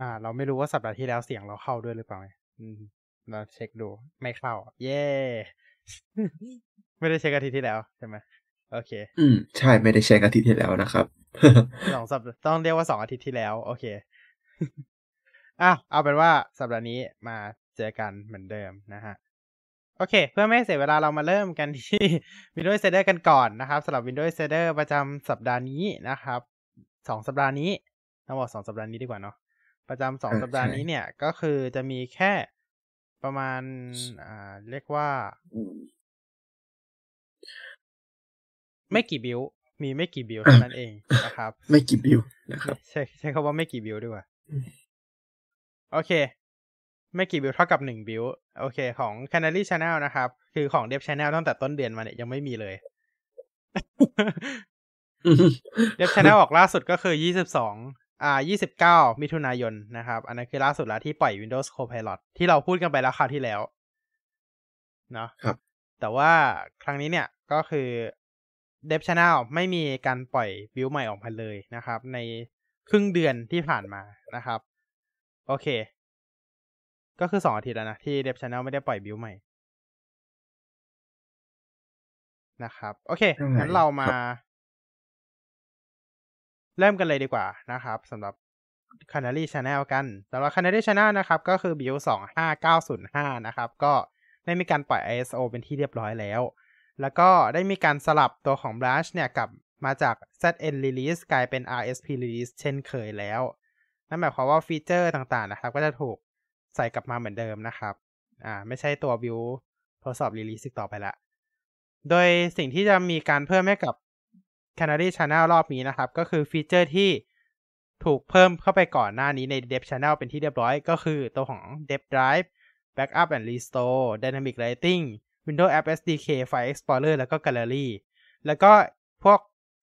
อ่า เราไม่รู้ว่าสัปดาห์ที่แล้วเสียงเราเข้าด้วยหรือเปล่าไงอืมเราเช็คดู ไม่เข้า เย้ไม่ได้เช็คอาทิตย์ที่แล้วใช่ไหมโอเค อืม ใช่ไม่ได้เช็คอาทิตย์ที่แล้วนะครับสองสัปดาห์ต้องเรียกว่าสองอาทิตย์ที่แล้ว โอเคอะเอาเป็นว่าสัปดาห์นี้มาเจอกันเหมือนเดิมนะฮะโอเค เพื่อไม่ให้เสียเวลาเรามาเริ่มกันที่ Windows Insider กันก่อนนะครับสำหรับ Windows Insider ประจำสัปดาห์นี้นะครับสองสัปดาห์นี้ต้องบอกสองสัปดาห์นี้ดีกว่าเนาะ ประจำสองอ่าสัปดาห์ใช่นี้เนี่ยก็คือจะมีแค่ประมาณ อ่า เรียกว่าอืมไม่กี่ build มีไม่กี่ build เท่านั้นเองนะครับ ไม่กี่ build นะครับใช่ใช้คำว่าไม่กี่ build ดีกว่าอืมโอเค ไม่กี่ build เท่ากับหนึ่ง build โอเค ของ Canary Channel นะครับ คือของ Dev Channel ตั้งแต่ต้นเดือนมาเนี่ยยังไม่มีเลย Dev Channel ออกล่าสุดก็คือยี่สิบสอง อ่ายี่สิบเก้ามิถุนายนนะครับ อันนั้นคือล่าสุดแล้วที่ปล่อย Windows Copilot ที่เราพูดกันไปแล้วคราวที่แล้วเนาะครับ แต่ว่าครั้งนี้เนี่ยก็คือ Dev Channel ไม่มีการปล่อยบิลใหม่ออกมาเลยนะครับ ในครึ่งเดือนที่ผ่านมานะครับ โอเค ก็คือสองอาทิตย์แล้วนะ ที่ Dev Channel ไม่ได้ปล่อยบิลใหม่นะครับ โอเคใช่งั้นเรามาครับ เริ่มกันเลยดีกว่านะครับสำหรับ Canary Channel กันสำหรับ Canary Channel นะครับ ก็คือ build 25905 นะครับ ก็ได้มีการปล่อย ISO เป็นที่เรียบร้อยแล้ว แล้วก็ได้มีการสลับตัวของ Branch เนี่ยกับมาจาก ZN Release กลายเป็น RSP Release เช่นเคยแล้ว นั่นหมายความว่าฟีเจอร์ต่างๆนะครับ ก็จะถูกใส่กลับมาเหมือนเดิมนะครับ อ่า ไม่ใช่ตัว build ทดสอบ Release อีกต่อไปละ โดยสิ่งที่จะมีการเพิ่มให้กับ Canary Channel รอบนี้นะครับ ก็คือฟีเจอร์ที่ถูกเพิ่มเข้าไปก่อนหน้านี้ใน Dev Channel เป็นที่เรียบร้อย ก็คือตัวของ Dev Drive Backup and Restore Dynamic Lighting Windows App SDK File Explorer แล้วก็ Gallery แล้วก็พวก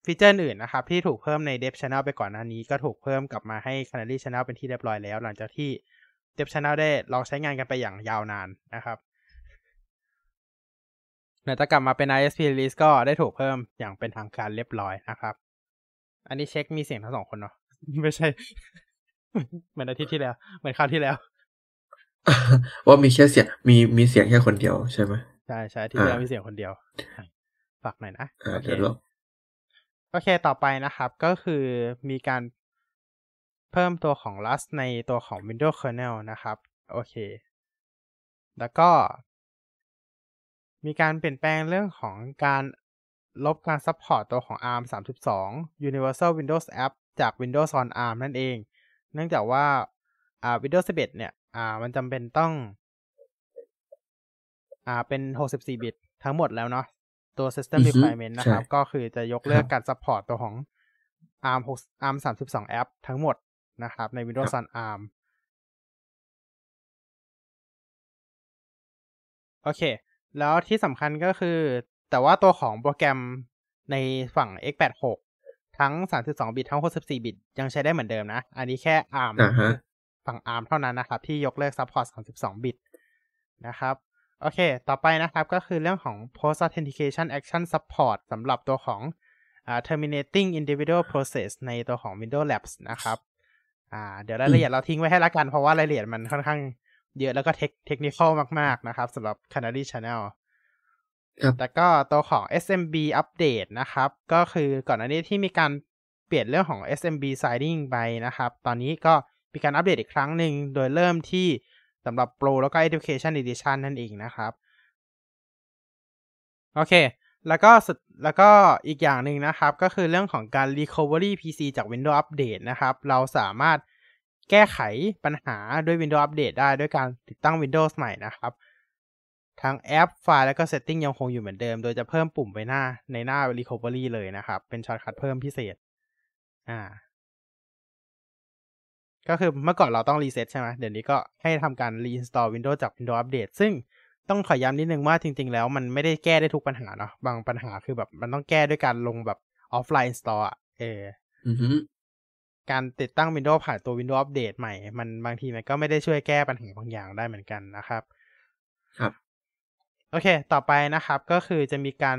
ฟีเจอร์อื่นนะครับ ที่ถูกเพิ่มใน Dev Channel ไปก่อนหน้านี้ ก็ถูกเพิ่มกลับมาให้ Canary Channel เป็นที่เรียบร้อยแล้ว หลังจากที่ Dev Channel ได้ลองใช้งานกันไปอย่างยาวนานนะครับ หลังจากกลับมาเป็น ISP release ก็ได้ถูกเพิ่มอย่างเป็นทางการเรียบร้อยนะครับ อันนี้เช็คมีเสียงทั้งสองคนเนาะไม่ใช่ เหมือนอาทิตย์ที่แล้ว เหมือนคราวที่แล้ว ว่ามีแค่เสียงมีมีเสียงแค่คนเดียวใช่ไหมใช่ใช่อาที่ที่แล้วอ่ามีมีเสียงคนเดียวอะฝากหน่อยนะอ่าโอเคเดี๋ยวเราโอเคต่อไปนะครับก็คือมีการเพิ่มตัวของ Rust ในตัวของ Windows Kernel นะครับ โอเค แล้วก็ มีการเปลี่ยนแปลงเรื่องของการลบการ support ตัวของ ARM 32 Universal Windows App จาก Windows on ARM นั่นเอง เนื่องจากว่าอ่า Windows 11 เนี่ยอ่ามันจำเป็นต้องอ่าเป็น 64 บิตทั้งหมดแล้วเนาะตัว System อือฮึ Requirement นะครับใช่ก็คือจะยกเลิกครับการ support ตัวของ ARM 6 ARM 32 App ทั้งหมดนะครับ ใน Windows on ARM โอเค แล้วที่สำคัญก็คือ แต่ว่าตัวของโปรแกรมในฝั่ง x86 ทั้ง 32 บิต ทั้ง 64 บิต ยังใช้ได้เหมือนเดิมนะ อันนี้แค่ ARM อ่าฮะฝั่ง ARM เท่านั้นนะครับ ที่ยกเลิก support 32 บิตนะครับ โอเค ต่อไปนะครับก็คือเรื่องของ post authentication action support สำหรับตัวของอ่า terminating individual process ในตัวของ Windows Labs นะครับ อ่า เดี๋ยวรายละเอียดเราทิ้งไว้ให้ละกัน เพราะว่ารายละเอียดมันค่อนข้าง เยอะแล้วก็เทคเทคนิคอลมาก ๆ นะครับสำหรับ Canary Channel ครับแต่ก็ตัวของ SMB update นะครับ ก็คือก่อนหน้านี้ที่มีการเปลี่ยนเรื่องของ SMB signing ไปนะครับ ตอนนี้ก็มีการอัปเดตอีกครั้งหนึ่ง โดยเริ่มที่สำหรับ Pro แล้วก็ Education Edition นั่นเองนะครับ โอเค แล้วก็สุดแล้วก็อีกอย่างหนึ่งนะครับ ก็คือเรื่องของการ recovery PC จาก Windows Update นะครับ เราสามารถ แก้ไขปัญหาด้วย Windows Update ได้ด้วยการติดตั้ง Windows ใหม่นะครับทั้งแอปไฟล์แล้วก็ Setting ยังคงอยู่เหมือนเดิม โดยจะเพิ่มปุ่มไปหน้าในหน้า recovery เลยนะครับ เป็น shortcut เพิ่มพิเศษ อ่า ก็คือเมื่อก่อนเราต้องรีเซ็ตใช่ไหมเดี๋ยวนี้ก็ให้ทำการ reinstall Windows จาก Windows Update ซึ่งต้องขอย้ำนิดนึงว่าจริง ๆ แล้วมันไม่ได้แก้ได้ทุกปัญหาเนาะบางปัญหาคือแบบมันต้องแก้ด้วยการลงแบบ offline install อะเอออือฮึ การติดตั้ง Windows ผ่านตัว Windows Update ใหม่ มันบางทีมันก็ไม่ได้ช่วยแก้ปัญหาบางอย่างได้เหมือนกันนะครับ ครับ โอเค ต่อไปนะครับก็คือจะมีการ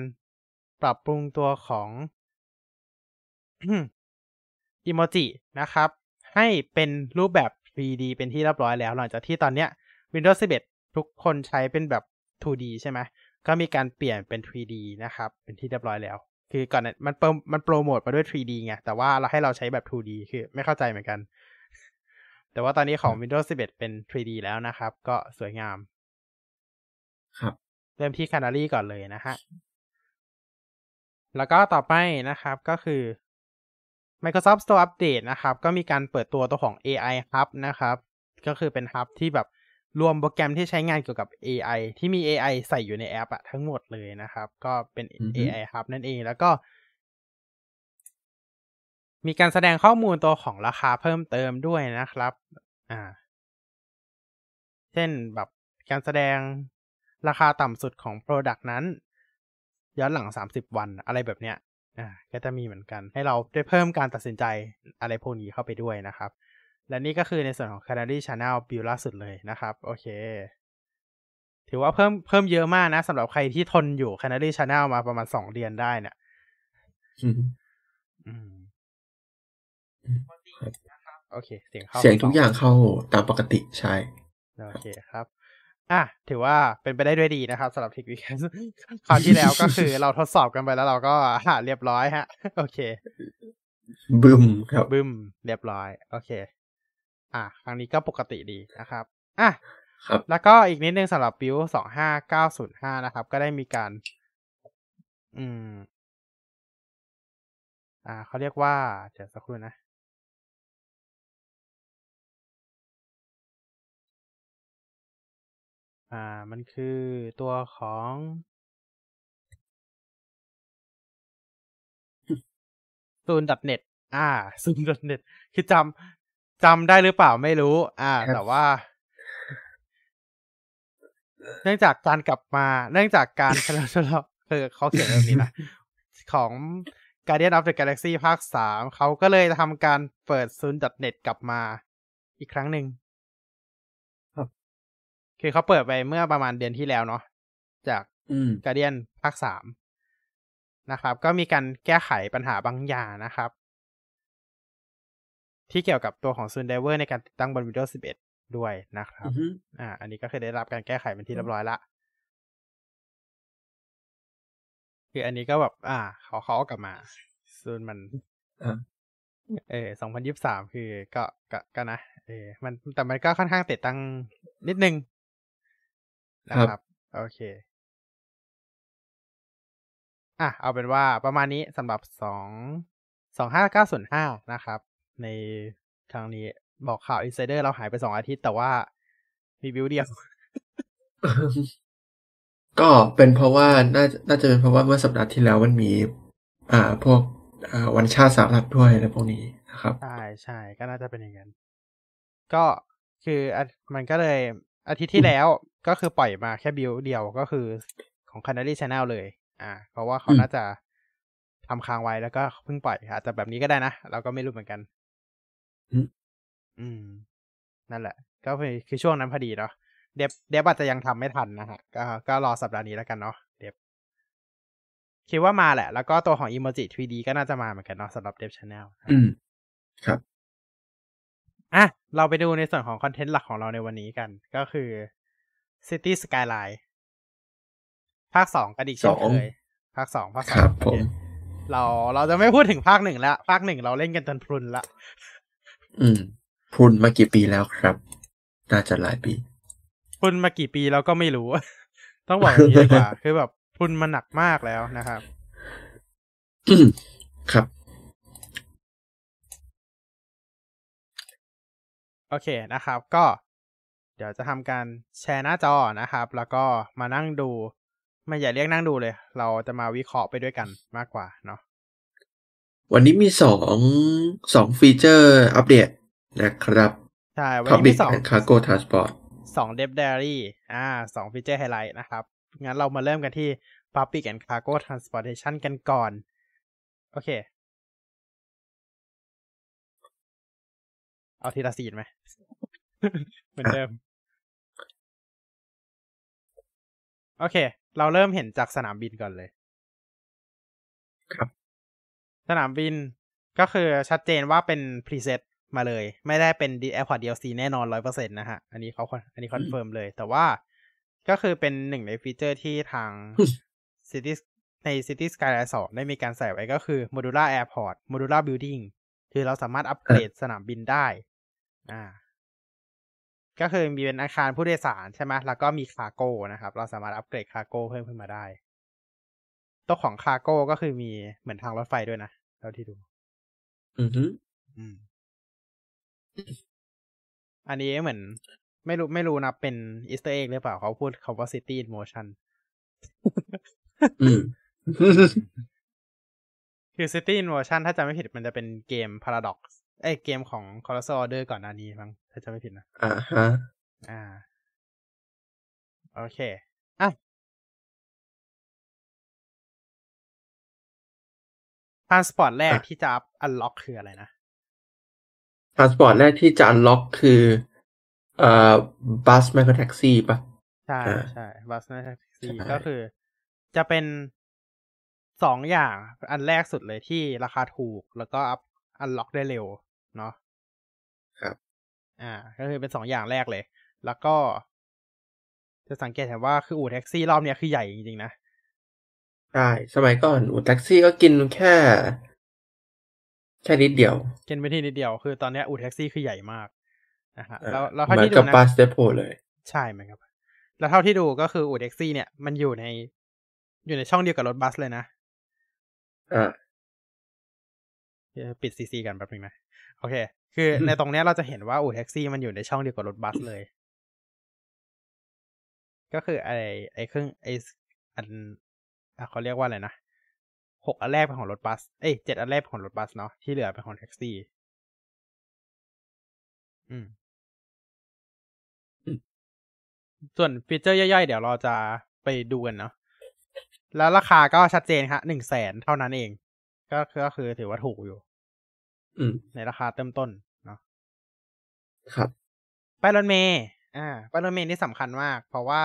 ปรับปรุงตัวของอิโมจินะครับ ให้เป็นรูปแบบ 3D 3D เป็นที่เรียบร้อยแล้ว หลังจากที่ตอนเนี้ย Windows 11 ทุกคนใช้เป็นแบบ 2D ใช่ไหมก็มีการเปลี่ยนเป็น 3D นะครับ เป็นที่เรียบร้อยแล้ว คือก่อนนั้นมันโปรมันโปรโมทมาด้วย 3D ไง แต่ว่าเราให้เราใช้แบบ 2D คือไม่เข้าใจเหมือนกัน แต่ว่าตอนนี้ของ Windows 11 เป็น 3D แล้วนะครับ ก็สวยงาม ครับ เริ่มที่ Canary ก่อนเลยนะฮะ แล้วก็ต่อไปนะครับก็คือ Microsoft Store Update นะครับ ก็มีการเปิดตัวตัวของ AI Hub นะครับ ก็คือเป็น Hub ที่แบบ รวมโปรแกรมที่ใช้งานเกี่ยวกับ AI ที่มี AI ใส่อยู่ในแอปอะทั้งหมดเลยนะครับ ก็เป็นอือฮึ AI Hub นั่นเองแล้วก็ มีการแสดงข้อมูลตัวของราคาเพิ่มเติมด้วยนะครับ อ่า เช่นแบบการแสดงราคาต่ำสุดของ Product นั้น ย้อนหลัง 30 วันอะไรแบบเนี้ย อ่า ก็จะมีเหมือนกัน ให้เราได้เพิ่มการตัดสินใจอะไรพวกนี้เข้าไปด้วยนะครับ และนี่ก็คือในส่วนของ Canary Channel บิลล่าสุดเลยนะครับ โอเค ถือว่าเพิ่มเพิ่มเยอะมากนะสำหรับใครที่ทนอยู่ Canary Channel มาประมาณ2เดือนได้เนี่ยอืมอืมครับโอเค เสียงเข้า เสียงทุกอย่างเข้าตามปกติใช่ โอเคครับ อะ ถือว่าเป็นไปได้ด้วยดีนะครับสำหรับ Tech Weekend คราวที่แล้วก็คือเราทดสอบกันไปแล้วเราก็หาเรียบร้อยฮะ โอเค บึมครับ บึ้มเรียบร้อย โอเค อะครั้งนี้ก็ปกติดีนะครับอะครับแล้วก็อีกนิดนึงสำหรับบิวสองห้าเก้าศูนย์ห้านะครับ ก็ได้มีการ อืม อ่าเขาเรียกว่าเดี๋ยวสักครู่นะอ่ามันคือตัวของซูน .net อ่าซูน .net คือจำ จำได้หรือเปล่าไม่รู้ อ่าครับแต่ว่า เนื่องจากการกลับมา เนื่องจากการคือเขาเขียนแบบนี้นะของ Guardian of the Galaxy ภาคสามเขาก็เลยทำการเปิดซูน .net กลับมา อีกครั้งหนึ่งครับคือเขาเปิดไปเมื่อประมาณเดือนที่แล้วเนาะจากอืมก a r เดียนภาคสามนะครับ ก็มีการแก้ไขปัญหาบางอย่างนะครับ ที่เกี่ยวกับตัวของ z o o n Diver ในการติดตั้งบน Windows 11 ด้วยนะครับอือฮึอ่า อันนี้ก็คือได้รับการแก้ไขเป็นที่เรียบร้อยละ คืออันนี้ก็แบบ อ่า เขาเขาเอากลับมาซูนมันอ่าเออสองพันยิบสามคือก็ก็ก็นะ เออ มันแต่มันก็ค่อนข้างติดตั้งนิดนึงนะครับ โอเค อะ เอาเป็นว่าประมาณนี้สำหรับสองสองห้าเก้าศูนย์ห้านะครับ ในทางนี้ บอกข่าว Insider เราหายไปสองอาทิตย์แต่ว่ามีบิวเดียว ก็เป็นเพราะว่าน่าน่าจะเป็นเพราะว่าเมื่อสัปดาห์ที่แล้วมันมี อ่า พวกอ่าวันชาติสหรัฐด้วยอะไรพวกนี้นะครับ ใช่ใช่ก็น่าจะเป็นอย่างนั้น ก็คืออะมันก็เลยอาทิตย์ที่แล้วก็คือปล่อยมาแค่บิวเดียวก็คือของ Canary Channel เลย อ่า เพราะว่าเขาอืมน่าจะทำค้างไว้แล้วก็เพิ่งปล่อยอาจจะแบบนี้ก็ได้นะ เราก็ไม่รู้เหมือนกัน อืมอืม นั่นแหละ ก็คือคือช่วงนั้นพอดีเนาะ Dev Dev อาจจะยังทำไม่ทันนะฮะ ก็ก็รอสัปดาห์นี้แล้วกันเนาะ Dev คิดว่ามาแหละ แล้วก็ตัวของ Emoji 3D ก็น่าจะมาเหมือนกันเนาะสำหรับ Dev Channelอืม ครับ อะ เราไปดูในส่วนของคอนเทนต์หลักของเราในวันนี้กัน ก็คือ City Skyline ภาคสองกันอีกเช่นเคย ภาคสองภาคสอครังบโอผมเคเราเราจะไม่พูดถึงภาคหนึ่งแล้ว ภาคหนึ่งเราเล่นกันจนพรุนละ อืมพูดมากี่ปีแล้วครับ น่าจะหลายปีพรุนมากี่ปีเราก็ไม่รู้ ต้องบอกอย่างนี้ดีกว่า คือแบบพรุนมาหนักมากแล้วนะครับอืมครับ โอเคนะครับ ก็ เดี๋ยวจะทำการแชร์หน้าจอนะครับ แล้วก็มานั่งดู ไม่อย่าเรียกนั่งดูเลย เราจะมาวิเคราะห์ไปด้วยกันมากกว่าเนาะ วันนี้มีสองสองฟีเจอร์อัปเดตนะครับใช่วันนี้มี Public สอง and Cargo Transport สอง Dev Diary อ่าสอง feature highlight นะครับ งั้นเรามาเริ่มกันที่ Public and Cargo Transportation กันก่อน โอเค เอาทีละ scene ไหม เหมือนเดิม โอเค เราเริ่มเห็นจากสนามบินก่อนเลย ครับ สนามบินก็คือชัดเจนว่าเป็น preset มาเลย ไม่ได้เป็น Airport DLC แน่นอนร้อยเปอร์เซ็นต์นะฮะ อันนี้เขาอันนี้ confirm เลย แต่ว่าก็คือเป็นหนึ่งในฟีเจอร์ที่ทาง City ใน City Skyline 2ได้มีการใส่ไว้ก็คือ Modular Airport Modular Building คือเราสามารถอัปเกรดสนามบินได้ อ่า ก็คือมีเป็นอาคารผู้โดยสารใช่ไหมแล้วก็มี cargo นะครับ เราสามารถอัปเกรด cargo เพิ่มขึ้นมาได้ ตัวของ cargo ก็คือมีเหมือนทางรถไฟด้วยนะเท่าที่ดู อือฮึอืม อันนี้เหมือน ไม่รู้ไม่รู้นะเป็น Easter egg หรือเปล่าเขาพูดคำว่า City in Motion อืมคือ City in Motion ถ้าจำไม่ผิดมันจะเป็นเกม Paradox เอ้ยเกมของ Colossal Order ก่อนหน้านี้มั้งถ้าจำไม่ผิดนะ อ่าฮะ อ่า โอเค อะ transport แรกอะที่จะ unlock คืออะไรนะ transport แรกที่จะ unlock คือเอ่อ bus ไมโครแท็กซี่ปะใช่อ่าใช่ bus แท็กซี่ใช่ก็คือ จะเป็นสองอย่างอันแรกสุดเลยที่ราคาถูกแล้วก็อัพ unlock ได้เร็วเนาะครับ อ่า ก็คือเป็นสองอย่างแรกเลย แล้วก็ จะสังเกตเห็นว่าคืออู่แท็กซี่รอบเนี้ยคือใหญ่จริงๆนะ ใช่สมัยก่อนอู่แท็กซี่ก็กินแค่ แค่นิดเดียวเกินไปที่นิดเดียว คือตอนเนี้ยอู่แท็กซี่คือใหญ่มากนะฮะอ่าแล้วแล้วเท่าที่ดูนะเหมือนกับ bus depot เลย ใช่ไหมครับแล้วเท่าที่ดูก็คืออู่แท็กซี่เนี่ยมันอยู่ใน อยู่ในช่องเดียวกับรถบัสเลยนะอ่าเดี๋ยวปิดซีซีกันแป๊บนึงนะโอเค คืออืมในตรงเนี้ยเราจะเห็นว่าอู่แท็กซี่มันอยู่ในช่องเดียวกับรถบัสเลย ก็คือไอไอเครื่องไออัน อะเขาเรียกว่าอะไรนะหกอันแรกเป็นของรถบัส เอ้ยเจ็ดอันแรกเป็นของรถบัสเนาะที่เหลือเป็นของแท็กซี่อืมอืม ส่วนฟีเจอร์ย่อยๆ เดี๋ยวเราจะไปดูกันเนาะแล้วราคาก็ชัดเจนครับหนึ่งแสนเท่านั้นเอง ก็คือก็คือถือว่าถูกอยู่อืมในราคาเติมต้นเนาะครับป้ายรถเมย์อ่าป้ายรถเมย์นี่สำคัญมาก เพราะว่า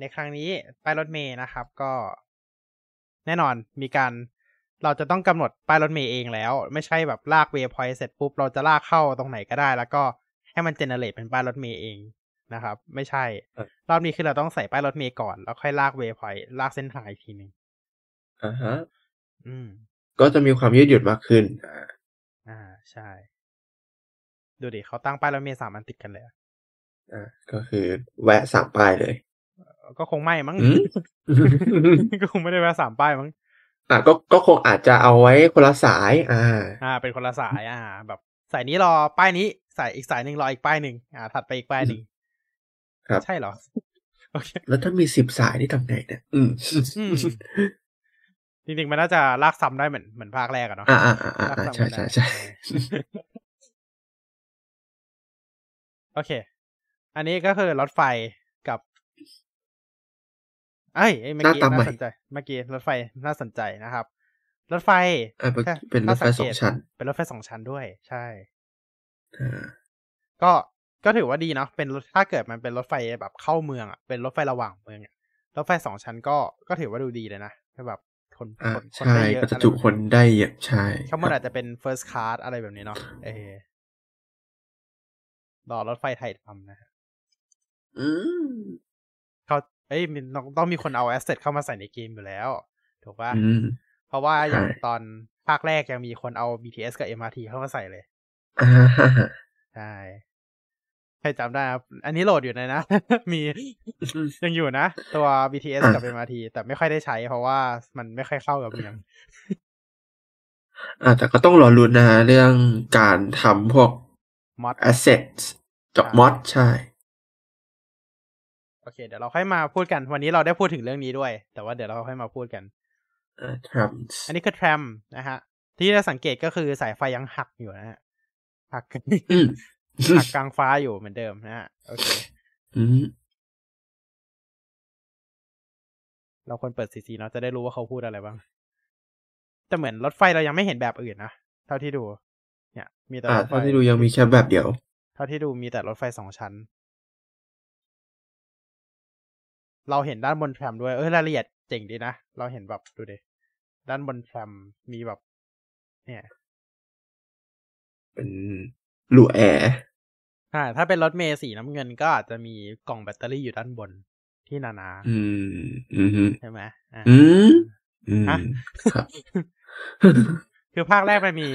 ในครั้งนี้ป้ายรถเมย์นะครับ ก็แน่นอนมีการเราจะต้องกำหนดป้ายรถเมล์เองแล้ว ไม่ใช่แบบลาก waypoint เสร็จปุ๊บเราจะลากเข้าตรงไหนก็ได้ แล้วก็ให้มัน generate เป็นป้ายรถเมล์เองนะครับ ไม่ใช่ครับรอบนี้คือเราต้องใส่ป้ายรถเมล์ก่อน แล้วค่อยลาก waypoint ลากเส้นทางอีกทีหนึ่งอ่าฮะอืม ก็จะมีความยืดหยุ่นมากขึ้นอ่าอ่าใช่ ดูดิเขาตั้งป้ายรถเมล์สามอันติดกันเลยอะอ่าก็คือ แวะสามป้ายเลย ก็คงไม่มั้งอืมก็คงไม่ได้แวะสามป้ายมั้งอ่าก็ก็คงอาจจะเอาไว้คนละสาย อ่า อ่า เป็นคนละสายอ่า แบบสายนี้รอป้ายนี้สายอีกสายหนึ่งรออีกป้ายหนึ่งอ่า ถัดไปอีกป้ายหนึ่งครับใช่เหรอโอเคแล้วถ้ามีสิบสายนี่ทำไงเนี่ยอืมอืมจริงๆมันน่าจะลากซ้ำได้เหมือนเหมือนภาคแรกอะเนาะอ่าอ่าอ่าอ่าลากซ้ำใช่กันได้ใช่ใช่โอเค อันนี้ก็คือรถไฟกับ เอ้ยเอ้ยเมื่อกี้หน้าตาใหม่น่าสนใจเมื่อกี้รถไฟน่าสนใจนะครับ รถไฟอ่าเป็นถ้าเป็นรถไฟถ้าสองชั้น เป็นรถไฟสองชั้นด้วย ใช่อ่าก็ก็ถือว่าดีเนาะเป็นรถถ้าเกิดมันเป็นรถไฟแบบเข้าเมืองอะเป็นรถไฟระหว่างเมืองอะรถไฟสองชั้นก็ก็ถือว่าดูดีเลยนะแบบคนอ่าคนคนใช่ได้เยอะก็จะจุคนได้เยอะใช่ข้างบนอาจจะเป็น first class อะไรแบบนี้เนาะเออรอรถไฟไทยทำนะฮะอืม เขาเอ้ยมันต้องต้องมีคนเอาแอสเซทเข้ามาใส่ในเกมอยู่แล้ว ถูกป่ะอืมเพราะว่าอย่างใช่ตอนภาคแรกยังมีคนเอา BTS กับ MRT เข้ามาใส่เลยอ่าฮะใช่ใครจำได้ครับ อันนี้โหลดอยู่เลยนะ มียังอยู่นะ ตัว BTS กับ MRT แต่ไม่ค่อยได้ใช้ เพราะว่ามันไม่ค่อยเข้ากับเมืองอ่าแต่ก็ต้องรอรุ้นนะฮะเรื่องการทำพวกมอด assets กับใช่ mod ใช่ โอเค เดี๋ยวเราค่อยมาพูดกัน วันนี้เราได้พูดถึงเรื่องนี้ด้วย แต่ว่าเดี๋ยวเราค่อยมาพูดกันอ่า trams อันนี้คือแทรมนะฮะ ที่เราสังเกตก็คือสายไฟยังหักอยู่นะฮะหักอืมหักกลางฟ้าอยู่เหมือนเดิมนะฮะ โอเคอืมเราควรเปิดซีซีเนาะจะได้รู้ว่าเขาพูดอะไรบ้าง แต่เหมือนรถไฟเรายังไม่เห็นแบบอื่นนะ เท่าที่ดู เนี่ย มีแต่อ่ารถไฟเท่าที่ดูยังมีแค่แบบเดียว เท่าที่ดูมีแต่รถไฟสองชั้น เราเห็นด้านบนแทรมด้วย เออรายละเอียดเจ๋งดีนะ เราเห็นแบบดูดิ ด้านบนแทรมมีแบบ เนี่ย เป็นหลูแอร์อ่าถ้าเป็นรถเมล์สีน้ำเงินก็อาจจะมีกล่องแบตเตอรี่อยู่ด้านบนที่นานาอืม อืมฮึใช่ไหมอ่าอืมอืมฮะครับคือภาคแรกมันมี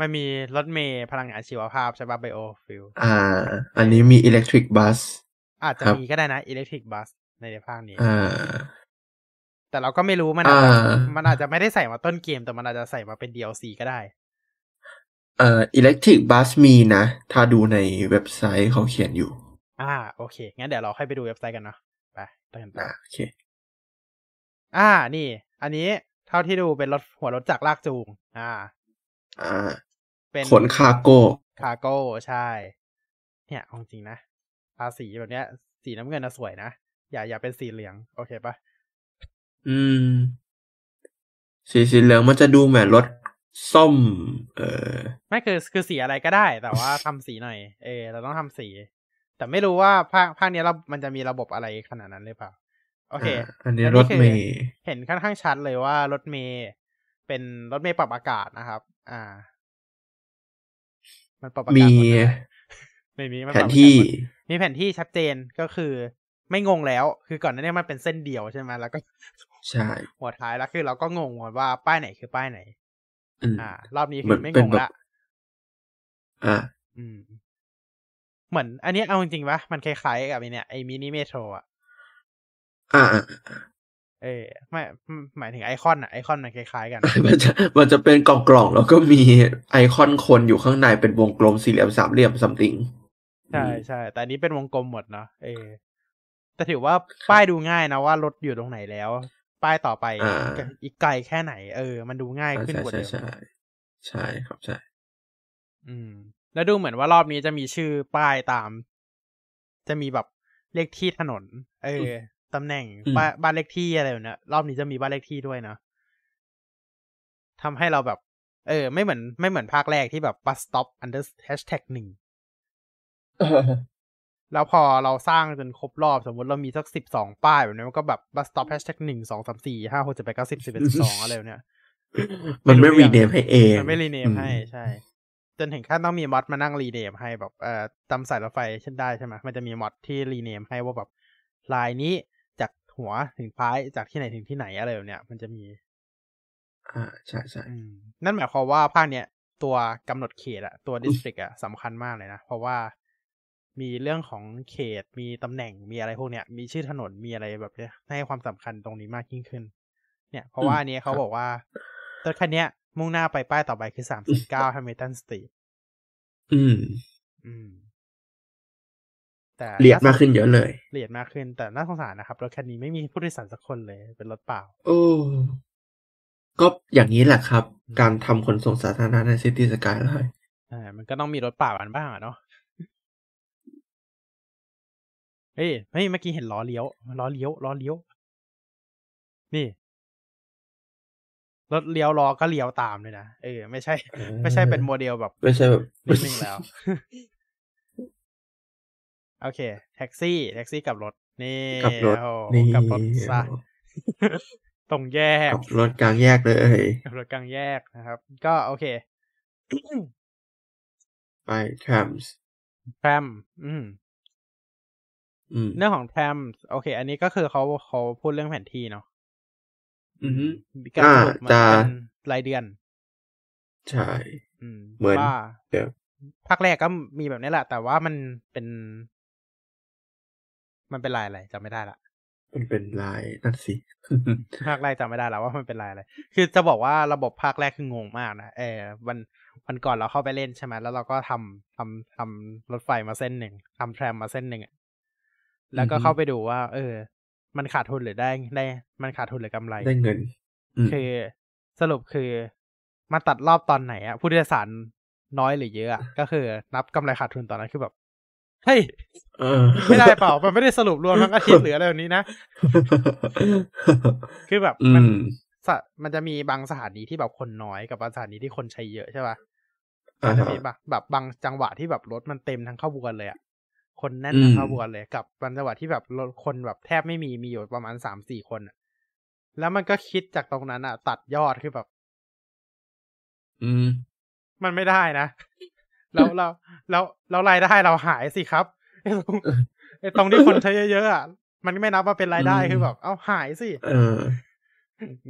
มันมีรถเมล์พลังงานชีวภาพใช่ป่ะไบโอฟิลอ่า อันนี้มี electric bus อาจจะครับมีก็ได้นะอิเล็กทริกบัส ในภาคนี้อ่าแต่เราก็ไม่รู้มันอาจจะอ่ามันอาจจะไม่ได้ใส่มาต้นเกม แต่มันอาจจะใส่มาเป็น DLC ก็ได้ เอ่อ electric bus มีนะ ถ้าดูในเว็บไซต์เขาเขียนอยู่ อ่า โอเค งั้นเดี๋ยวเราค่อยไปดูเว็บไซต์กันเนาะไปไปกันต่ออ่าโอเค อ่า นี่ อันนี้เท่าที่ดูเป็นรถหัวรถจักรลากจูง อ่า อ่า เป็นขน cargo cargo ใช่ เนี่ยเอาจริงนะทาสีแบบเนี้ย สีน้ำเงินนะสวยนะ อย่าอย่าเป็นสีเหลือง โอเคปะอืม สีสีเหลืองมันจะดูเหมือนรถส้ม เออไม่คือคือสีอะไรก็ได้ แต่ว่าทำสีหน่อย เออเราต้องทำสี แต่ไม่รู้ว่าภาคภาคเนี้ยเรา มันจะมีระบบอะไรขนาดนั้นหรือเปล่า โอเคอ่าอันนี้แล้วรนี่ถคือเมย์เห็นค่อนข้างชัดเลยว่ารถเมย์เป็นรถเมย์ปรับอากาศนะครับ อ่า มันปรับอากาศมีหมดเลยนะไม่มีมันแผปรับนอากาศที่หมดมีแผนที่ชัดเจนก็คือ ไม่งงแล้ว คือก่อนหน้านี้มันเป็นเส้นเดียวใช่ไหมแล้วก็ใช่หัวท้ายแล้วคือเราก็งงว่าป้ายไหนคือป้ายไหนอืมอ่า รอบนี้เหคืมืออนไม่เป็งนงแบบละอ่าอืม เหมือน อันนี้เอาจริงๆปะมันคล้ายๆกับไอเนี่ยไอมินิเมโทรอะอ่าอ่าเออไม่หมายถึงไอคอนอะไอคอนมันคล้ายๆกัน มันจะมันจะเป็นกล่องกล่องๆแล้วก็มีไอคอนคนอยู่ข้างในเป็นวงกลมสี่เหลี่ยมสามเหลี่ยมซัมติงใช่ใช่แต่อันนี้เป็นวงกลมหมดเนาะเออ แต่ถือว่าป้ายดูง่ายนะว่ารถอยู่ตรงไหนแล้ว ป้ายต่อไปอ่าอีกไกลแค่ไหน เออ มันดูง่ายขึ้นใช่กว่าใช่เดิมใช่ใช่ครับใช่ อืม แล้วดูเหมือนว่ารอบนี้จะมีชื่อป้ายตาม จะมีแบบเลขที่ถนน เออตำแหน่งบ้านบ้านเลขที่อะไรแบบเนี้ยรอบนี้จะมีบ้านเลขที่ด้วยเนาะทำให้เราแบบ เออ ไม่เหมือนไม่เหมือนภาคแรกที่แบบ bus stop under hashtag หนึ่ง แล้วพอเราสร้างจนครบรอบสมมติเรามีสักสิบสองป้ายแบบนี้มันก็แบบ bus stop hashtag หนึ่งสองสามสี่ห้าหกเจ็ดแปดเก้าสิบสิบเอ็ดสิบสองอะไรแบบเนี้ยมันไม่ไม่รู้รีเรื่องเนมให้เองมันไม่รีเนมให้อืใช่ จนถึงขั้นต้องมีมอดมานั่งรีเนมให้แบบเอ่อจำสายรถไฟเช่นได้ใช่ไหมมันจะมีมอดที่รีเนมให้ว่าแบบลายนี้จากหัวถึงท้ายจากที่ไหนถึงที่ไหนอะไรแบบเนี้ยมันจะมี อ่าใช่ใช่อืมนั่นหมายความว่าภาคเนี้ยตัวกำหนดเขตอะตัว district อะสำคัญมากเลยนะ เพราะว่า มีเรื่องของเขตมีตำแหน่งมีอะไรพวกเนี้ย มีชื่อถนนมีอะไรแบบเนี้ยให้ความสำคัญตรงนี้มากยิ่งขึ้น เนี่ย เพราะว่าอันนี้เขาบอกว่ารถคันเนี้ย มุ่งหน้าไปป้ายต่อไปคือสามสิบเก้า Hamilton Streetอืม อืม แต่ละเอียดมากขึ้นเยอะเลยละเอียดมากขึ้นแต่น่าสงสารนะครับรถคันนี้ไม่มีผู้โดยสารสักคนเลยเป็นรถเปล่า โอ้ก็อย่างนี้แหละครับ การทำขนส่งสาธารณะใน Cities Skylinesอ่ามันก็ต้องมีรถเปล่ากันบ้างอะเนาะ เฮ้ยเฮ้ยเมื่อกี้เห็นล้อเลี้ยวล้อเลี้ยวล้อเลี้ยว นี่รถเลี้ยวล้อก็เลี้ยวตามเลยนะเออไม่ใช่ ไม่ใช่เป็นโมเดลแบบ ไม่ใช่แบบนิ่งๆแล้ว โอเค แท็กซี่ แท็กซี่กับรถ นี่กับรถโอ้โหนี่กับรถซะตรงแยกกับรถกลางแยกเลยกับรถกลางแยกนะครับ ก็โอเคไป trams แทรมอืมอืม เรื่องของแทรมโอเค อันนี้ก็คือเขาเขาพูดเรื่องแผนที่เนาะอือฮึมีการอ่าสรุปเหมือนจะเป็นรายเดือน ใช่อืมเหมือนว่าเดี๋ยวภาคแรกก็มีแบบนี้แหละ แต่ว่ามันเป็น มันเป็นลายอะไรจำไม่ได้ละมันเป็นลายนั่นสิภาคแรกจำไม่ได้แล้วว่ามันเป็นลายอะไร คือจะบอกว่าระบบภาคแรกคืองงมากนะเออวันวันก่อนเราเข้าไปเล่นใช่ไหมแล้วเราก็ทำทำทำรถไฟมาเส้นหนึ่งทำแทรมมาเส้นหนึ่งอะ แล้วก็อือฮึเข้าไปดูว่า เออ มันขาดทุนหรือได้ได้ มันขาดทุนหรือกำไรได้เงินอืมคือสรุปคือมาตัดรอบตอนไหนอะผู้โดยสารน้อยหรือเยอะอะก็คือ นับกำไรขาดทุนตอนนั้นคือแบบเฮ้ยเออไม่ได้เปล่า มันไม่ได้สรุปรวมทั้งอาทิตย์หรืออะไรแบบนี้นะ คือแบบอืมันมสะมันจะมีบางสถานีที่แบบคนน้อยกับบางสถานีที่คนใช้เยอะใช่ป่ะอ่ามันจะฮะมีแบบแบบบางจังหวะที่แบบรถมันเต็มทั้งขบวนเลยอะ คนแน่นอืมทั้งขบวนเลยกับบางจังหวะที่แบบรถคนแบบแทบไม่มีมีอยู่ประมาณสามสี่คนอะแล้วมันก็คิดจากตรงนั้นอะตัดยอดคือแบบ อืม มันไม่ได้นะแล้วเราแล้วแล้วรายได้เราหายสิครับไอ้ตรงไอ้ตรงที่คนใช้เยอะๆอะมันไม่นับว่าเป็นรายได้อืมคือแบบ เอ้าหายสิเออ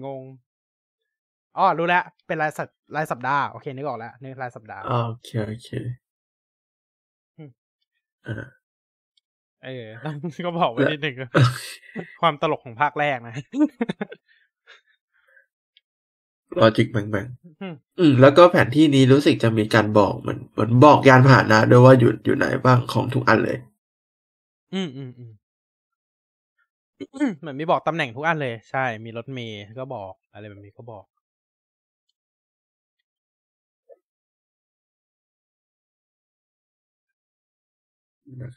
งงอ๋อรู้แล้ว เป็นรายสัปรายสัปดาห์โอเคนึกออกแล้วนึกรายสัปดาห์โอเคโอเคอืมอ่า เออก็บอกไว้นิดนึงความตลกของภาคแรกนะลอจิกแบ่งอืมๆอืม แล้วก็แผนที่นี้รู้สึกจะมีการบอกเหมือนเหมือนบอกยานพาหนะด้วยว่าอยู่อยู่ไหนบ้างของทุกอันเลย อืมอืมอืมเหมือนมีบอกตำแหน่งทุกอันเลย ใช่ มีรถเมย์ก็บอก อะไรแบบนี้ก็บอก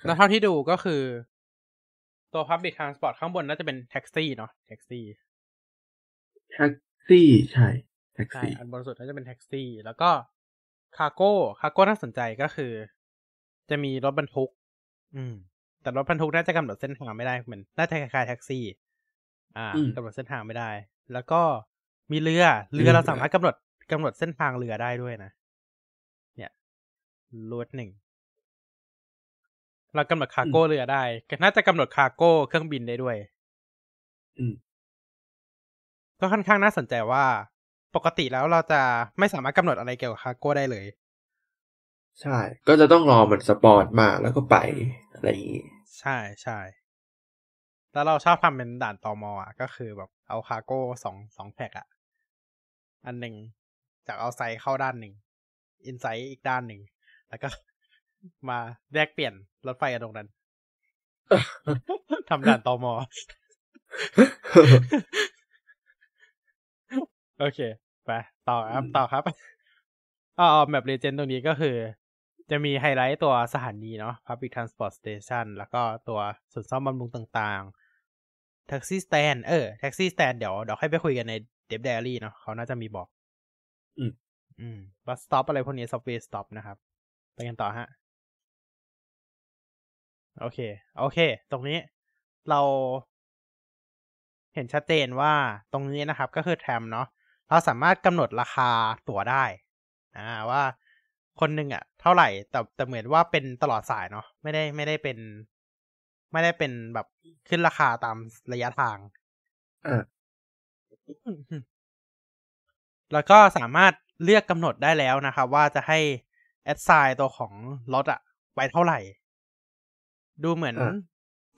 แล้รัวบเท่าที่ดูก็คือ ตัว Public Transport ข้างบนน่าจะเป็นแท็กซี่เนาะแท็กซี่แท็กซี่ใช่แท็กใช่ซี่อันบนสุดน่าจะเป็นแท็กซี่ แล้วก็ cargo cargo น่าสนใจก็คือ จะมีรถบรรทุก อืม แต่รถบรรทุกน่าจะกำหนดเส้นทางไม่ได้เหมือนน่าจะคล้ายๆแท็กซี่ อ่าอืมกำหนดเส้นทางไม่ได้ แล้วก็มีเรือเรือเรือเราสามารถกำหนดกำหนดเส้นทางเรือได้ด้วยนะเนี่ย route หนึ่ง เรากำหนด cargo เรือได้ก็น่าจะกำหนด cargo เครื่องบินได้ด้วย อืม ก็ค่อนข้างน่าสนใจว่า ปกติแล้วเราจะไม่สามารถกำหนดอะไรเกี่ยวกับ cargo ได้เลย ใช่ ก็จะต้องรอมัน spawn มาแล้วก็ไปอะไรอย่างงี้ ใช่ใช่แล้วเราชอบทำเป็นด่านตอมอะ ก็คือแบบเอา cargo สองสองแพ็กอะ อันหนึ่งจาก outside เข้าด้านหนึ่ง inside อีกด้านหนึ่ง แล้วก็ มาแลกเปลี่ยนรถไฟกันตรงนั้นทำด่านตอมอโอเค ไป ต่อครับอืมต่อครับอ๋อแบบเลเจนด์ตรงนี้ก็คือ จะมีไฮไลท์ตัวสถานีเนาะ Public Transport Station แล้วก็ตัวศูนย์ซ่อมบำรุงต่างๆ Taxi Stand เออ Taxi Stand เดี๋ยวเดี๋ยวให้ไปคุยกันใน Dev Diary เนาะเขาน่าจะมีบอก อืม อืม Bus Stop อะไรพวกนี้ Subway Stop นะครับ ไปกันต่อฮะ โอเค โอเค ตรงนี้เราเห็นชัดเจนว่าตรงนี้นะครับก็คือแทมเนาะเราสามารถกำหนดราคาตั๋วได้อ่าว่าคนหนึ่งอะ เท่าไหร่แต่แต่เหมือนว่าเป็นตลอดสายเนาะไม่ได้ไม่ได้เป็น ไม่ได้เป็นแบบขึ้นราคาตามระยะทางอ่าแล้วก็สามารถเลือกกำหนดได้แล้วนะครับ ว่าจะให้แอดไซน์ตัวของรถอะไว้เท่าไหร่ ดูเหมือนอ่า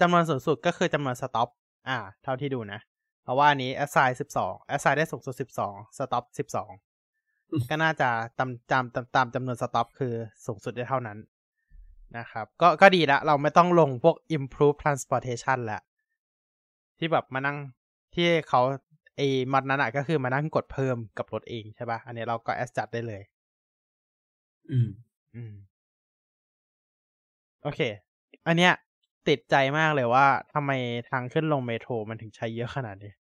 จำนวนสูงสุดก็คือจำนวน stop อ่า เท่าที่ดูนะ เพราะว่าอันนี้ assign สิบสอง assign ได้สูงสุดสิบสอง stop สิบสองก็น่าจะตามตามตามตามจำนวน stop คือสูงสุดได้เท่านั้นนะครับ ก็ก็ดีละ เราไม่ต้องลงพวก improve transportation แล้วที่แบบมานั่งที่เขาไอ้มอดนั้นอะก็คือมานั่งกดเพิ่มกับรถเองใช่ปะ่ะ อันนี้เราก็ adjust ได้เลย อืม อืม โอเค อันเนี้ยติดใจมากเลยว่าทำไมทางขึ้นลงเมโทรมันถึงใช้เยอะขนาดนี้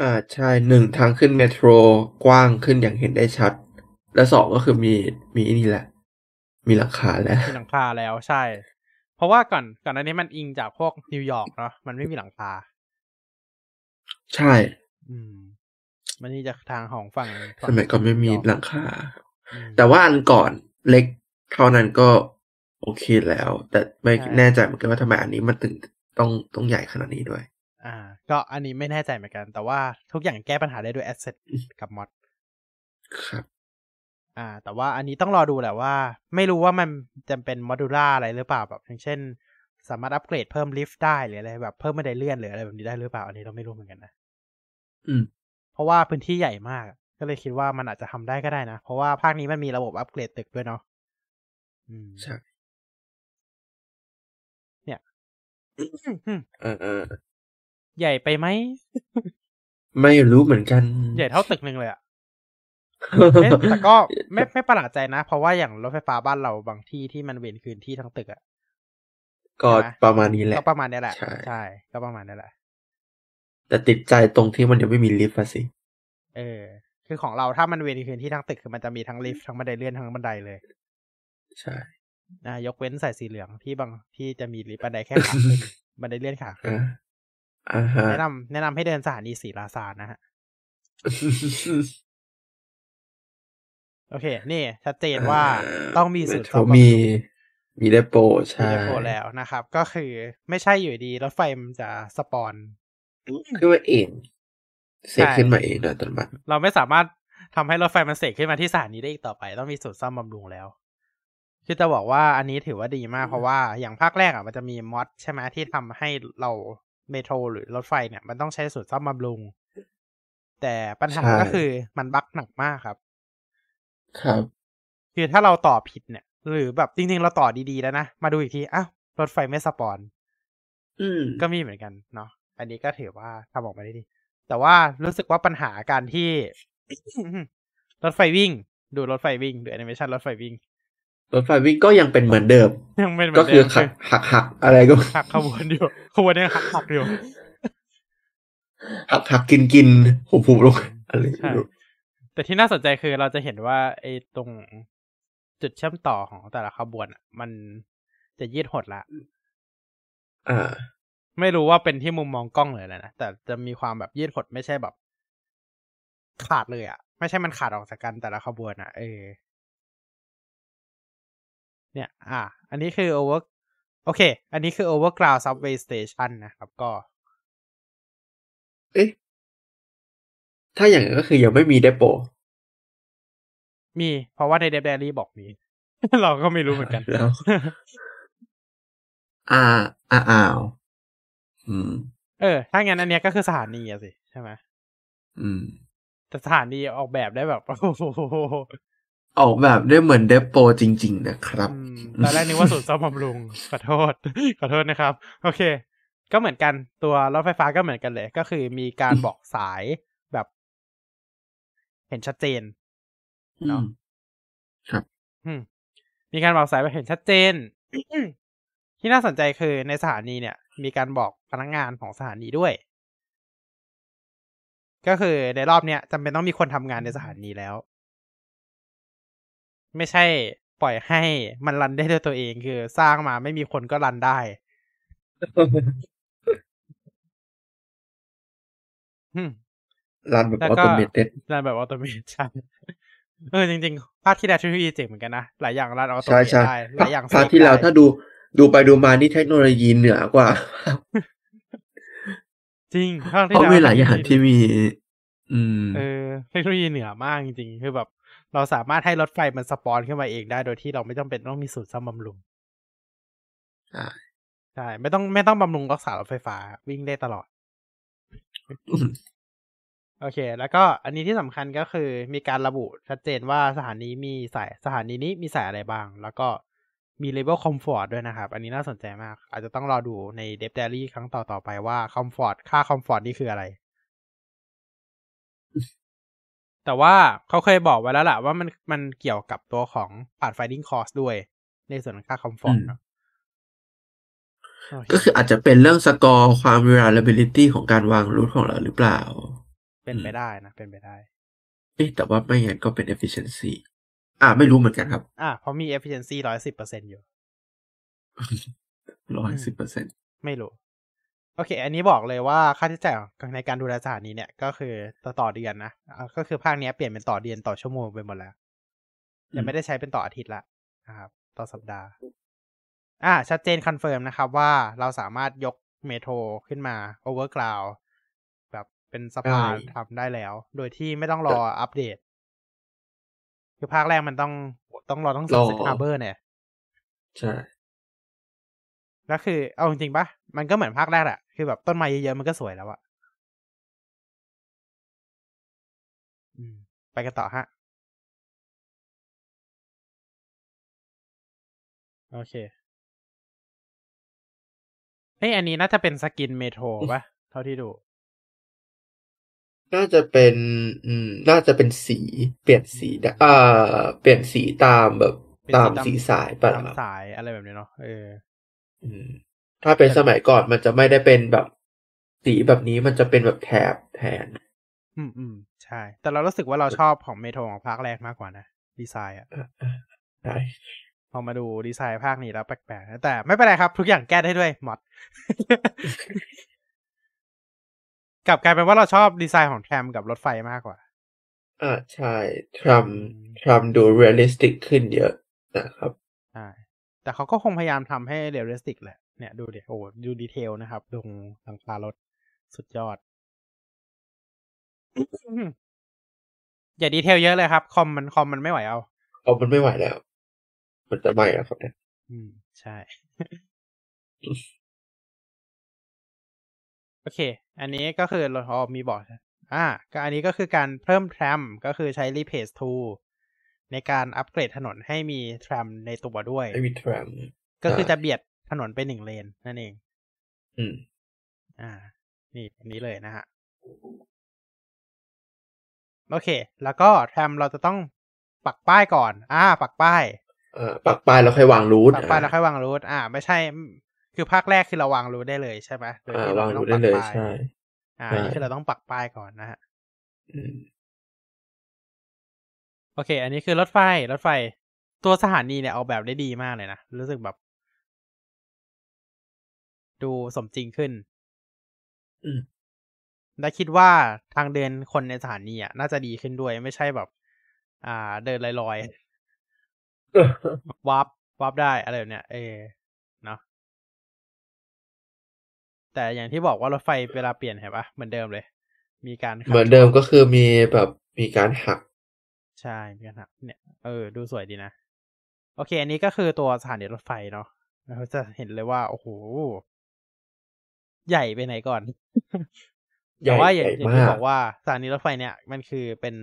อ่าใช่หนึ่งทางขึ้นเมโทรกว้างขึ้นอย่างเห็นได้ชัด และสองก็คือมีมีไอ้นี่แหละ มีหลังคาแล้วมีหลังคาแล้วใช่ เพราะว่าก่อนก่อนอันนี้มันอิงจากพวกนิวยอร์กเนาะมันไม่มีหลังคา ใช่ อืม มันนี่จากทางของฝั่งสมัยก่อนไม่มีนิวยอร์กหลังคาอืมแต่ว่าอันก่อนเล็กเท่านั้นก็ โอเคแล้ว แต่ไม่ใช่แน่ใจเหมือนกันว่าทำไมอันนี้มันถึงต้องต้องใหญ่ขนาดนี้ด้วย อ่า ก็อันนี้ไม่แน่ใจเหมือนกัน แต่ว่าทุกอย่างแก้ปัญหาได้ด้วย asset กับ mod ครับ อ่า แต่ว่าอันนี้ต้องรอดูแหละว่า ไม่รู้ว่ามันจะเป็นโมดูล่าอะไรหรือเปล่าแบบอย่างเช่น สามารถอัปเกรดเพิ่มลิฟต์ได้หรืออะไรแบบเพิ่มบันไดเลื่อนหรืออะไรแบบนี้ได้หรือเปล่าอันนี้เราไม่รู้เหมือนกันนะอืม เพราะว่าพื้นที่ใหญ่มาก ก็เลยคิดว่ามันอาจจะทำได้ก็ได้นะ เพราะว่าภาคนี้มันมีระบบอัปเกรดตึกด้วยเนาะอืมใช่ เออเออใหญ่ไปไหม ไม่รู้เหมือนกัน ใหญ่เท่าตึกหนึ่งเลยอะเอ๊ะแต่ก็ไม่ไม่ประหลาดใจนะ เพราะว่าอย่างรถไฟฟ้าบ้านเราบางที่ที่มันเวนคืนที่ทั้งตึกอะก็ใช่ไหมประมาณนี้แหละ ก็ประมาณนี้แหละใช่ใช่ ก็ประมาณนี้แหละ แต่ติดใจตรงที่มันยังไม่มีลิฟต์อะสิ เออ คือของเราถ้ามันเวนคืนที่ทั้งตึกคือมันจะมีทั้งลิฟต์ทั้งบันไดเลื่อนทั้งบันไดเลย ใช่ นะยกเว้นสายสีเหลืองที่บางที่จะมีลิฟต์บันไดแค่ขาขึ้นบันไดเลื่อนขาขึ้นอ่าอ่าฮะแนะนำแนะนำให้เดินสถานีศรีราชานะฮะโอเค นี่ ชัดเจนว่าต้องมีศูนย์เทซ่รอมบำรุงมี มีเดโปมีใช่เดโปแล้วนะครับ ก็คือไม่ใช่อยู่ดีรถไฟมันจะสปอนขึ้นมาเองเสกใช่ขึ้นมาเองโดยอัตโนมัติเราไม่สามารถทำให้รถไฟมันเสกขึ้นมาที่สถานีได้อีกต่อไป ต้องมีศูนย์ซ่อมบำรุงแล้ว คือจะบอกว่าอันนี้ถือว่าดีมากเพราะว่าอย่างภาคแรกอะมันจะมีมอดใช่ไหมที่ทำให้เราเมโทรหรือรถไฟเนี่ย มันต้องใช้ศูนย์ซ่อมบำรุง แต่ปัญหาใช่ก็คือมันบั๊กหนักมากครับ ครับ คือถ้าเราต่อผิดเนี่ย หรือแบบจริงๆเราต่อดีๆแล้วนะ มาดูอีกทีอ้าวรถไฟไม่สปอนอืมก็มีเหมือนกันเนาะอันนี้ก็ถือว่าทำออกมาได้ดี แต่ว่ารู้สึกว่าปัญหาการที่ รถไฟวิ่ง ดูรถไฟวิ่ง ดูแอนิเมชันรถไฟวิ่ง รถไฟวิ่งก็ยังเป็นเหมือนเดิมยังเป็นเหมืก็อนคืเดิอมหัคืกอหักหักอะไรก็หักขบวนอยู่ขบวนยังหักหักอยู่หักหักกินกินหุบหุบลงอะไรใช่ไม่รู้แต่ที่น่าสนใจคือเราจะเห็นว่าไอ้ตรงจุดเชื่อมต่อของแต่ละขบวนอะมันจะยืดหดละอ่า ไม่รู้ว่าเป็นที่มุมมองกล้องเลยนะแต่จะมีความแบบยืดหดไม่ใช่แบบ ขาดเลยอะไม่ใช่มันขาดออกจากกันแต่ละขบวนอะเออ เนี่ย อะอันนี้คือ over โอเค อันนี้คือ overground subway station นะครับก็ เอ๊ะ ถ้าอย่างนั้นก็คือยังไม่มีเดโป มี เพราะว่าในเดบเดลี่บอกมี เราก็ไม่รู้เหมือนกันแล้วอ่าอ่าอ้าวอืม เออ ถ้างั้นอันเนี้ยก็คือสถานีอะสิ ใช่ไหมอืม แต่สถานีออกแบบได้แบบโอ้โห ออกแบบได้เหมือนเดโปจริง ๆ นะครับอืมตอนแรกนึกว่าศูนย์ซ่อมบำรุงขอโทษ ขอโทษนะครับ โอเค ก็เหมือนกันตัวรถไฟฟ้าก็เหมือนกันเลย ก็คือมีการบอกสายแบบ เห็นชัดเจนเนอะอืมมีการบอกสายแบบเห็นชัดเจนที่น่าสนใจคือในสถานีเนี่ย มีการบอกพนักงานของสถานีด้วย ก็คือในรอบเนี้ยจำเป็นต้องมีคนทำงานในสถานีแล้ว ไม่ใช่ปล่อยให้มัน run ได้ด้วยตัวเองคือสร้างมาไม่มีคนก็ run ได้อืม run แบบแล้วก็ automated run แบบ automate ใช่เออจริงๆ ภาคที่แล้วเทคโนโลยีเจ๋งเหมือนกันนะ หลายอย่างรันออโตใช่ใช่ได้หลายอย่างภาคเซฟที่แล้วได้ถ้าดูดูไปดูมานี่เทคโนโลยีเหนือกว่า จริงภาคเพที่ราะแล้วมีหลายอย่างที่มี อืมเออเทคโนโลยีเหนือมากจริงๆ คือแบบ เราสามารถให้รถไฟมันสปอนขึ้นมาเองได้โดยที่เราไม่จำเป็นต้องมีสูตรซ่อมบำรุงใช่ใช่ไม่ต้องไม่ต้องบำรุงรักษารถไฟฟ้าวิ่งได้ตลอดอืมโอเค แล้วก็อันนี้ที่สำคัญก็คือมีการระบุชัดเจนว่าสถานีมีสายสถานีนี้มีสายอะไรบ้าง แล้วก็มี level comfort ด้วยนะครับ อันนี้น่าสนใจมาก อาจจะต้องรอดูใน dev diary ครั้งต่อ ๆ ไปว่า comfort ค่า comfort นี่คืออะไร แต่ว่าเขาเคยบอกไว้แล้วล่ะว่ามันมันเกี่ยวกับตัวของผ่าน finding cost ด้วย ในส่วนของค่า comfort อืมเนอะโอเคก็คืออาจจะเป็นเรื่องสกอร์ความ reliability ของการวาง route ของเราหรือเปล่า เป็นไปได้นะ เป็นไปได้เอ๊ะแต่ว่าไม่งั้นก็เป็น efficiency อ่าไม่รู้เหมือนกันครับ อะเพราะมี efficiency ร้อยสิบเปอร์เซ็นต์อยู่ร้อยสิบเปอร์เซ็นต์ไม่รู้ โอเค อันนี้บอกเลยว่าค่าใช้จ่ายในการดูแลสถานีเนี่ยก็คือต่อต่อเดือนนะอ่าก็คือภาคเนี้ยเปลี่ยนเป็นต่อเดือนต่อชั่วโมงไปหมดแล้วยังไม่ได้ใช้เป็นต่ออาทิตย์ละนะครับ ต่อสัปดาห์ อ่า ชัดเจน confirm นะครับว่าเราสามารถยก metro ขึ้นมา overground แบบเป็นสะพานทำได้แล้ว โดยที่ไม่ต้องรออัปเดต คือภาคแรกมันต้องต้องรอต้องรอ Sunset Harbor เนี่ย ใช่ แล้วคือ เอาจริงๆปะมันก็เหมือนภาคแรกแหละคือแบบต้นไม้เยอะๆมันก็สวยแล้วอะอืม ไปกันต่อฮะ โอเคเอ้ยอันนี้น่าจะเป็น skin metroปะเท่าที่ดู น่าจะเป็น อืม น่าจะเป็นสี เปลี่ยนสีได้อ่า เปลี่ยนสีตามแบบเป็นตามสีสีตามสายป่ะตามครับสายอะไรแบบนี้เนาะเอออืม ถ้าเป็นสมัยก่อนมันจะไม่ได้เป็นแบบสีแบบนี้มันจะเป็นแบบแถบแทน อืมอืมใช่ แต่เรารู้สึกว่าเราชอบของเมโทรของภาคแรกมากกว่านะ ดีไซน์อะได้พอมาดูดีไซน์ภาคนี้แล้วแปลกๆนะแต่ไม่เป็นไรครับ ทุกอย่างแก้ได้ด้วยมอดกลับกลายเป็นว่าเราชอบดีไซน์ของ tram กับรถไฟมากกว่า อ่าใช่ tram tram ดู realistic ขึ้นเยอะนะครับใช่ แต่เขาก็คงพยายามทำให้ realistic แหละ เนี่ยดูเดี๋ยวโอ้ดู detail นะครับตรงหลังคารถสุดยอด อย่า detail เยอะเลยครับ คอมมันคอมมันไม่ไหวเอาเอามันไม่ไหวแล้ว มันจะไหม้แล้วครับเนี่ยอืม ใช่ โอเค อันนี้ก็คือเราอ๋อมีบอกใช่อ่าก็อันนี้ก็คือการเพิ่มแทรมก็คือใช้ replace tool ในการอัปเกรดถนนให้มีแทรมในตัวด้วยไม่มีทรัมป์ก็คือจะเบียดถนนไปหนึ่งเลนนั่นเอง อืม อ่า นี่อันนี้เลยนะฮะ โอเค แล้วก็แทรมเราจะต้องปักป้ายก่อน อ่า ปักป้ายอ่าปักป้ายแล้วค่อยวางรูทปักป้ายแล้วค่อยวางรูทอ่า ไม่ใช่ คือภาคแรกคือเราวางรูทได้เลยใช่ไหมโดยอ่าที่วางม่รูต้ทได้เลยปักป้าใช่ อ่าใช่อันนี้คือเราต้องปักป้ายก่อนนะฮะอืม โอเค อันนี้คือรถไฟ รถไฟ ตัวสถานีเนี่ยออกแบบได้ดีมากเลยนะ รู้สึกแบบ ดูสมจริงขึ้น อืมและคิดว่าทางเดินคนในสถานีอะน่าจะดีขึ้นด้วย ไม่ใช่แบบ อ่า เดินลอยๆวับวับได้อะไรแบบเนี้ย เออเนาะแต่อย่างที่บอกว่ารถไฟเวลาเปลี่ยนเห็นปะเหมือนเดิมเลย มีการขับเหมือนเดิมก็คือมีแบบมีการหัก ใช่มีการหักเนี่ยเออดูสวยดีนะ โอเค อันนี้ก็คือตัวสถานีรถไฟเนาะเราจะเห็นเลยว่า โอ้โห ใหญ่ไปไหนก่อนใหญ่แต่ว่าอย่างใหญ่อย่างที่มากบอกว่าสถานีรถไฟเนี่ย มันคือเป็น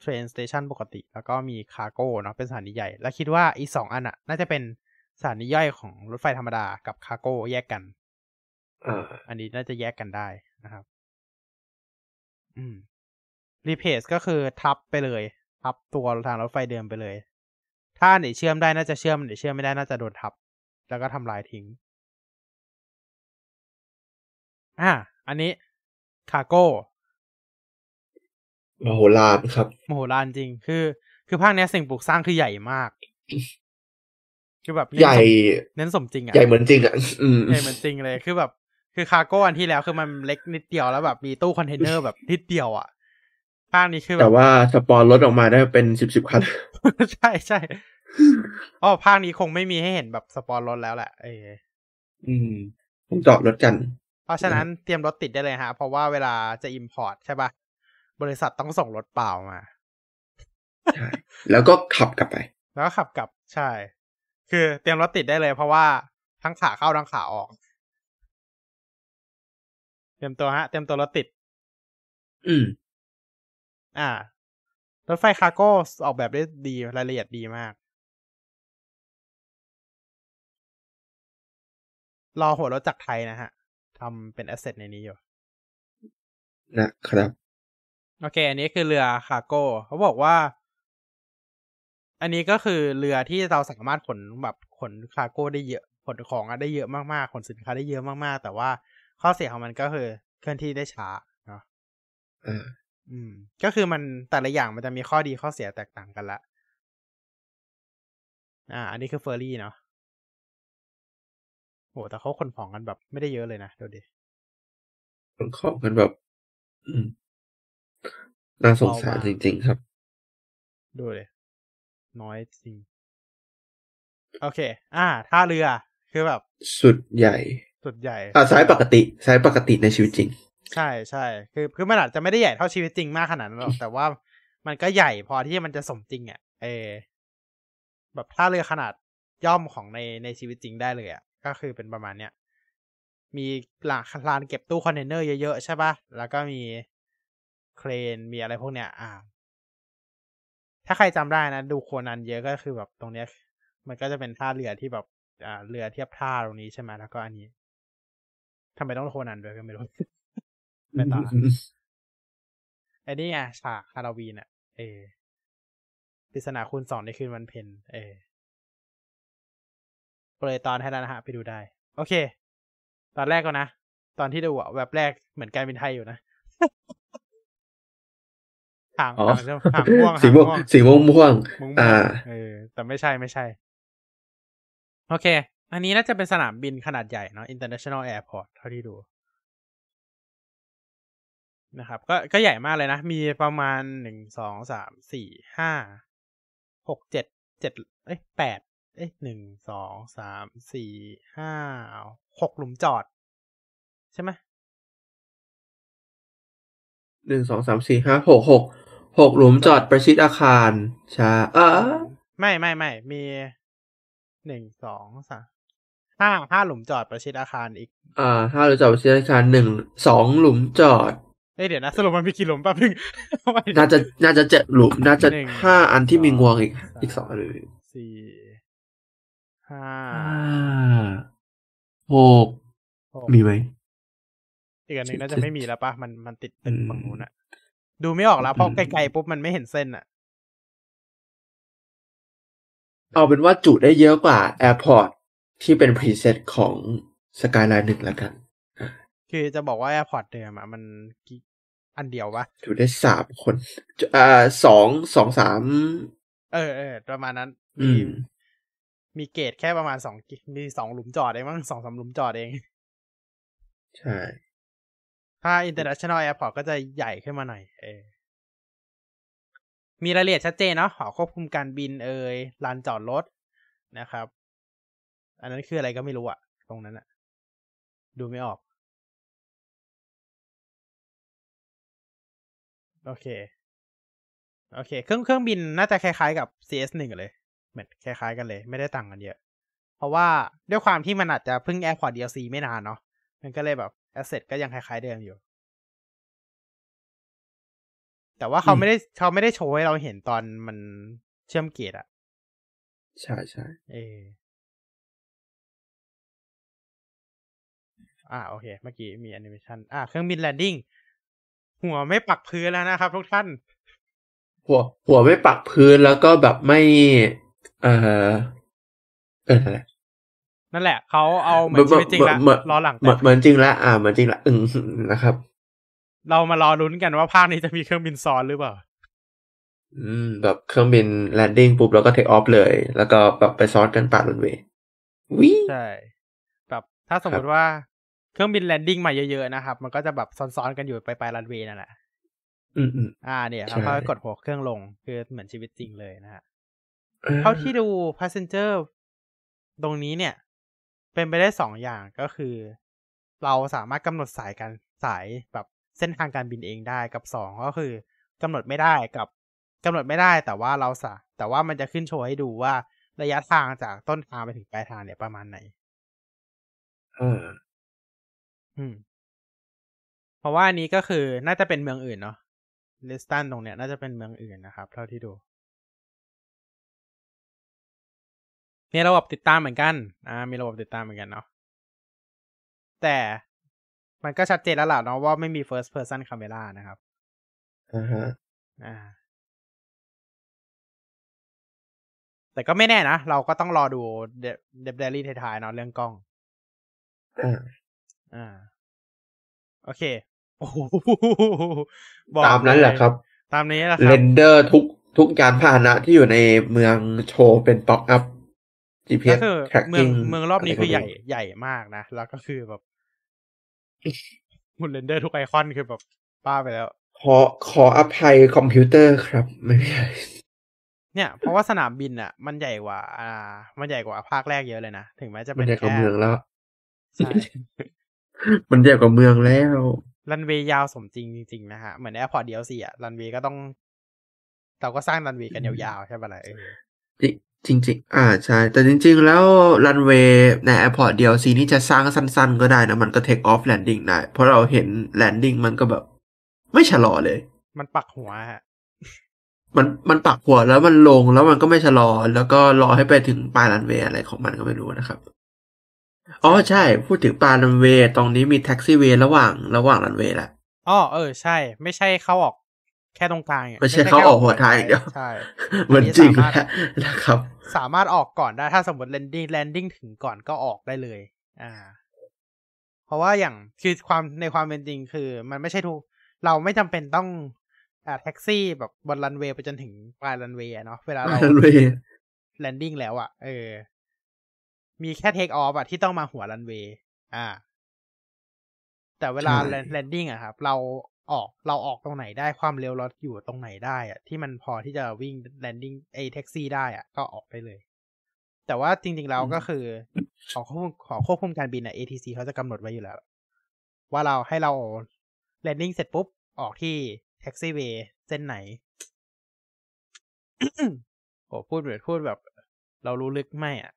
train station ปกติ แล้วก็มี cargo เนาะเป็นสถานีใหญ่ แล้วคิดว่าอีกสองอันอะ น่าจะเป็นสถานีย่อยของรถไฟธรรมดากับ cargo แยกกันอ่าอันนี้น่าจะแยกกันได้นะครับ อืม รีเพ e ก็คือทับไปเลย ทับตัวทางรถไฟเดิมไปเลย ถ้าอันไหนเชื่อมได้น่าจะเชื่อมอันไหนเชื่อมไม่ได้น่าจะโดนทับ แล้วก็ทำลายทิ้ง อ่าอันนี้ cargo มโหฬารครับมโหฬารจริง คือ คือภาคเนี้ยสิ่งปลูกสร้างคือใหญ่มาก คือแบบเน้นใหญ่สมเน้นสมจริงอะใหญ่เหมือนจริงอะอืมใหญ่เหมือนจริงเลย คือแบบ คือ cargo อันที่แล้วคือมันเล็กนิดเดียวแล้วแบบมีตู้คอนเทนเนอร์แบบนิดเดียวอะ ภาคนี้คือแบแต่บว่า spawn รถออกมาได้เป็นสิบสิบคัน ใช่ใช่อ๋อภาคนี้คงไม่มีให้เห็นแบบ spawn รถแล้วแหละเอออืมต้องจอดรถกัน เพราะฉะนั้นเตรียมรถติดได้เลยฮะ เพราะว่าเวลาจะ import ใช่ปะบริษัทต้องส่งรถเปล่ามาใช่แล้วก็ขับกลับไป แล้วก็ขับกลับใช่ คือเตรียมรถติดได้เลยเพราะว่าทั้งขาเข้าทั้งขาออก เตรียมตัวฮะ เตรียมตัวรถติด อืม อ่ารถไฟ cargo ออกแบบได้ดีรายละเอียดดีมาก รอหัวรถจากไทยนะฮะทำเป็น asset ในนี้อยู่ นะครับ โอเค อันนี้คือเรือ cargo เขาบอกว่า อันนี้ก็คือเรือที่เราสามารถขนแบบขน cargo ได้เยอะขนของอะได้เยอะมากๆขนสินค้าได้เยอะมากๆ แต่ว่าข้อเสียของมันก็คือเคลื่อนที่ได้ช้าเนาะ อ่าอืม ก็คือมันแต่ละอย่างมันจะมีข้อดีข้อเสียแตกต่างกันละ อ่า อันนี้คือเฟอร์รี่เนาะโหแต่เขาขนของกันแบบไม่ได้เยอะเลยนะดูดิขนของกันแบบ อืมน่าสงสารเบามากจริง ๆ ครับ ดูเลย น้อยจริง โอเค อ่าท่าเรือ คือแบบ สุดใหญ่ สุดใหญ่ อ่าไซส์ปกติไซส์ปกติในชีวิตจริง ใช่ใช่คือคือมันอาจจะไม่ได้ใหญ่เท่าชีวิตจริงมากขนาดนั้นหรอกแต่ว่ามันก็ใหญ่พอที่มันจะสมจริงอะเออแบบท่าเรือขนาดย่อมของในในชีวิตจริงได้เลยอะก็คือเป็นประมาณเนี้ยมีหลังลานเก็บตู้คอนเทนเนอร์เยอะๆใช่ปะแล้วก็มีเครนมีอะไรพวกเนี้ย อ่า ถ้าใครจำได้นะ ดูโคนันเยอะก็คือแบบตรงเนี้ย มันก็จะเป็นท่าเรือที่แบบอ่าเรือเทียบท่าตรงนี้ใช่ไหมแล้วก็อันนี้ทำไมต้องโคนันด้วยก็ไม่รู้ ไปต่อไอ้นี่ไงฉากฮาโลวีนอะ เออปริศนาคูณสองในคืนวันเพ็ญเออเปลยตอนให้แล้วนะฮะ ไปดูได้ โอเค ตอนแรกก็นะ ตอนที่ดูอะแบบแรกเหมือนการบินไทยอยู่นะหางอ๋อหางหางม่วงสีหางม่วงม่วงสีม่วงม่วงม่วงอ่าเออ แต่ไม่ใช่ไม่ใช่ โอเค อันนี้น่าจะเป็นสนามบินขนาดใหญ่เนาะ international airport เท่าที่ดู นะครับ ก็ก็ใหญ่มากเลยนะ มีประมาณหนึ่งสองสามสี่ห้าหกเจ็ดเจ็ดเอ้ยแปดเอ้ยหนึ่งสองสามสี่ห้าหกหลุมจอด ใช่ไหมหนึ่งสองสามสี่ห้าหกหกหกหลุมจอดประชิดอาคารใช่เออไม่ไม่ไม่มีหนึ่งสองสามห้าห้าหลุมจอดประชิดอาคารอีก อ่าห้าหลุมจอดประชิดอาคารหนึ่งสองหลุมจอด เอ้ยเดี๋ยวนะสรุปมันมีกี่หลุมแป๊บนึงน่าจะน่าจะเจ็ดหลุมน่าจะหนึ่งห้าอันที่มีงวงอีกสามอีกสองอันเลยสี่ห้าห้าหกหกมีไหมอีกอันหนึ่งน่าจะเจ็ดไม่มีแล้วปะมันมันติดตึกอืมฝั่งนู้นอะดูไม่ออกแล้วเพราะอืมไกลๆปุ๊บมันไม่เห็นเส้นอะเอาเป็นว่าจุได้เยอะกว่า Airport ที่เป็น preset ของ Skylines หนึ่งแล้วกัน คือจะบอกว่า airport เดิมอะมันกี่อันเดียววะจุได้สามคนจุอ่าสองสองสามเออเออประมาณนั้นอืม มี มี gate แค่ประมาณสองกิมีสองหลุมจอดเองมั้งสองสามหลุมจอดเอง ใช่ ถ้า international airport ก็จะใหญ่ขึ้นมาหน่อยเออมีรายละเอียดชัดเจนเนาะหอควบคุมการบินเอ่ยลานจอดรถนะครับ อันนั้นคืออะไรก็ไม่รู้อะตรงนั้นอะดูไม่ออก โอเค โอเค เครื่องเครื่องบินน่าจะคล้ายๆกับ CS หนึ่งเลย เหมือนคล้ายๆกันเลย ไม่ได้ต่างกันเยอะ เพราะว่าด้วยความที่มันอาจจะเพิ่ง Airport DLC ไม่นานเนาะ มันก็เลยแบบ Asset ก็ยังคล้ายๆเดิมอยู่ แต่ว่าเขาอืมไม่ได้เขาไม่ได้โชว์ให้เราเห็นตอนมันเชื่อม gate อะใช่ใช่เอออ่าโอเค เมื่อกี้มีแอนิเมชันอ่าเครื่องบิน landing หัวไม่ปักพื้นแล้วนะครับทุกท่าน หัว หัวไม่ปักพื้นแล้วก็แบบไม่ เออเออนั่นแหละนั่นแหละเขาเอาเหมือนชีวิตจริงละเหมือนล้อหลังเหมือนแตกเหมือนจริงแล้วอ่าเหมือนจริงละอืมนะครับ เรามารอลุ้นกันว่าภาคนี้จะมีเครื่องบินซ้อนหรือเปล่าอืมแบบเครื่องบิน landing ปุ๊บแล้วก็ take off เลย แล้วก็แบบไปซ้อนกันปลายรันเวย์วิใช่แบบถ้าสมมติว่า เครื่องบิน landing มาเยอะๆนะครับ มันก็จะแบบซ้อนๆกันอยู่ไปปลายรันเวย์นั่นแหละอืมอืมอ่าเนี่ยใช่แล้วก็กดหัวเครื่องลงคือเหมือนชีวิตจริงเลยนะฮะเท่าที่ดู passenger ตรงนี้เนี่ย เป็นไปได้สองอย่างก็คือ เราสามารถกำหนดสายการสายแบบเส้นทางการบินเองได้กับสองก็คือกำหนดไม่ได้กับกำหนดไม่ได้แต่ว่าเราสาแต่ว่ามันจะขึ้นโชว์ให้ดูว่าระยะทางจากต้นทางไปถึงปลายทางเนี่ยประมาณไหนอ่า อืม เพราะว่าอันนี้ก็คือน่าจะเป็นเมืองอื่นเนาะลิสตันตรงเนี้ยน่าจะเป็นเมืองอื่นนะครับ เท่าที่ดูมีระบบติดตามเหมือนกัน อ่า มีระบบติดตามเหมือนกันเนาะ แต่มันก็ชัดเจนแล้วล่ะเนาะว่าไม่มี first person camera นะครับ อ่าฮะ อ่า แต่ก็ไม่แน่นะ เราก็ต้องรอดูเดเดบเดลี่ท้ายๆเนาะเรื่องกล้อง อ่าอ่า โอเค โอ้โหบอกตามนั้นแหละครับ ตามนี้แหละคเรรับนเดอร์ทุกทุกยานพาหนะที่อยู่ในเมืองโชว์เป็นป๊อปอัพก็ GPS คือเมือง tracking เมืองรอบนี้คือใหญ่ะไรก็ไม่รู้ใหญ่มากนะ แล้วก็คือแบบหุ่นเรนเดอร์ทุกไอคอนคือแบบป้าไปแล้ว ขอขออภัยคอมพิวเตอร์ครับ ไม่ใช่เนี่ย เพราะว่าสนามบินอะ มันใหญ่กว่า อ่า มันใหญ่กว่าภาคแรกเยอะเลยนะ ถึงแม้จะมัเป็นนใหญ่กว่าแค่เมืองแล้วใช่ มันใหญ่กว่าเมืองแล้ว รันเวย์ยาวสมจริงจริงๆนะฮะ เหมือน airport เดียวสิอะ รันเวย์ก็ต้อง เราก็สร้างรันเวย์กันยาวๆ ใช่ปะล่ะเออจริงจริงๆอ่าใช่ แต่จริง ๆ แล้วรันเวย์ใน Airport DLC นี่จะสร้างสั้น ๆ ก็ได้นะ มันก็ take off landing ได้ เพราะเราเห็น landing มันก็แบบ ไม่ชะลอเลย มันปักหัวฮะมันมันปักหัวแล้วมันลงแล้วมันก็ไม่ชะลอ แล้วก็รอให้ไปถึงปลายรันเวย์อะไรของมันก็ไม่รู้นะครับ อ๋อใช่ พูดถึงปลายรันเวย์ตรงนี้มีแท็กซี่เวย์ระหว่างระหว่างรันเวย์แหละอ๋อเออใช่ ไม่ใช่เข้าออกแค่ตรงกลางอะไม่ใช่เข้าออกหัวท้ายอย่างเดียวใช่มันจริงอันนี้สามารถแล้วนะครับ สามารถออกก่อนได้ถ้าสมมติ landing landing ถึงก่อนก็ออกได้เลย อ่า เพราะว่าอย่างคือความในความเป็นจริงคือ มันไม่ใช่ทุกเราไม่จำเป็นต้องอ่าแท็กซี่แบบบนรันเวย์ไปจนถึงปลายรันเวย์อะเนาะเวลาเรารันเวย์ landing แล้วอะเออ มีแค่ take off อะที่ต้องมาหัวรันเวย์อ่า แต่เวลา landing อะครับ เราออกเราออกตรงไหนได้ความเร็วรถอยู่ตรงไหนได้อะที่มันพอที่จะวิ่ง landing ไอแท็กซี่ได้อะก็ออกไปเลย แต่ว่าจริง ๆ แล้วก็คือของควบคุมของควบคุมการบินอะ ATC เขาจะกำหนดไว้อยู่แล้ว ว่าเราให้เรา landing เสร็จปุ๊บ ออกที่ taxiway เส้นไหนโอ้พูดแบบพูดแบบ เรารู้ลึกไม่อะ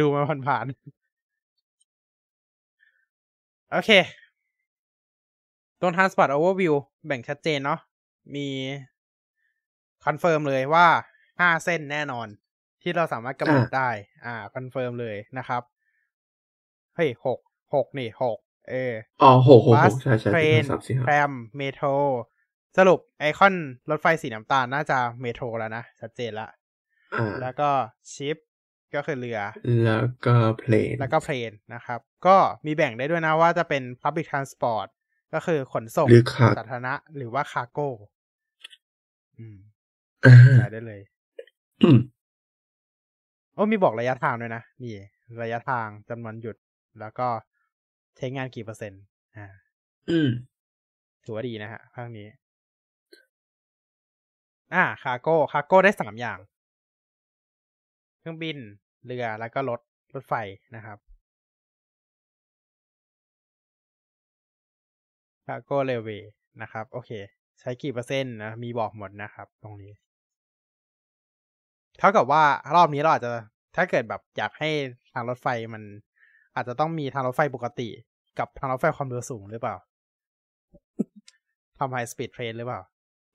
ดูมาผ่านๆ โอเค ตรง Transport Overview แบ่งชัดเจนเนาะ มีคอนเฟิร์มเลยว่าห้าเส้นแน่นอน ที่เราสามารถกำหนดได้ อ่าคอนเฟิร์มเลยนะครับ เฮ้ยหกหกนี่หกเอออ๋อหกหกบัหสกใช่ใช่เทรนสามสี่แทรห้ามเมโทรสรุปไอคอนรถไฟสีน้ำตาลน่าจะ metro แล้วนะ ชัดเจนละอ่าแล้วก็ ship ก็คือเรือ แล้วก็ plane แล้วก็ plane นะครับ ก็มีแบ่งได้ด้วยนะว่าจะเป็น Public Transport ก็คือขนส่งหรือ car สาธารณะหรือว่า cargo อืมอ่าใช้ได้เลยอืมโอ้มีบอกระยะทางด้วยนะนี่ระยะทางจำนวนหยุด แล้วก็ใช้งานกี่เปอร์เซ็นต์อ่าอืมถือว่าดีนะฮะภาคนี้ อ่า cargo cargo ได้สามอย่าง เครื่องบิน เรือแล้วก็รถรถไฟนะครับ cargo railway นะครับ โอเค ใช้กี่เปอร์เซ็นต์นะ มีบอกหมดนะครับ ตรงนี้ เท่ากับว่ารอบนี้เราอาจจะถ้าเกิดแบบอยากให้ทางรถไฟมัน อาจจะต้องมีทางรถไฟปกติ กับทางรถไฟความเร็วสูงหรือเปล่าทำ high speed train หรือเปล่า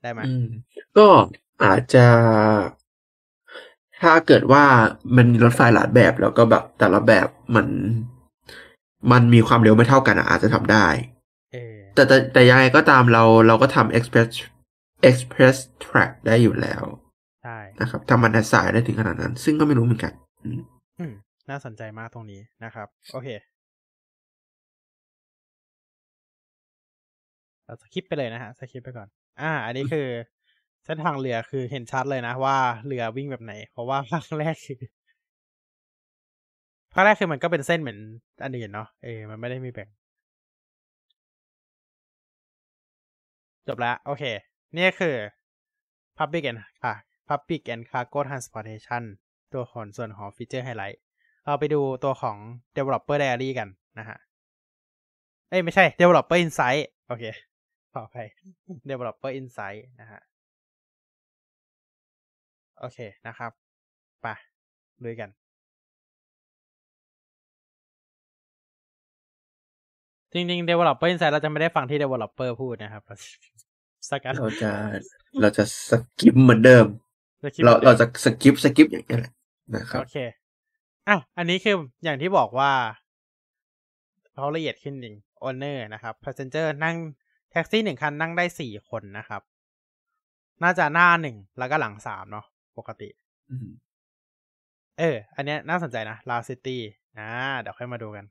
ได้ไหมก็อาจจะ ถ้าเกิดว่ามันมีรถไฟหลายแบบแล้วก็แบบแต่ละแบบมัน มันมีความเร็วไม่เท่ากันอะอาจจะทำได้เออแต่แต่แต่ยังไงก็ตามเราเราก็ทำ express express track ได้อยู่แล้วใช่นะครับทำมันสายได้ถึงขนาดนั้น ซึ่งก็ไม่รู้เหมือนกันอืมอืมน่าสนใจมากตรงนี้นะครับ โอเค เราสคิปไปเลยนะฮะสคิปไปก่อน อ่า อันนี้คือ เส้นทางเรือคือเห็นชัดเลยนะว่าเรือวิ่งแบบไหน เพราะว่าภาคแรกคือภาคแรกคือมันก็เป็นเส้นเหมือนอันอื่นเนาะเออมันไม่ได้มีแบ่งจบแล้ว โอเค นี่คือ Public and ค่ะ Public and Cargo Transportation ตัวของส่วนของฟีเจอร์ไฮไลท์เราไปดูตัวของ Developer Diary กันนะฮะ เอ้ย ไม่ใช่ Developer Insight โอเค ขออภัย Developer Insight นะฮะ โอเคนะครับไปลุยกัน จริงๆ Developer Insight เราจะไม่ได้ฟังที่ Developer พูดนะครับสักกันเราจะเราจะสกิปเหมือนเดิมจะคิดเราหมือนดิมเราจะสกิปสกิปอย่างนี้ยแหละนะครับโอเคอะอันนี้คืออย่างที่บอกว่าเขาละเอียดขึ้นจริง owner นะครับ passenger นั่งแท็กซี่หนึ่งคันนั่งได้สี่คนนะครับ น่าจะหน้าหนึ่งแล้วก็หลังสามเนาะ ปกติอืมเออ อันเนี้ยน่าสนใจนะ Loud City อ่าเดี๋ยวค่อยมาดูกัน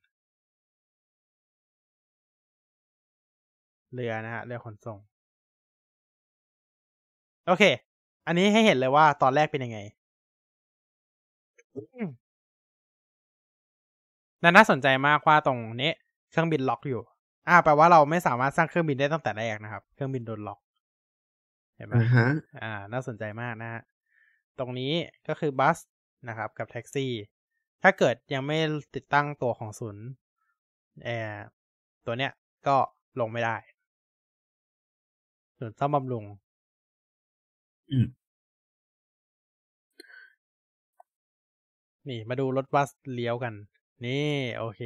เรือนะฮะ เรือขนส่ง โอเค อันนี้ให้เห็นเลยว่าตอนแรกเป็นยังไงอืมน่าน่าสนใจมากว่าตรงนี้เครื่องบินล็อกอยู่ อ่าแปลว่าเราไม่สามารถสร้างเครื่องบินได้ตั้งแต่แรกนะครับ เครื่องบินโดนล็อก เห็นไหมอ่าฮะอ่าน่าสนใจมากนะฮะ ตรงนี้ก็คือบัสนะครับกับแท็กซี่ ถ้าเกิดยังไม่ติดตั้งตัวของศูนย์เอ่อตัวเนี้ยก็ลงไม่ได้ศูนย์ซ่อมบำรุง อืมนี่มาดูรถบัสเลี้ยวกัน นี่ โอเค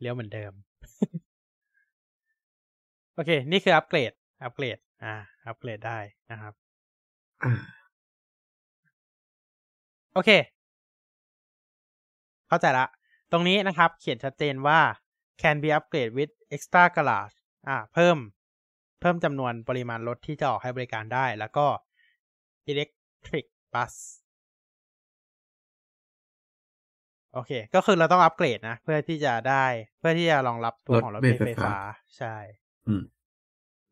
เลี้ยวเหมือนเดิม โอเค นี่คืออัปเกรด อัปเกรด อ่า อัปเกรดได้นะครับอ่า โอเค เข้าใจละ ตรงนี้นะครับ เขียนชัดเจนว่า can be upgrade with extra garage อ่า เพิ่ม เพิ่มจำนวนปริมาณรถที่จะออกให้บริการได้ แล้วก็ electric bus โอเค ก็คือเราต้องอัปเกรดนะ เพื่อที่จะได้ เพื่อที่จะรองรับตัวของรถเมล์ไฟฟ้า ใช่อืม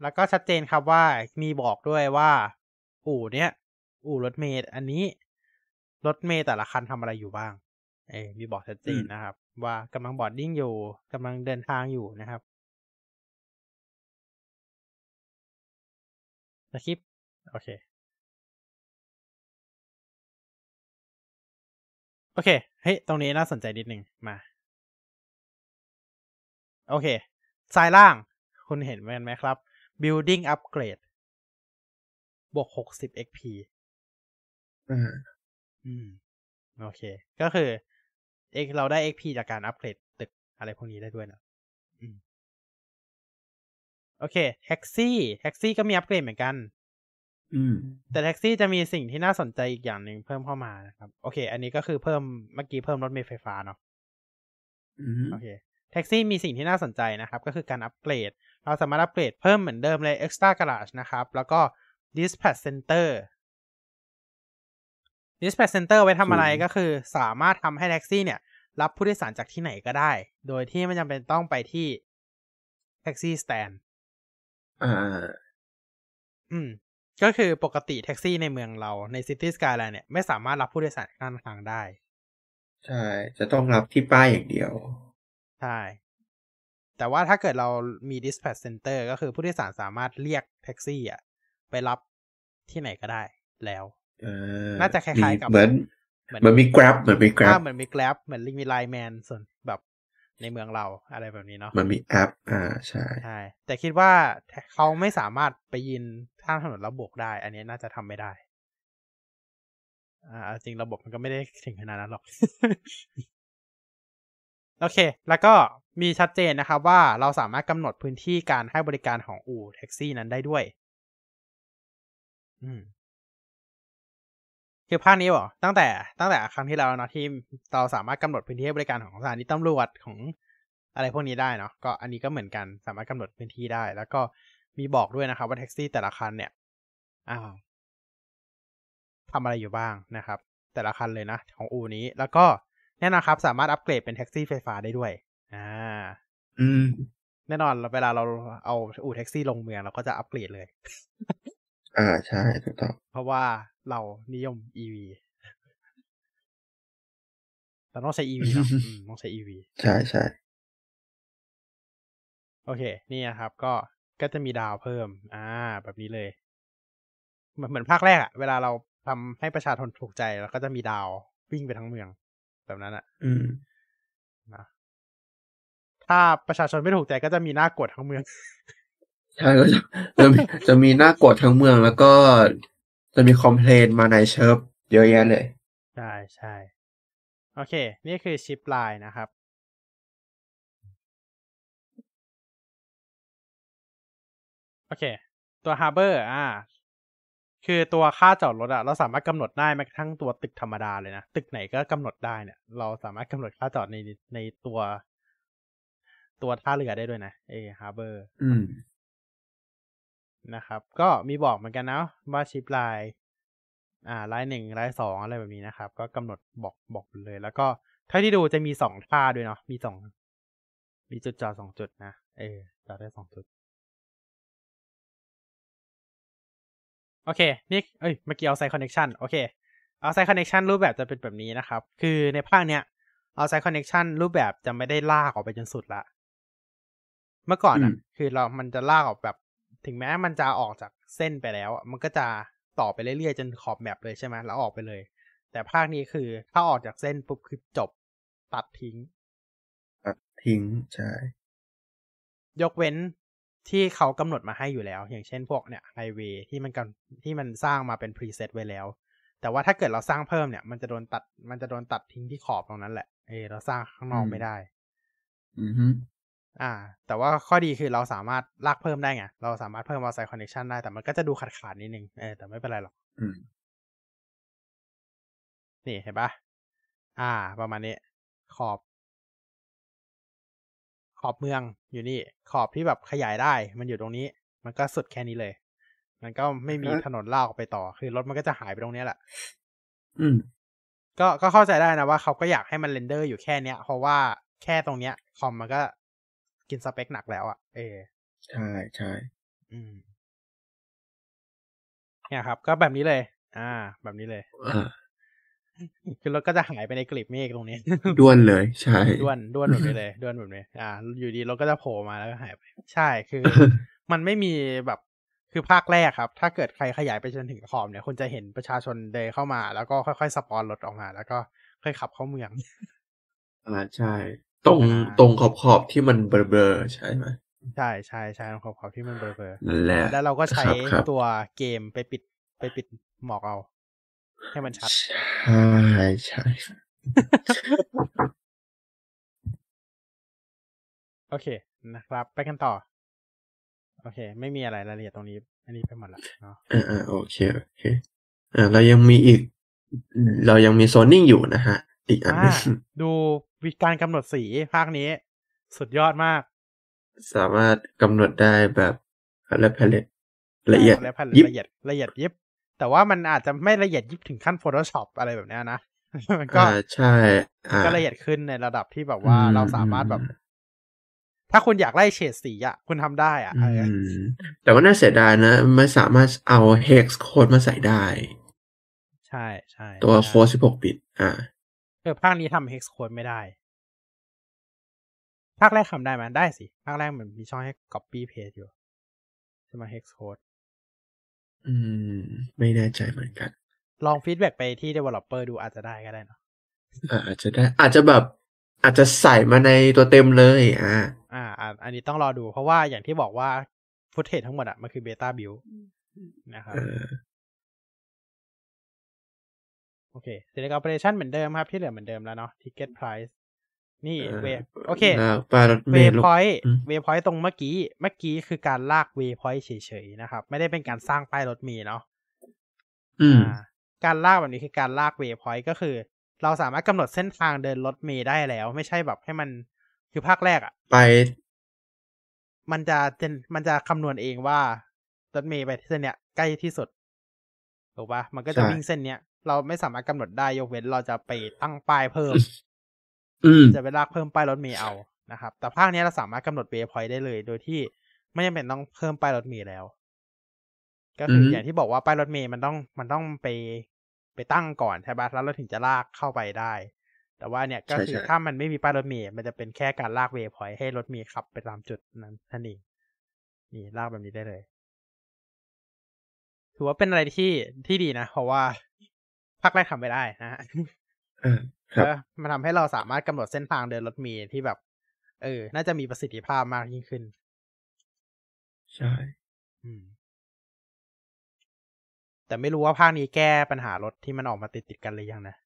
แล้วก็ชัดเจนครับว่ามีบอกด้วยว่า อู่เนี้ย อู่รถเมล์อันนี้ รถเมล์แต่ละคันทำอะไรอยู่บ้าง เอยมีบอกชัดเจนอืมนะครับ ว่ากำลัง boarding อยู่กำลังเดินทางอยู่นะครับ skip โอเค โอเค เฮ้ย ตรงนี้น่าสนใจนิดนึงมา โอเคซ้ายล่าง คุณเห็นไหมครับ building upgrade บวกหกสิบ XP อ่าอืม โอเค ก็คือ X เราได้ XP จากการอัปเกรดตึกอะไรพวกนี้ได้ด้วยนะอืม โอเค แท็กซี่ แท็กซี่ก็มีอัปเกรดเหมือนกัน อืม แต่แท็กซี่จะมีสิ่งที่น่าสนใจอีกอย่างหนึ่งเพิ่มเข้ามานะครับ โอเค อันนี้ก็คือเพิ่มเมื่อกี้เพิ่มรถเมล์ไฟฟ้าเนาะอืมโอเค แท็กซี่มีสิ่งที่น่าสนใจนะครับ ก็คือการอัปเกรด เราสามารถอัปเกรดเพิ่มเหมือนเดิมเลย extra garage นะครับ แล้วก็ dispatch center dispatch center ไว้ทำอะไรก็คือ สามารถทำให้แท็กซี่เนี่ย รับผู้โดยสารจากที่ไหนก็ได้ โดยที่ไม่จำเป็นต้องไปที่taxi stand อ่า อืม ก็คือปกติแท็กซี่ในเมืองเราใน Cities Skylines เนี่ย ไม่สามารถรับผู้โดยสารข้างทางได้ ใช่ จะต้องรับที่ป้ายอย่างเดียว ใช่ แต่ว่าถ้าเกิดเรามี dispatch center ก็คือผู้โดยสารสามารถเรียกแท็กซี่อะ ไปรับที่ไหนก็ได้แล้วเออ น่าจะคล้ายๆกับเหมือนเหมือนเหมือนมี grab เหมือนมี grab ถ้าเหมือนมี Grab เหมือนมี LINE MAN ส่วนแบบในเมืองเราอะไรแบบนี้เนาะเหมือนมีแอป อ่าใช่ใช่แต่คิดว่าเขาไม่สามารถไปยืนข้างถนนแล้วโบกได้ อันนี้น่าจะทำไม่ได้ อ่า จริงระบบมันก็ไม่ได้ถึงขนาดนั้นหรอก โอเค แล้วก็มีชัดเจนนะครับว่าเราสามารถกำหนดพื้นที่การให้บริการของอู่แท็กซี่นั้นได้ด้วย อืม คือภาคนี้บอกตั้งแต่ตั้งแต่ครั้งที่แล้วเนาะที่เราสามารถกำหนดพื้นที่ให้บริการของสถานีตำรวจของอะไรพวกนี้ได้เนาะก็อันนี้ก็เหมือนกันสามารถกำหนดพื้นที่ได้ แล้วก็มีบอกด้วยนะครับว่าแท็กซี่แต่ละคันเนี่ยอ้าวทำอะไรอยู่บ้างนะครับ แต่ละคันเลยนะ ของอู่นี้ แล้วก็แน่นอนครับ สามารถอัปเกรดเป็นแท็กซี่ไฟฟ้าได้ด้วย อ่า อืม แน่นอนเวลาเราเอาอู่แท็กซี่ลงเมืองเราก็จะอัปเกรดเลย อ่าใช่ถูกต้อง เพราะว่าเรานิยม EV เราต้องใช้ EV เนาะอืมต้องใช้ EV ใช่ใช่โอเค นี่นะครับ ก็ก็จะมีดาวเพิ่ม อ่า แบบนี้เลย เหมือนเหมือนภาคแรกอะเวลาเราทำให้ประชาชนถูกใจเราก็จะมีดาววิ่งไปทั้งเมืองแบบนั้นอะอืมนะถ้าประชาชนไม่ถูกใจก็จะมีหน้ากดทั้งเมือง ใช่ก็จะจะมีจะมีหน้ากดทั้งเมืองแล้วก็จะมีคอมเพลนมาในเชิร์ฟเยอะแยะเลย ใช่ใช่โอเค นี่คือชิปไลน์นะครับ โอเค ตัว Harbor อ่า คือตัวค่าจอดรถอะเราสามารถกำหนดได้แม้กระทั่งตัวตึกธรรมดาเลยนะ ตึกไหนก็กำหนดได้เนี่ย เราสามารถกำหนดค่าจอดในในตัว ตัวท่าเรือได้ด้วยนะเอ Harbor อืม นะครับ ก็มีบอกเหมือนกันนะว่าชิปไลน์อ่าไลน์หนึ่งไลน์สองอะไรแบบนี้นะครับ ก็กำหนดบอกบอกเลย แล้วก็เท่าที่ดูจะมีสองท่าด้วยเนาะมีสองมีจุดจอดสองจุดนะเออจอดได้สองจุดโอเค นี่ เอ้ย เมื่อกี้เอาไซคอนเน c ชันโอเค เอาไซคอนเน c ชันรูปแบบจะเป็นแบบนี้นะครับ คือในภาคเนี้ย เอาไซคอนเน c ชันรูปแบบจะไม่ได้ลากออกไปจนสุดละ เมื่อก่อนอะอืมคือเรา มันจะลากออกแบบ ถึงแม้มันจะออกจากเส้นไปแล้วอะมันก็จะต่อไปเรื่อยๆจนขอบ map เลยใช่ไหมแล้วออกไปเลย แต่ภาคนี้คือถ้าออกจากเส้นปุ๊บคือจบตัดทิ้ง ตัดทิ้งใช่ยกเว้นที่เขากำหนดมาให้อยู่แล้ว อย่างเช่นพวกเนี่ยไฮเวย์ที่มันกำที่มันสร้างมาเป็น preset ไว้แล้ว แต่ว่าถ้าเกิดเราสร้างเพิ่มเนี่ย มันจะโดนตัด มันจะโดนตัดทิ้งที่ขอบตรงนั้นแหละ เออเราสร้างข้างนอกอืมไม่ได้ อือฮึ อ่า แต่ว่าข้อดีคือเราสามารถลากเพิ่มได้ไง เราสามารถเพิ่ม outside connection ได้ แต่มันก็จะดูขาดขาดๆนิดนึง เออ แต่ไม่เป็นไรหรอกอืมนี่เห็นปะอ่า ประมาณนี้ ขอบ ขอบเมืองอยู่นี่ ขอบที่แบบขยายได้ มันอยู่ตรงนี้ มันก็สุดแค่นี้เลย มันก็ไม่มีครับถนนลากออกไปต่อ คือรถมันก็จะหายไปตรงเนี้ยแหละ อืม ก็ ก็เข้าใจได้นะว่าเขาก็อยากให้มัน render อยู่แค่เนี้ย เพราะว่าแค่ตรงเนี้ยคอมมันก็ กินสเปคหนักแล้วอะ่ะ เออใช่ใช่อืมเนี่ยครับ ก็แบบนี้เลย อ่า แบบนี้เลยอ่าคือรถก็จะหายไปในกลีบเมฆตรงนี้ด้วนเลยใช่ด้วนด้วนแบบนี้เลยด้วนแบบนี้อ่า อยู่ดีรถก็จะโผล่มาแล้วก็หายไป ใช่คือ มันไม่มีแบบคือภาคแรกครับ ถ้าเกิดใครขยายไปจนถึงขอบเนี่ยคุณจะเห็นประชาชนเดินเข้ามา แล้วก็ค่อยๆสปอนรถออกมา แล้วก็ค่อยขับเข้าเมืองอ่าใช่ ตรงอ่าตรงขอบขอบที่มันเบลอๆใช่ไหมใช่ใช่ใช่ขอบขอบที่มันเบลอนั่นแหละๆแล้วเราก็ใช้ครับครับตัวเกมไปปิดไปปิดหมอกเอา ให้มันชัด ใช่ใช่โอเคนะครับ ไปกันต่อ โอเค ไม่มีอะไรรายละเอียดตรงนี้ อันนี้ไปหมดละเนาะอ่าอ่าโอเคโอเคอ่าเรายังมีอีก เรายังมีโซนนิ่งอยู่นะฮะ อีกอันหนึอ่างดู วิธีการกำหนดสีภาคนี้ สุดยอดมาก สามารถกำหนดได้แบบและแพลตละเอียดและพันยิบละเอียดละเอียดยิบ แต่ว่ามันอาจจะไม่ละเอียดยิบถึงขั้น Photoshop อะไรแบบเนี้ยนะมันก็อ่าใช่อ่าก็ละเอียดขึ้นในระดับที่แบบว่าอืมเราสามารถแบบ ถ้าคุณอยากไล่เฉดสีอะ คุณทำได้อะอืเออมแต่ว่าน่าเสียดายนะ ไม่สามารถเอา hex code มาใส่ได้ ใช่ใช่ตัวใช่โค้ด16บิต อ่าเออภาคนี้ทำ hex code ไม่ได้ ภาคแรกทำได้ไหมได้สิ ภาคแรกมันมีช่องให้ copy paste อยู่ใช่ไหม hex code อืม ไม่แน่ใจเหมือนกัน ลอง feedback ไปที่ developer ดูอาจจะได้ก็ได้เนอะอ่าอาจจะได้ อาจจะแบบอาจจะใส่มาในตัวเต็มเลยอ่าอ่า อ่า อันนี้ต้องรอดูเพราะว่าอย่างที่บอกว่า footage ทั้งหมดอะมันคือ beta build นะครับเออโอเค select operation เหมือนเดิมครับ ที่เหลือเหมือนเดิมแล้วเนาะ ticket price นี่เออเวโอเคแล้วปลารถเมเวล์ลงพอยต์อืม waypoint ตรงเมื่อกี้ เมื่อกี้คือการลาก waypoint เฉยๆนะครับ ไม่ได้เป็นการสร้างป้ายรถเมล์เนาะอืมอ่าการลากแบบนี้คือการลาก waypoint ก็คือ เราสามารถกำหนดเส้นทางเดินรถเมล์ได้แล้ว ไม่ใช่แบบให้มันคือภาคแรกอะไป มันจะ gen มันจะคำนวณเองว่ารถเมล์ไปเส้นเนี้ยใกล้ที่สุดถูกปะมันก็จะใช่วิ่งเส้นเนี้ย เราไม่สามารถกำหนดได้ยกเว้นเราจะไปตั้งป้ายเพิ่ม อืมจะไปลากเพิ่มป้ายรถเมล์เอานะครับ แต่ภาคนี้เราสามารถกำหนด waypoint ได้เลย โดยที่ไม่จำเป็นต้องเพิ่มป้ายรถเมล์แล้ว ก็คืออฮึอย่างที่บอกว่าป้ายรถเมล์มันต้องมันต้องไปไปตั้งก่อนใช่ปะแล้วเราถึงจะลากเข้าไปได้ แต่ว่าเนี่ยก็คือถ้ามันไม่มีป้ายรถเมล์มันจะเป็นแค่การลากเวพอยต์ให้รถเมล์ขับไปตามจุดนั้นนั่นเองนี่ลากแบบนี้ได้เลย ถือว่าเป็นอะไรที่ที่ดีนะ เพราะว่า ภาคแรกทำไม่ได้นะฮะอ่าครับแล้วมันทำให้เราสามารถกำหนดเส้นทางเดินรถเมล์ที่แบบ เออ น่าจะมีประสิทธิภาพมากยิ่งขึ้น ใช่อืมแต่ไม่รู้ว่าภาคนี้แก้ปัญหารถที่มันออกมาติดติดๆกันหรือยังนะ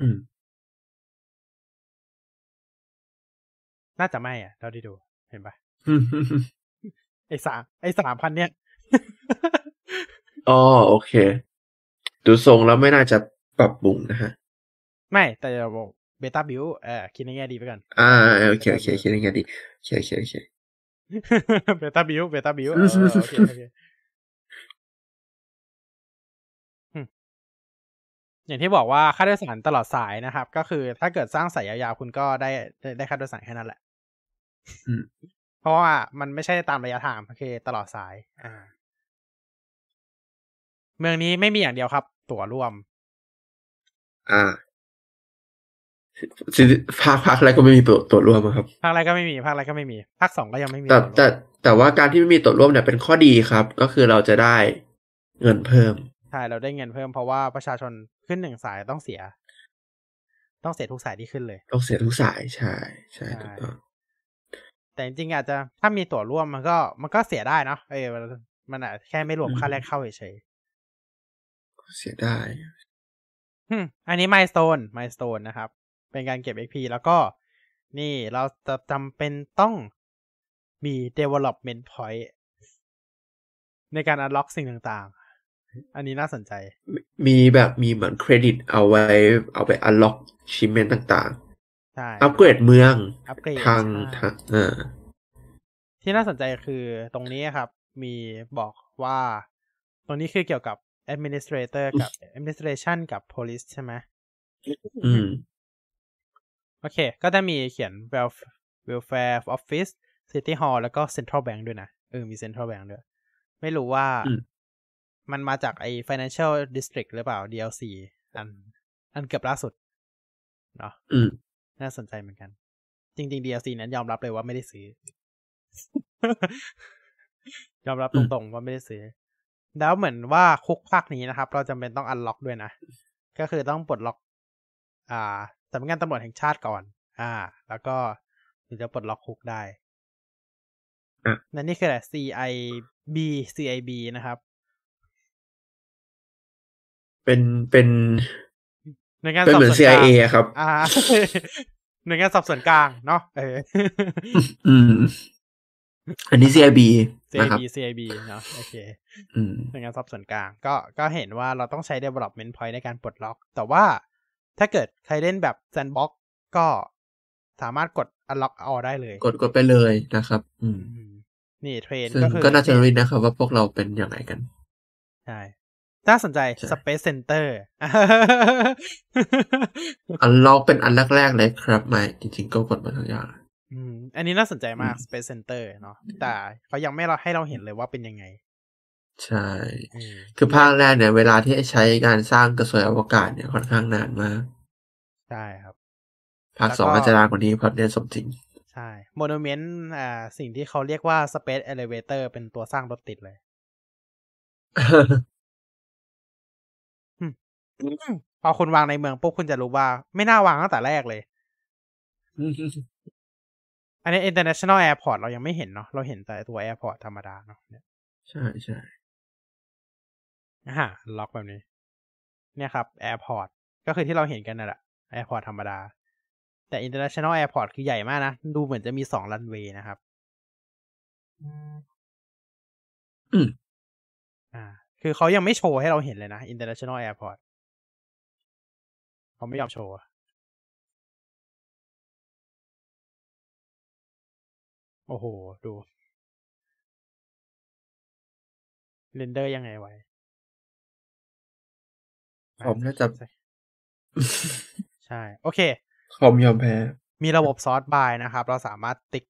อืมน่าจะไม่อะเราได้ดู เห็นปะอืมไอ้สามไอ้สามพันเนี่ยอ๋อโอเค ดูทรงแล้วไม่น่าจะปรับปรุงนะฮะ ไม่แต่จะบอก beta build เออคิดในแง่ดีไปก่อนอ่าโอเคโอเคโอเคโอเคดีโอเคโอเคโอเค beta build beta build อืมโอเคโอเคอืมอย่างที่บอกว่าค่าโดยสารตลอดสายนะครับ ก็คือถ้าเกิดสร้างสายยาวๆคุณก็ได้ได้ได้ค่าโดยสารแค่นั้นแหละอืมเพราะว่ามันไม่ใช่ตามระยะทางมันคือตลอดสาย อ่า เมืองนี้ไม่มีอย่างเดียวครับ ตั๋วร่วม อ่าสิภาคภาคแรกก็ไม่มีตัวตัวร่วมอะครับภาคแรกก็ไม่มีภาคแรกก็ไม่มีภาคสองก็ยังไม่มีแต่ตั๋วร่วมแต่แต่ว่าการที่ไม่มีตัวร่วมเนี่ยเป็นข้อดีครับ ก็คือเราจะได้เงินเพิ่มใช่เราได้เงินเพิ่มเพราะว่าประชาชนขึ้นหนึ่งสายต้องเสีย ต้องเสียทุกสายที่ขึ้นเลย ต้องเสียทุกสายใช่ใช่ใช่ถูกต้องแต่จริงๆอาจจะถ้ามีตั๋วร่วมมันก็ มันก็เสียได้เนาะเออมันมันอาจแค่ไม่รวมค่าแรกเข้าเฉย เสียได้ๆอืมอันนี้ milestone milestone นะครับ เป็นการเก็บ XP แล้วก็นี่เราจะจำเป็นต้องมี development point ในการ unlock สิ่งต่างๆ อันนี้น่าสนใจ มีแบบมีเหมือนเครดิตเอาไว้ เอาไปอัลล็อกชิมเมนต่างใช่ๆอัปเกรดเมือง อัปเกรดทางใช่ทางอ่าที่น่าสนใจคือตรงนี้ครับ มีบอกว่า ตรงนี้คือเกี่ยวกับ administrator กับ administration กับ police ใช่ไหมอืม โอเค ก็จะมีเขียน welfare welfare office city hall แล้วก็ central bank ด้วยนะ เออ มี central bank ด้วย ไม่รู้ว่าอืมมันมาจากไอ้ financial district หรือเปล่า DLC อัน อันเกือบล่าสุด เนาะอืมน่าสนใจเหมือนกัน จริง ๆ DLC นั้นยอมรับเลยว่าไม่ได้ซื้อ ยอมรับอืตมรงๆว่าไม่ได้ซื้อ แล้วเหมือนว่าคุกภาคนี้นะครับ เราจำเป็นต้องอันล็อกด้วยนะ ก็คือต้องปลดล็อก อ่าสำนักงานตำรวจแห่งชาติก่อน อ่า แล้วก็ถึงจะปลดล็อกคุกได้อะนั่นนี่คืออะไร CIB CIB นะครับ เป็นเป็นหน่วยงานเป็นสอบเหมือนสวนกลาง CIA อะครับ อ่าหน่วยงานสอบสวนกลางเนาะเอออืม อันนี้ CIB นะครับ CIB CIB เนาะโอเคอืมหน่วยงานสอบสวนกลาง ก็ก็เห็นว่าเราต้องใช้ development point ในการปลดล็อก แต่ว่าถ้าเกิดใครเล่นแบบ sandbox ก็สามารถกด unlock all ได้เลย กดกดไปเลยนะครับ อืมอืมนี่เทรนซึ่งก็คือก็น่าจะรู้นะครับว่าพวกเราเป็นยังไงกันใช่น่าสนใจใช่ Space Center อันล็อกเป็นอันแรก ๆ เลยครับไม่จริง ๆ ก็กดมาทุกอย่าง อืม อันนี้น่าสนใจมากอืม Space Center เนาะแต่เขายังไม่เราให้เราเห็นเลยว่าเป็นยังไง ใช่อืมคือภาคแรกเนี่ย เวลาที่ใช้การสร้างกระสวยอวกาศเนี่ยค่อนข้างนานมาก ใช่ครับ ภาคแล้วก็สองอาจจะนานกว่านี้เพราะเนี่ยสมจริง ใช่ Monument อ่าสิ่งที่เขาเรียกว่า Space Elevator เป็นตัวสร้างรถติดเลยพอคุณวางในเมืองปุ๊บคุณจะรู้ว่า ไม่น่าวางตั้งแต่แรกเลย อันนี้ international airport เรายังไม่เห็นเนาะเราเห็นแต่ตัว airport ธรรมดาเนาะเนี่ยใช่ใช่อ่าล็อกแบบนี้ เนี่ยครับ airport ก็คือที่เราเห็นกันนั่นแหละ airport ธรรมดา แต่ international airport คือใหญ่มากนะ ดูเหมือนจะมีสองรันเวย์นะครับ อืมอ่า คือเขายังไม่โชว์ให้เราเห็นเลยนะ international airport เขาไม่ยอมโชว์ โอ้โห ดู render ยังไงไว้ผมน่าจะ ใช่ โอเคคอมยอมแพ้ มีระบบ sort by นะครับ เราสามารถติ๊ก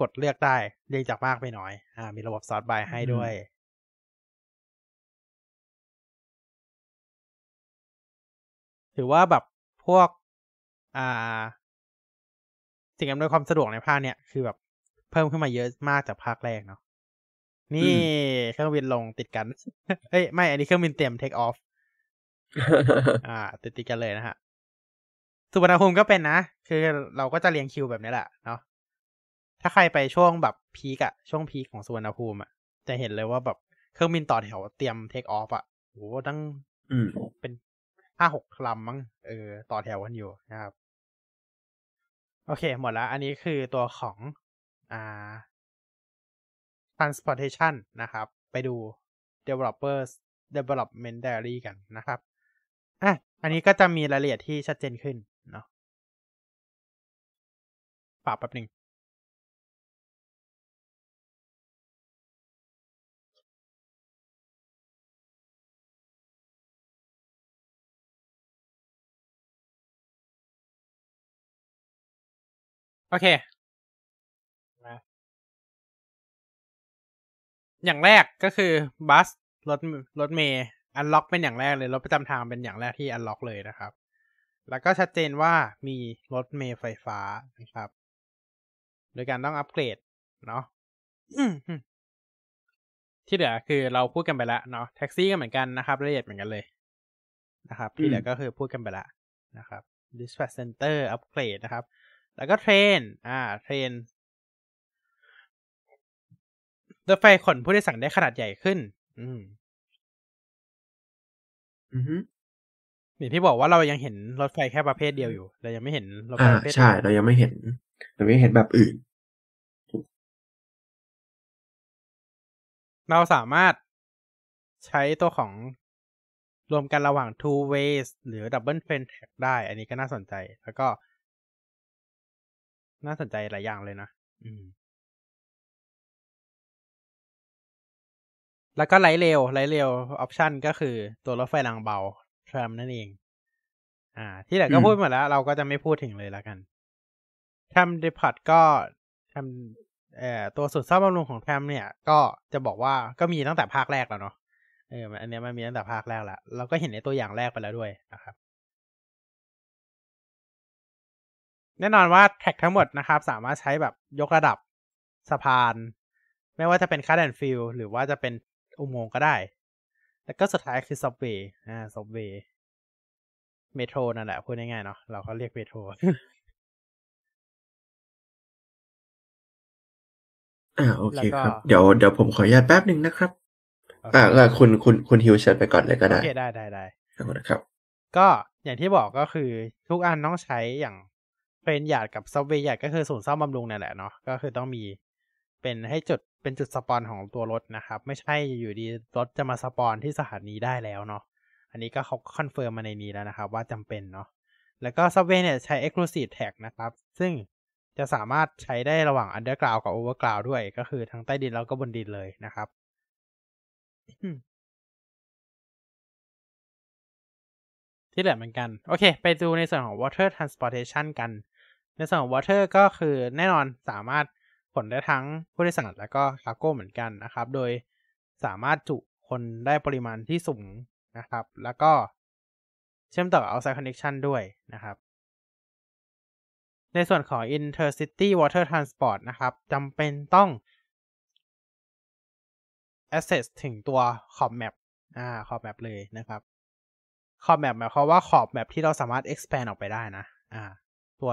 กดเลือกได้ เรียงจากมากไปน้อย อ่า มีระบบ sort by ให้ด้วยถือว่าแบบพวก อ่า สิ่งอำนวยความสะดวกในภาคเนี้ยคือแบบ เพิ่มขึ้นมาเยอะมากจากภาคแรกเนาะนี่เครื่องบินลงติดกันเอ้ยไม่ อันนี้เครื่องบินเตรียมเทคออฟอ่า ติดติดกันเลยนะฮะสุวรรณภูมิก็เป็นนะ คือเราก็จะเรียงคิวแบบนี้แหละเนาะถ้าใครไปช่วงแบบพีกอะช่วงพีคของสุวรรณภูมิอะจะเห็นเลยว่าแบบเครื่องบินต่อแถวเตรียมเทคออฟอะโหตั้งอืมเป็นห้าหกลำมั้งเออ ต่อแถวกันอยู่นะครับ โอเค หมดแล้ว อันนี้คือตัวของ อ่า transportation นะครับ ไปดู developers development diary กันนะครับอะอันนี้ก็จะมีรายละเอียดที่ชัดเจนขึ้นเนาะปรับแป๊บหนึ่งโอเค อย่างแรกก็คือบัสรถรถเมย์อันล็อกเป็นอย่างแรกเลยรถประจำทางเป็นอย่างแรกที่อันล็อกเลยนะครับ แล้วก็ชัดเจนว่ามีรถเมย์ไฟฟ้านะครับ โดยการต้องอัปเกรดเนาะอืมที่เหลือคือเราพูดกันไปแล้วเนาะแท็กซี่ก็เหมือนกันนะครับรายละเอียดเหมือนกันเลยนะครับ ที่เหลือก็คือพูดกันไปแล้วนะครับ dispatch center อัปเกรดนะครับ แล้วก็เทรน อ่า เทรน รถไฟขนผู้โดยสารได้ขนาดใหญ่ขึ้น อืม อือฮึอย่างที่บอกว่าเรายังเห็นรถไฟแค่ประเภทเดียวอยู่ เรายังไม่เห็นรถไฟอ่าประเภทใช่อื่นเรายังไม่เห็น เราไม่เห็นแบบอื่น เราสามารถใช้ตัวของรวมกันระหว่าง two ways หรือ double train track ได้ อันนี้ก็น่าสนใจ แล้วก็ น่าสนใจหลายอย่างเลยนะ อืม แล้วก็ light rail light rail option ก็คือตัวรถไฟรางเบา tram นั่นเอง อ่า ที่เหลือก็อืมพูดหมดแล้ว เราก็จะไม่พูดถึงเลยแล้วกัน tram depot ก็ทำเอ่อตัวศูนย์ซ่อมบำรุงของ tram เนี่ย ก็จะบอกว่าก็มีตั้งแต่ภาคแรกแล้วเนาะเออมันอันเนี้ยมันมีตั้งแต่ภาคแรกแล้วเราก็เห็นในตัวอย่างแรกไปแล้วด้วยนะครับแน่นอนว่า track ทั้งหมดนะครับ สามารถใช้แบบยกระดับสะพาน ไม่ว่าจะเป็น cut and fill หรือว่าจะเป็น อุโมงค์ก็ได้ แล้วก็สุดท้ายคือ subway อ่า subway metro นั่นแหละพูดง่ายๆเนาะเราก็เรียก metroอ่าโอเคแล้วก็ครับ เดี๋ยวเดี๋ยวผมขออนุญาตแป๊บหนึ่งนะครับโอเคอ่าก็คุณคุณคุณฮิวเชิญไปก่อนเลยก็โอได้เคได้ได้ได้ขอบคุณนะครับ ก็อย่างที่บอกก็คือทุกอันต้องใช้อย่าง train yard กับ subway yard ก็คือศูนย์ซ่อมบำรุงนั่นแหละเนาะก็คือต้องมีเป็นให้จุด เป็นจุด spawn ของตัวรถนะครับ ไม่ใช่อยู่ดีรถจะมา spawn ที่สถานีได้แล้วเนาะอันนี้ก็เขา confirm มาในนี้แล้วนะครับ ว่าจำเป็นเนาะแล้วก็ซับเวย์เนี่ยใช้ Exclusive Tag นะครับ ซึ่งจะสามารถใช้ได้ระหว่าง Underground กับ Overground ด้วย ก็คือทั้งใต้ดินแล้วก็บนดินเลยนะครับที่เหลือเหมือนกัน โอเค ไปดูในส่วนของ water transportation กัน ในส่วนของ water ก็คือแน่นอนสามารถ ขนได้ทั้งผู้โดยสารแล้วก็คาร์โก้เหมือนกันนะครับ โดยสามารถจุคนได้ปริมาณที่สูงนะครับ แล้วก็เชื่อมต่อ outside connection ด้วยนะครับ ในส่วนของ intercity water transport นะครับจำเป็นต้อง access ถึงตัว ขอบแมปอ่า ขอบแมปเลยนะครับ ขอบแมปหมายความว่าขอบแมปที่เราสามารถ expand ออกไปได้นะ อ่าตัว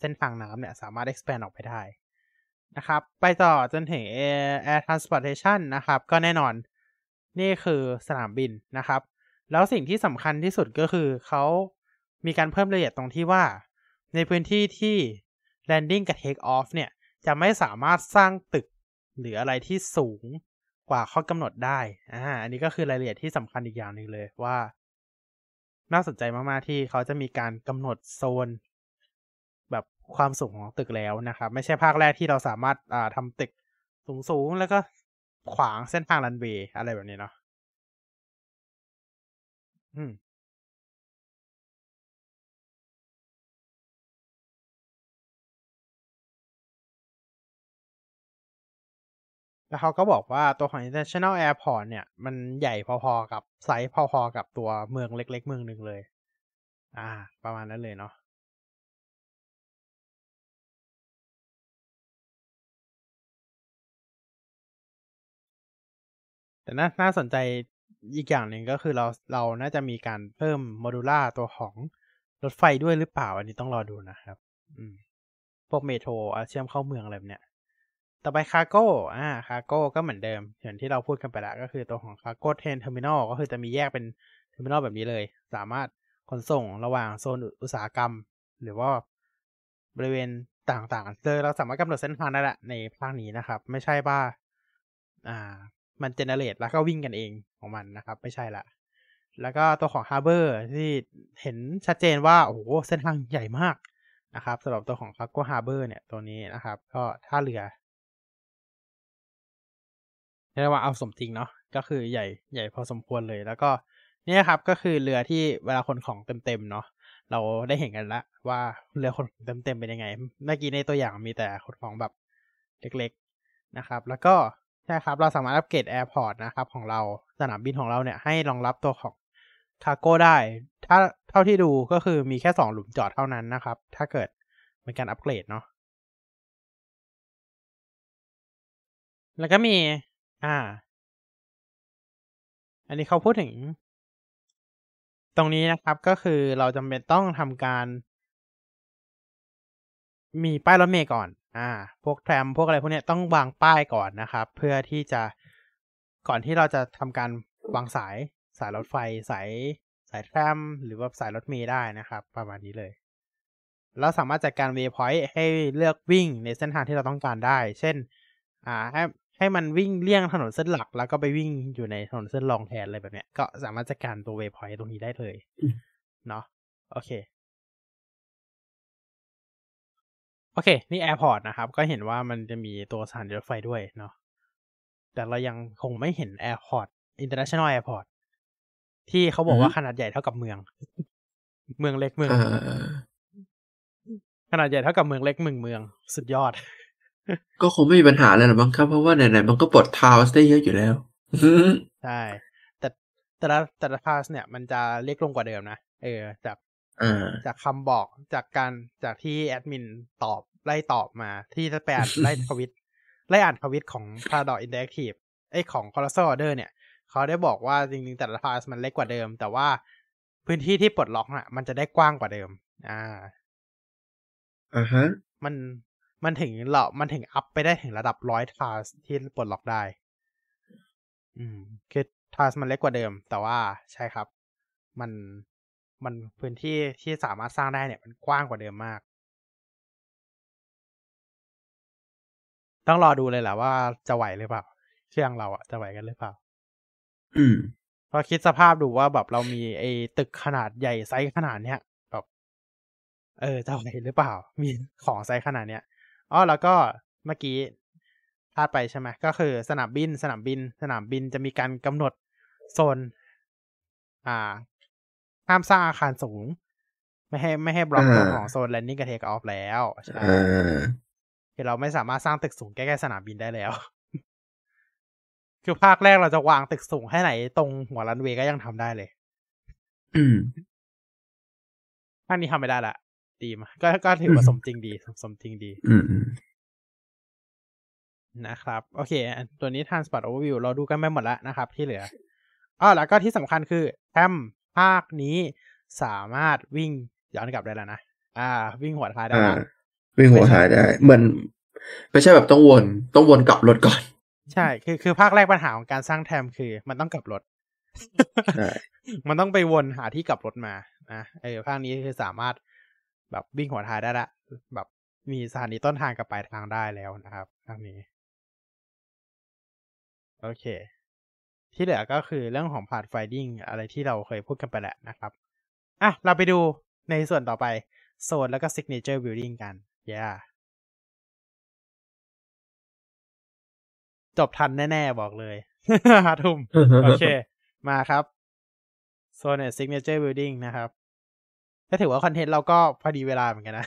เส้นทางน้ำเนี่ย สามารถ expand ออกไปได้ นะครับ ไปต่อจนถึง air transportation นะครับ ก็แน่นอนนี่คือสนามบินนะครับ แล้วสิ่งที่สำคัญที่สุดก็คือเขามีการเพิ่มรายละเอียดตรงที่ว่า ในพื้นที่ที่ landing กับ take off เนี่ยจะไม่สามารถสร้างตึกหรืออะไรที่สูงกว่าข้อกำหนดได้ อ่า อันนี้ก็คือรายละเอียดที่สำคัญอีกอย่างหนึ่งเลยว่า น่าสนใจมาก ๆ ที่เขาจะมีการกำหนดโซน ความสูงของตึกแล้วนะครับ ไม่ใช่ภาคแรกที่เราสามารถอ่าทำตึกสูงๆ แล้วก็ขวางเส้นทางรันเวย์อะไรแบบนี้เนาะอืมแล้วเขาก็บอกว่าตัวของ international airport เนี่ย มันใหญ่พอๆกับไซส์พอๆกับตัวเมืองเล็ก ๆ เมืองหนึ่งเลย อ่า ประมาณนั้นเลยเนาะ แต่น่าน่าสนใจอีกอย่างหนึ่งก็คือเราเราน่าจะมีการเพิ่ม modular ตัวของรถไฟด้วยหรือเปล่า อันนี้ต้องรอดูนะครับ อืมพวก metro เชื่อมเข้าเมืองอะไรเนี้ยต่อไป cargo อ่า cargo ก็เหมือนเดิม อย่างที่เราพูดกันไปแล้วก็คือตัวของ cargo train terminal ก็คือจะมีแยกเป็น terminal แบบนี้เลย สามารถขนส่งระหว่างโซนอุตสาหกรรม หรือว่าบริเวณต่างๆโดยเราสามารถกำหนดเส้นทางได้แหละในภาคนี้นะครับ ไม่ใช่ว่า อ่า มัน generate แล้วก็วิ่งกันเองของมันนะครับ ไม่ใช่ละแล้วก็ตัวของ harbor ที่เห็นชัดเจนว่า โอ้โห เส้นทางใหญ่มากนะครับสำหรับตัวของ cargo harbor เนี่ยตัวนี้นะครับ ก็ท่าเรือเรียกว่าเอาสมจริงเนาะก็คือใหญ่ใหญ่พอสมควรเลยแล้วก็นี่ครับก็คือเรือที่เวลาขนของเต็มๆเนาะเราได้เห็นกันแล้วว่าเรือขนของเต็มๆเป็นยังไง เมื่อกี้ในตัวอย่างมีแต่ขนของแบบเล็กๆนะครับ แล้วก็ ใช่ครับ เราสามารถอัปเกรด airport นะครับ ของเราสนามบินของเราเนี่ยให้รองรับตัวของ cargo ได้ ถ้าเท่าที่ดูก็คือมีแค่สองหลุมจอดเท่านั้นนะครับ ถ้าเกิดเป็นการอัปเกรดเนาะแล้วก็มี อ่า อันนี้เขาพูดถึง ตรงนี้นะครับก็คือเราจำเป็นต้องทำการ มีป้ายรถเมล์ก่อน อ่า พวกแทรมพวกอะไรพวกเนี้ยต้องวางป้ายก่อนนะครับ เพื่อที่จะก่อนที่เราจะทำการวางสายสายรถไฟสายสายแทรมหรือว่าสายรถเมล์ได้นะครับ ประมาณนี้เลยเราสามารถจัดการเวย์พอยต์ให้เลือกวิ่งในเส้นทางที่เราต้องการได้ เช่น อ่าให้ให้มันวิ่งเลี่ยงถนนเส้นหลัก แล้วก็ไปวิ่งอยู่ในถนนเส้นรองแทนอะไรแบบเนี้ย ก็สามารถจัดการตัวเวย์พอยต์ตรงนี้ได้เลยอืมเนาะ โอเค เค นี่ airport นะครับ ก็เห็นว่ามันจะมีตัวสถานีรถไฟด้วยเนาะแต่เรายังคงไม่เห็นแอร์พอร์ต international airport ที่เขาบอกว่าอือฮึขนาดใหญ่เท่ากับเมือง เมืองเล็กเมืองอ่หนึ่งาขนาดใหญ่เท่ากับเมืองเล็กเมืองเมือง สุดยอด ก็คงไม่มีปัญหาอะไรหรอกมั้งครับ เพราะว่าไหนๆมันก็ปลด tiles ได้เยอะอยู่แล้วใช่แต่แต่ละแต่ละคลาสเนี่ย มันจะเล็กลงกว่าเดิมนะเออจากอ่าจากคำบอกจากการจากที่แอดมินตอบ ไล่ตอบมาที่จะไปอ่านไล่ทวิตไล่อ่านทวิตของ Paradox Interactive ไอยของ Colossal Order เนี่ย เขาได้บอกว่าจริงๆแต่ละพาสมันเล็กกว่าเดิม แต่ว่าพื้นที่ที่ปลดล็อกน่ะ มันจะได้กว้างกว่าเดิม อ่าอ่าฮะ มันมันถึงเรามันถึงอัพไปได้ถึงระดับร้อยทาสที่ปลดล็อกได้ อืม คือทาสมันเล็กกว่าเดิม แต่ว่าใช่ครับ มันมันพื้นที่ที่สามารถสร้างได้เนี่ย มันกว้างกว่าเดิมมาก ต้องรอดูเลยแหละว่าจะไหวหรือเปล่าเครื่องเราอะจะไหวกันหรือเปล่า อืมพอคิดสภาพดูว่าแบบเรามีไอ้ตึกขนาดใหญ่ไซส์ขนาดเนี้ยแบบเออจะไหวหรือเปล่า มีของไซส์ขนาดเนี้ยอ๋อแล้วก็เมื่อกี้พลาดไปใช่ไหมก็คือสนามบิน สนามบิน สนามบินจะมีการกำหนดโซน อ่าห้ามสร้างอาคารสูง ไม่ให้ไม่ให้บล็อกอ่าตรงของโซน landing กับ takeoff แล้วใช่อ่า คือเราไม่สามารถสร้างตึกสูงใกล้ๆสนามบินได้แล้ว คือภาคแรกเราจะวางตึกสูงให้ไหน ตรงหัวรันเวย์ก็ยังทำได้เลย อืมภาคนี้ทำไม่ได้ละดีมากก็ก็ถือว่าอืมสมจริงดี สมสมจริงดีอืมอืมนะครับ โอเคอันตัวนี้ Transport Overview เราดูกันไปหมดแล้วนะครับ ที่เหลืออ๋อแล้วก็ที่สำคัญคือแทมภาคนี้สามารถวิ่งย้อนกลับได้แล้วนะ อ่า วิ่งหัวท้ายได้อ่าแล้ว วิ่งหัวหายได้ เหมือนไม่ใช่แบบต้องวน ต้องวนกลับรถก่อน ใช่ คือคือภาคแรกปัญหาของการสร้างแทมคือ มันต้องกลับรถใช่มันต้องไปวนหาที่กลับรถมานะเออภาคนี้คือสามารถแบบวิ่งหัวท้ายได้ละแบบมีสถานีต้นทางกับปลายทางได้แล้วนะครับภาคนี้ โอเค ที่เหลือก็คือเรื่องของพา t ไฟดิ้งอะไรที่เราเคยพูดกันไปแหละนะครับอะเราไปดูในส่วนต่อไปโซนแล้วก็ Signature Building กัน yeah จบทันแน่ ๆ บอกเลยห้าทุ่ม โอเค มาครับโซนเนี่ย Signature Building นะครับก็ถือว่าคอนเทนต์เราก็พอดีเวลาเหมือนกันนะ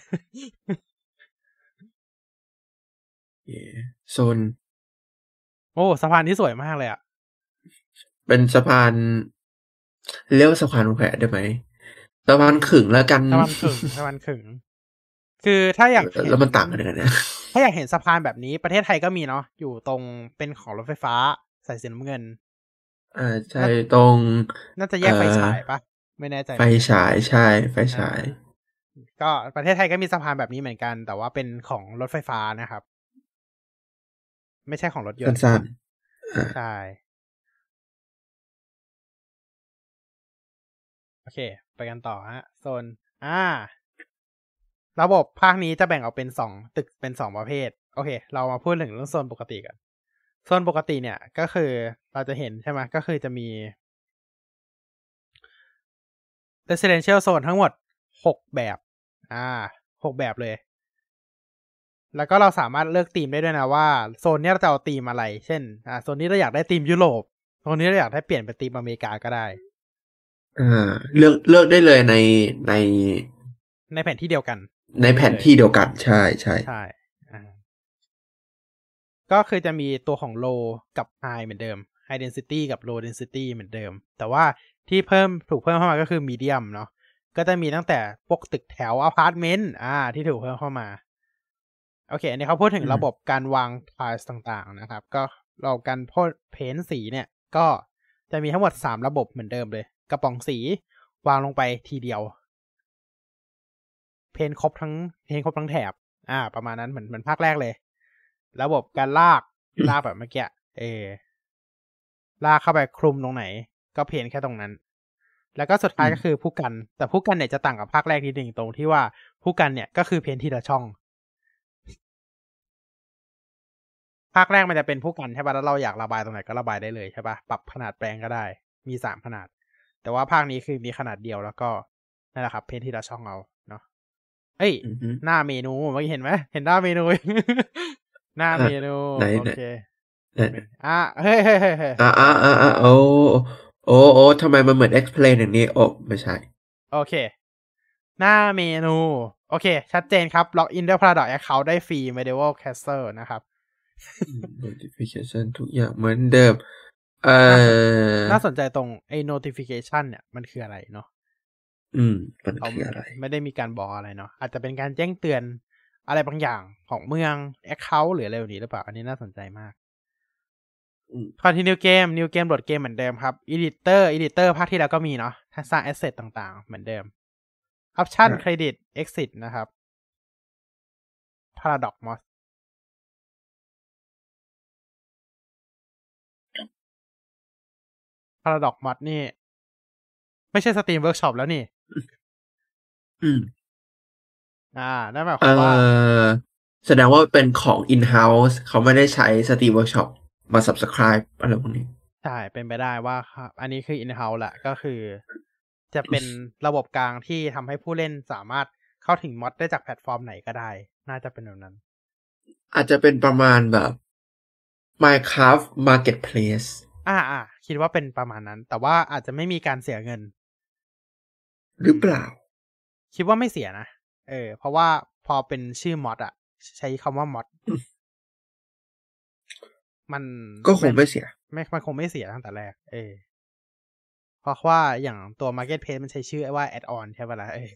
เย่โซน โอ้สะพานที่สวยมากเลยอะเป็นสะพานเรียกว่าสะพานแขวนได้ไหมสะพานขึงแล้วกันสะพานขึงสะพานขึง คือถ้าอยากเห็แล้วมันต่างกันยังไงเนี่ยถ้าอยากเห็นสะพานแบบนี้ประเทศไทยก็มีเนาะอยู่ตรงเป็นของรถไฟฟ้าสายสีน้ำเงินอ่าใช่ตรง น่าจะแยกไฟเอ่อฉายปะไม่แน่ใจ ไฟฉายใช่ไฟฉาย ก็ประเทศไทยก็มีสะพานแบบนี้เหมือนกัน แต่ว่าเป็นของรถไฟฟ้านะครับ ไม่ใช่ของรถยนต์สั้นๆอ่าใช่โอเค ไปกันต่อฮะโซนอ่า ระบบภาคนี้จะแบ่งออกเป็นสองตึกเป็นสองประเภท โอเค เรามาพูดถึงเรื่องโซนปกติกันโซนปกติเนี่ยก็คือเราจะเห็นใช่ไหมก็คือจะมี residential zone ทั้งหมดหกแบบ อ่าหกแบบเลย แล้วก็เราสามารถเลือกธีมได้ด้วยนะว่าโซนเนี้ยเราจะเอาธีมอะไร เช่น อ่าโซนนี้เราอยากได้ธีมยุโรปโซนนี้เราอยากได้เปลี่ยนเป็นธีมอเมริกาก็ได้ อ่า เลือกเลือกได้เลยในในในแผนที่เดียวกัน ในแผนที่เดียวกันใช่ใช่ใช่อ่าก็คือจะมีตัวของ low กับ high เหมือนเดิม high density กับ low density เหมือนเดิม แต่ว่าที่เพิ่มถูกเพิ่มเข้ามาก็คือ medium เนาะก็จะมีตั้งแต่พวกตึกแถวอพาร์ตเมนต์อ่า ที่ถูกเพิ่มเข้ามา โอเค อันนี้เขาพูดถึงระบบการวาง tile ต่างๆนะครับ ก็เราการพ่นเพ้นสีเนี่ย ก็จะมีทั้งหมดสามระบบเหมือนเดิมเลย กระป๋องสีวางลงไปทีเดียว เพนครบทั้งเพนครบทั้งแถบ อ่า ประมาณนั้นเหมือนเหมือนภาคแรกเลย ระบบการลากลากแบบเมื่อกี้เออลากเข้าไปคลุมตรงไหน ก็เพนแค่ตรงนั้น แล้วก็สุดท้ายก็คือผู้กัน แต่ผู้กันเนี่ยจะต่างกับภาคแรกนิดหนึ่งตรงที่ว่าผู้กันเนี่ยก็คือเพนทีละช่อง ภาคแรกมันจะเป็นผู้กันใช่ป่ะแล้วเราอยากระบายตรงไหนก็ระบายได้เลยใช่ป่ะปรับขนาดแปลงก็ได้ มีสามขนาด แต่ว่าภาคนี้คือมีขนาดเดียวแล้วก็นั่นแหละครับ เพนทีละช่องเอา เนาะเอ้ยอือฮึหน้าเมนูเมื่อกี้เห็นไหมเห็นหน้าเมนู หน้าเมนูไหนโอไหนเคเนี่ยอะเฮ้ยเฮ้ยเฮ้ยเฮ้ยอ่าอ่าอ่าอ่าโอ้โอ้โอ้ทำไมมันเหมือน explain อย่างนี้ โอ้ไม่ใช่ โอเค หน้าเมนู โอเค ชัดเจนครับ ล็อกอินด้วย Paradox Account ได้ฟรี Medieval Castle นะครับ notification ทุกอย่างเหมือนเดิม เอ่อ น่าสนใจตรงไอ้ notification เนี่ย มันคืออะไรเนาะ อืมมันเขาคืออะไร ไม่ได้มีการบอกอะไรเนาะอาจจะเป็นการแจ้งเตือนอะไรบางอย่างของเมือง Account หรืออะไรแบบนี้หรือเปล่า อันนี้น่าสนใจมากอืม Continue Game New Game โหลดเกมเหมือนเดิมครับ Editor Editor ภาคที่แล้วก็มีเนาะถ้าสร้าง Asset ต่างๆ เหมือนเดิม Option ครับ Credit Exit นะครับ Paradox Mod Paradox Mod นี่ ไม่ใช่ Steam Workshop แล้วนี่ อืม อ่านั่นหมายคเอวามว่าอแสดงว่าเป็นของ in-house เขาไม่ได้ใช้ Steam Workshop มา subscribe อะไรพวกนี้ ใช่ เป็นไปได้ว่าครับ อันนี้คือ in-house แหละก็คือ จะเป็นระบบกลางที่ทำให้ผู้เล่นสามารถเข้าถึงมอดได้จากแพลตฟอร์มไหนก็ได้ น่าจะเป็นแบบนั้น อาจจะเป็นประมาณแบบ Minecraft Marketplace อ่าอ่าคิดว่าเป็นประมาณนั้น แต่ว่าอาจจะไม่มีการเสียเงิน หรือเปล่า คิดว่าไม่เสียนะ เออ เพราะว่าพอเป็นชื่อมอดอะใช้คำว่ามอดอืมมันก็คงไม่เสีย ไม่มันคงไม่เสียตั้งแต่แรก เออเพราะว่าอย่างตัว Marketplace มันใช้ชื่อว่า add on ใช่ปะล่ะเออ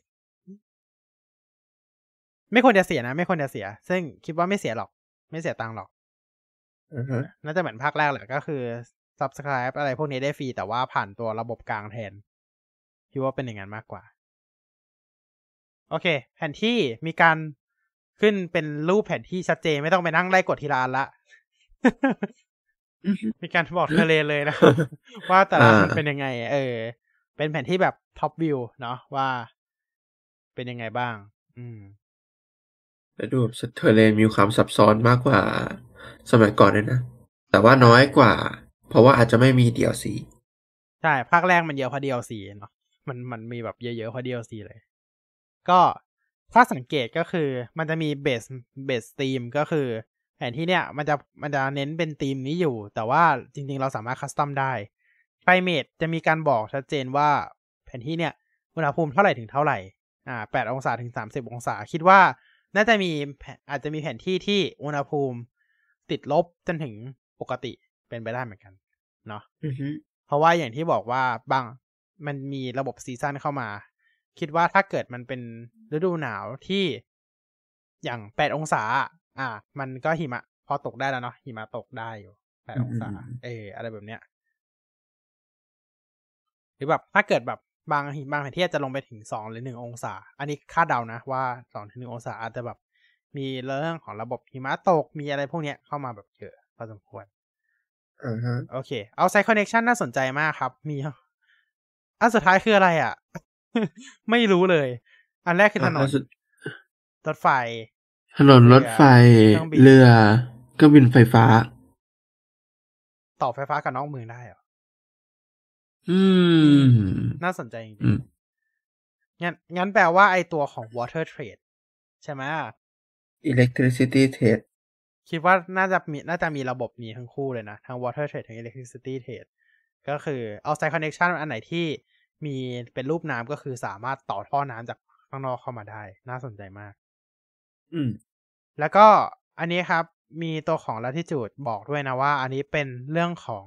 ไม่ควรจะเสียนะ ไม่ควรจะเสีย ซึ่งคิดว่าไม่เสียหรอก ไม่เสียตังค์หรอกอือฮะน่าจะเหมือนภาคแรกแหละก็คือ subscribe อะไรพวกนี้ได้ฟรีแต่ว่าผ่านตัวระบบกลางแทน คิดว่าเป็นอย่างนั้นมากกว่า โอเค แผนที่มีการขึ้นเป็นรูปแผนที่ชัดเจนไม่ต้องไปนั่งไล่กดทีละอันละอือฮึมีการบอก detail เลยนะครับว่าแต่ละอันมันอ่าเป็นยังไง เออ เป็นแผนที่แบบ top view เนาะว่าเป็นยังไงบ้าง อืมแล้วดูแบบ terrain มีความซับซ้อนมากกว่าสมัยก่อนด้วยนะ แต่ว่าน้อยกว่า เพราะว่าอาจจะไม่มี DLC ใช่ ภาคแรกมันเยอะเพราะ DLC เนาะ มันมันมีแบบเยอะๆเพราะ DLC เลย ก็ถ้าสังเกตก็คือมันจะมี base base theme ก็คือแผนที่เนี่ยมันจะมันจะเน้นเป็นธีมนี้อยู่ แต่ว่าจริงๆเราสามารถคัสตอมได้ไคลเม e จะมีการบอกชัดเจนว่าแผนที่เนี่ยอุณหภูมิเท่าไหร่ถึงเท่าไหร่อ่าแปดองศาถึงสามสิบองศา คิดว่าน่าจะมีแผนอาจจะมีแผนที่ที่อุณหภูมิติดลบจนถึงปกติเป็นไปได้เหมือนกัน เนาะอือฮึเพราะว่าอย่างที่บอกว่าบาง มันมีระบบ season เข้ามา คิดว่าถ้าเกิดมันเป็นฤดูหนาวที่อย่างแปดองศา อ่ามันก็หิมะ พอตกได้แล้วเนาะหิมะตกได้อยู่แปดองศา เอออะไรแบบเนี้ย หรือแบบถ้าเกิดแบบบางบางแผนที่อาจจะลงไปถึงสองหรือหนึ่งองศา อันนี้คาดเดานะว่าสองถึงหนึ่งองศาอาจจะแบบ มีเรื่องของระบบหิมะตกมีอะไรพวกเนี้ยเข้ามาแบบเยอะพอสมควรอ่าฮะโอเค เอาไซคอนเน c ชันน่าสนใจมากครับ มี อันสุดท้ายคืออะไรอะ ไม่รู้เลย อันแรกคือถนนอ่าสุดรถไฟ ถนนรถไฟเครื่องบินเรือเครื่องบินไฟฟ้า ต่อไฟฟ้ากับนอกเมืองได้เหรอ อืม น่าสนใจจริงอืมๆงั้นงั้นแปลว่าไอตัวของ water trade ใช่ไหม electricity trade คิดว่าน่าจะมีน่าจะมีระบบนี้ทั้งคู่เลยนะ ทั้ง water trade ทั้ง electricity trade ก็คือเอาไซคอนเน c ชันอันไหนที่มีเป็นรูปน้ำก็คือสามารถต่อท่อน้ำจากข้างนอกเข้ามาได้ น่าสนใจมาก อืม แล้วก็อันนี้ครับ มีตัวของ latitude บอกด้วยนะว่า อันนี้เป็นเรื่องของ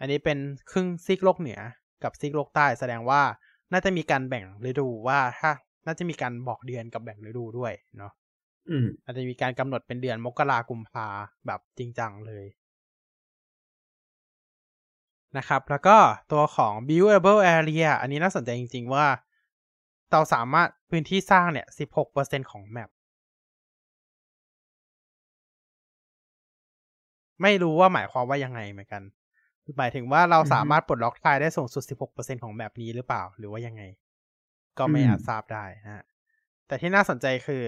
อันนี้เป็นครึ่งซีกโลกเหนือ กับซีกโลกใต้แสดงว่า น่าจะมีการแบ่งฤดูว่าถ้าน่าจะมีการบอกเดือนกับแบ่งฤดูด้วยเนาะอืมอาจจะมีการกำหนดเป็นเดือนมกรากุมภาแบบจริงจังเลย นะครับ แล้วก็ตัวของ buildable area อันนี้น่าสนใจจริง ๆ ว่า เราสามารถพื้นที่สร้างเนี่ย 16%ของแมปไม่รู้ว่าหมายความว่ายังไงเหมือนกัน หมายถึงว่าเราอือฮึสามารถปลดล็อกทายได้สูงสุด 16%ของแมปนี้หรือเปล่า หรือว่ายังไง ก็ไม่อืมอาจทราบได้นะฮะแต่ที่น่าสนใจคือ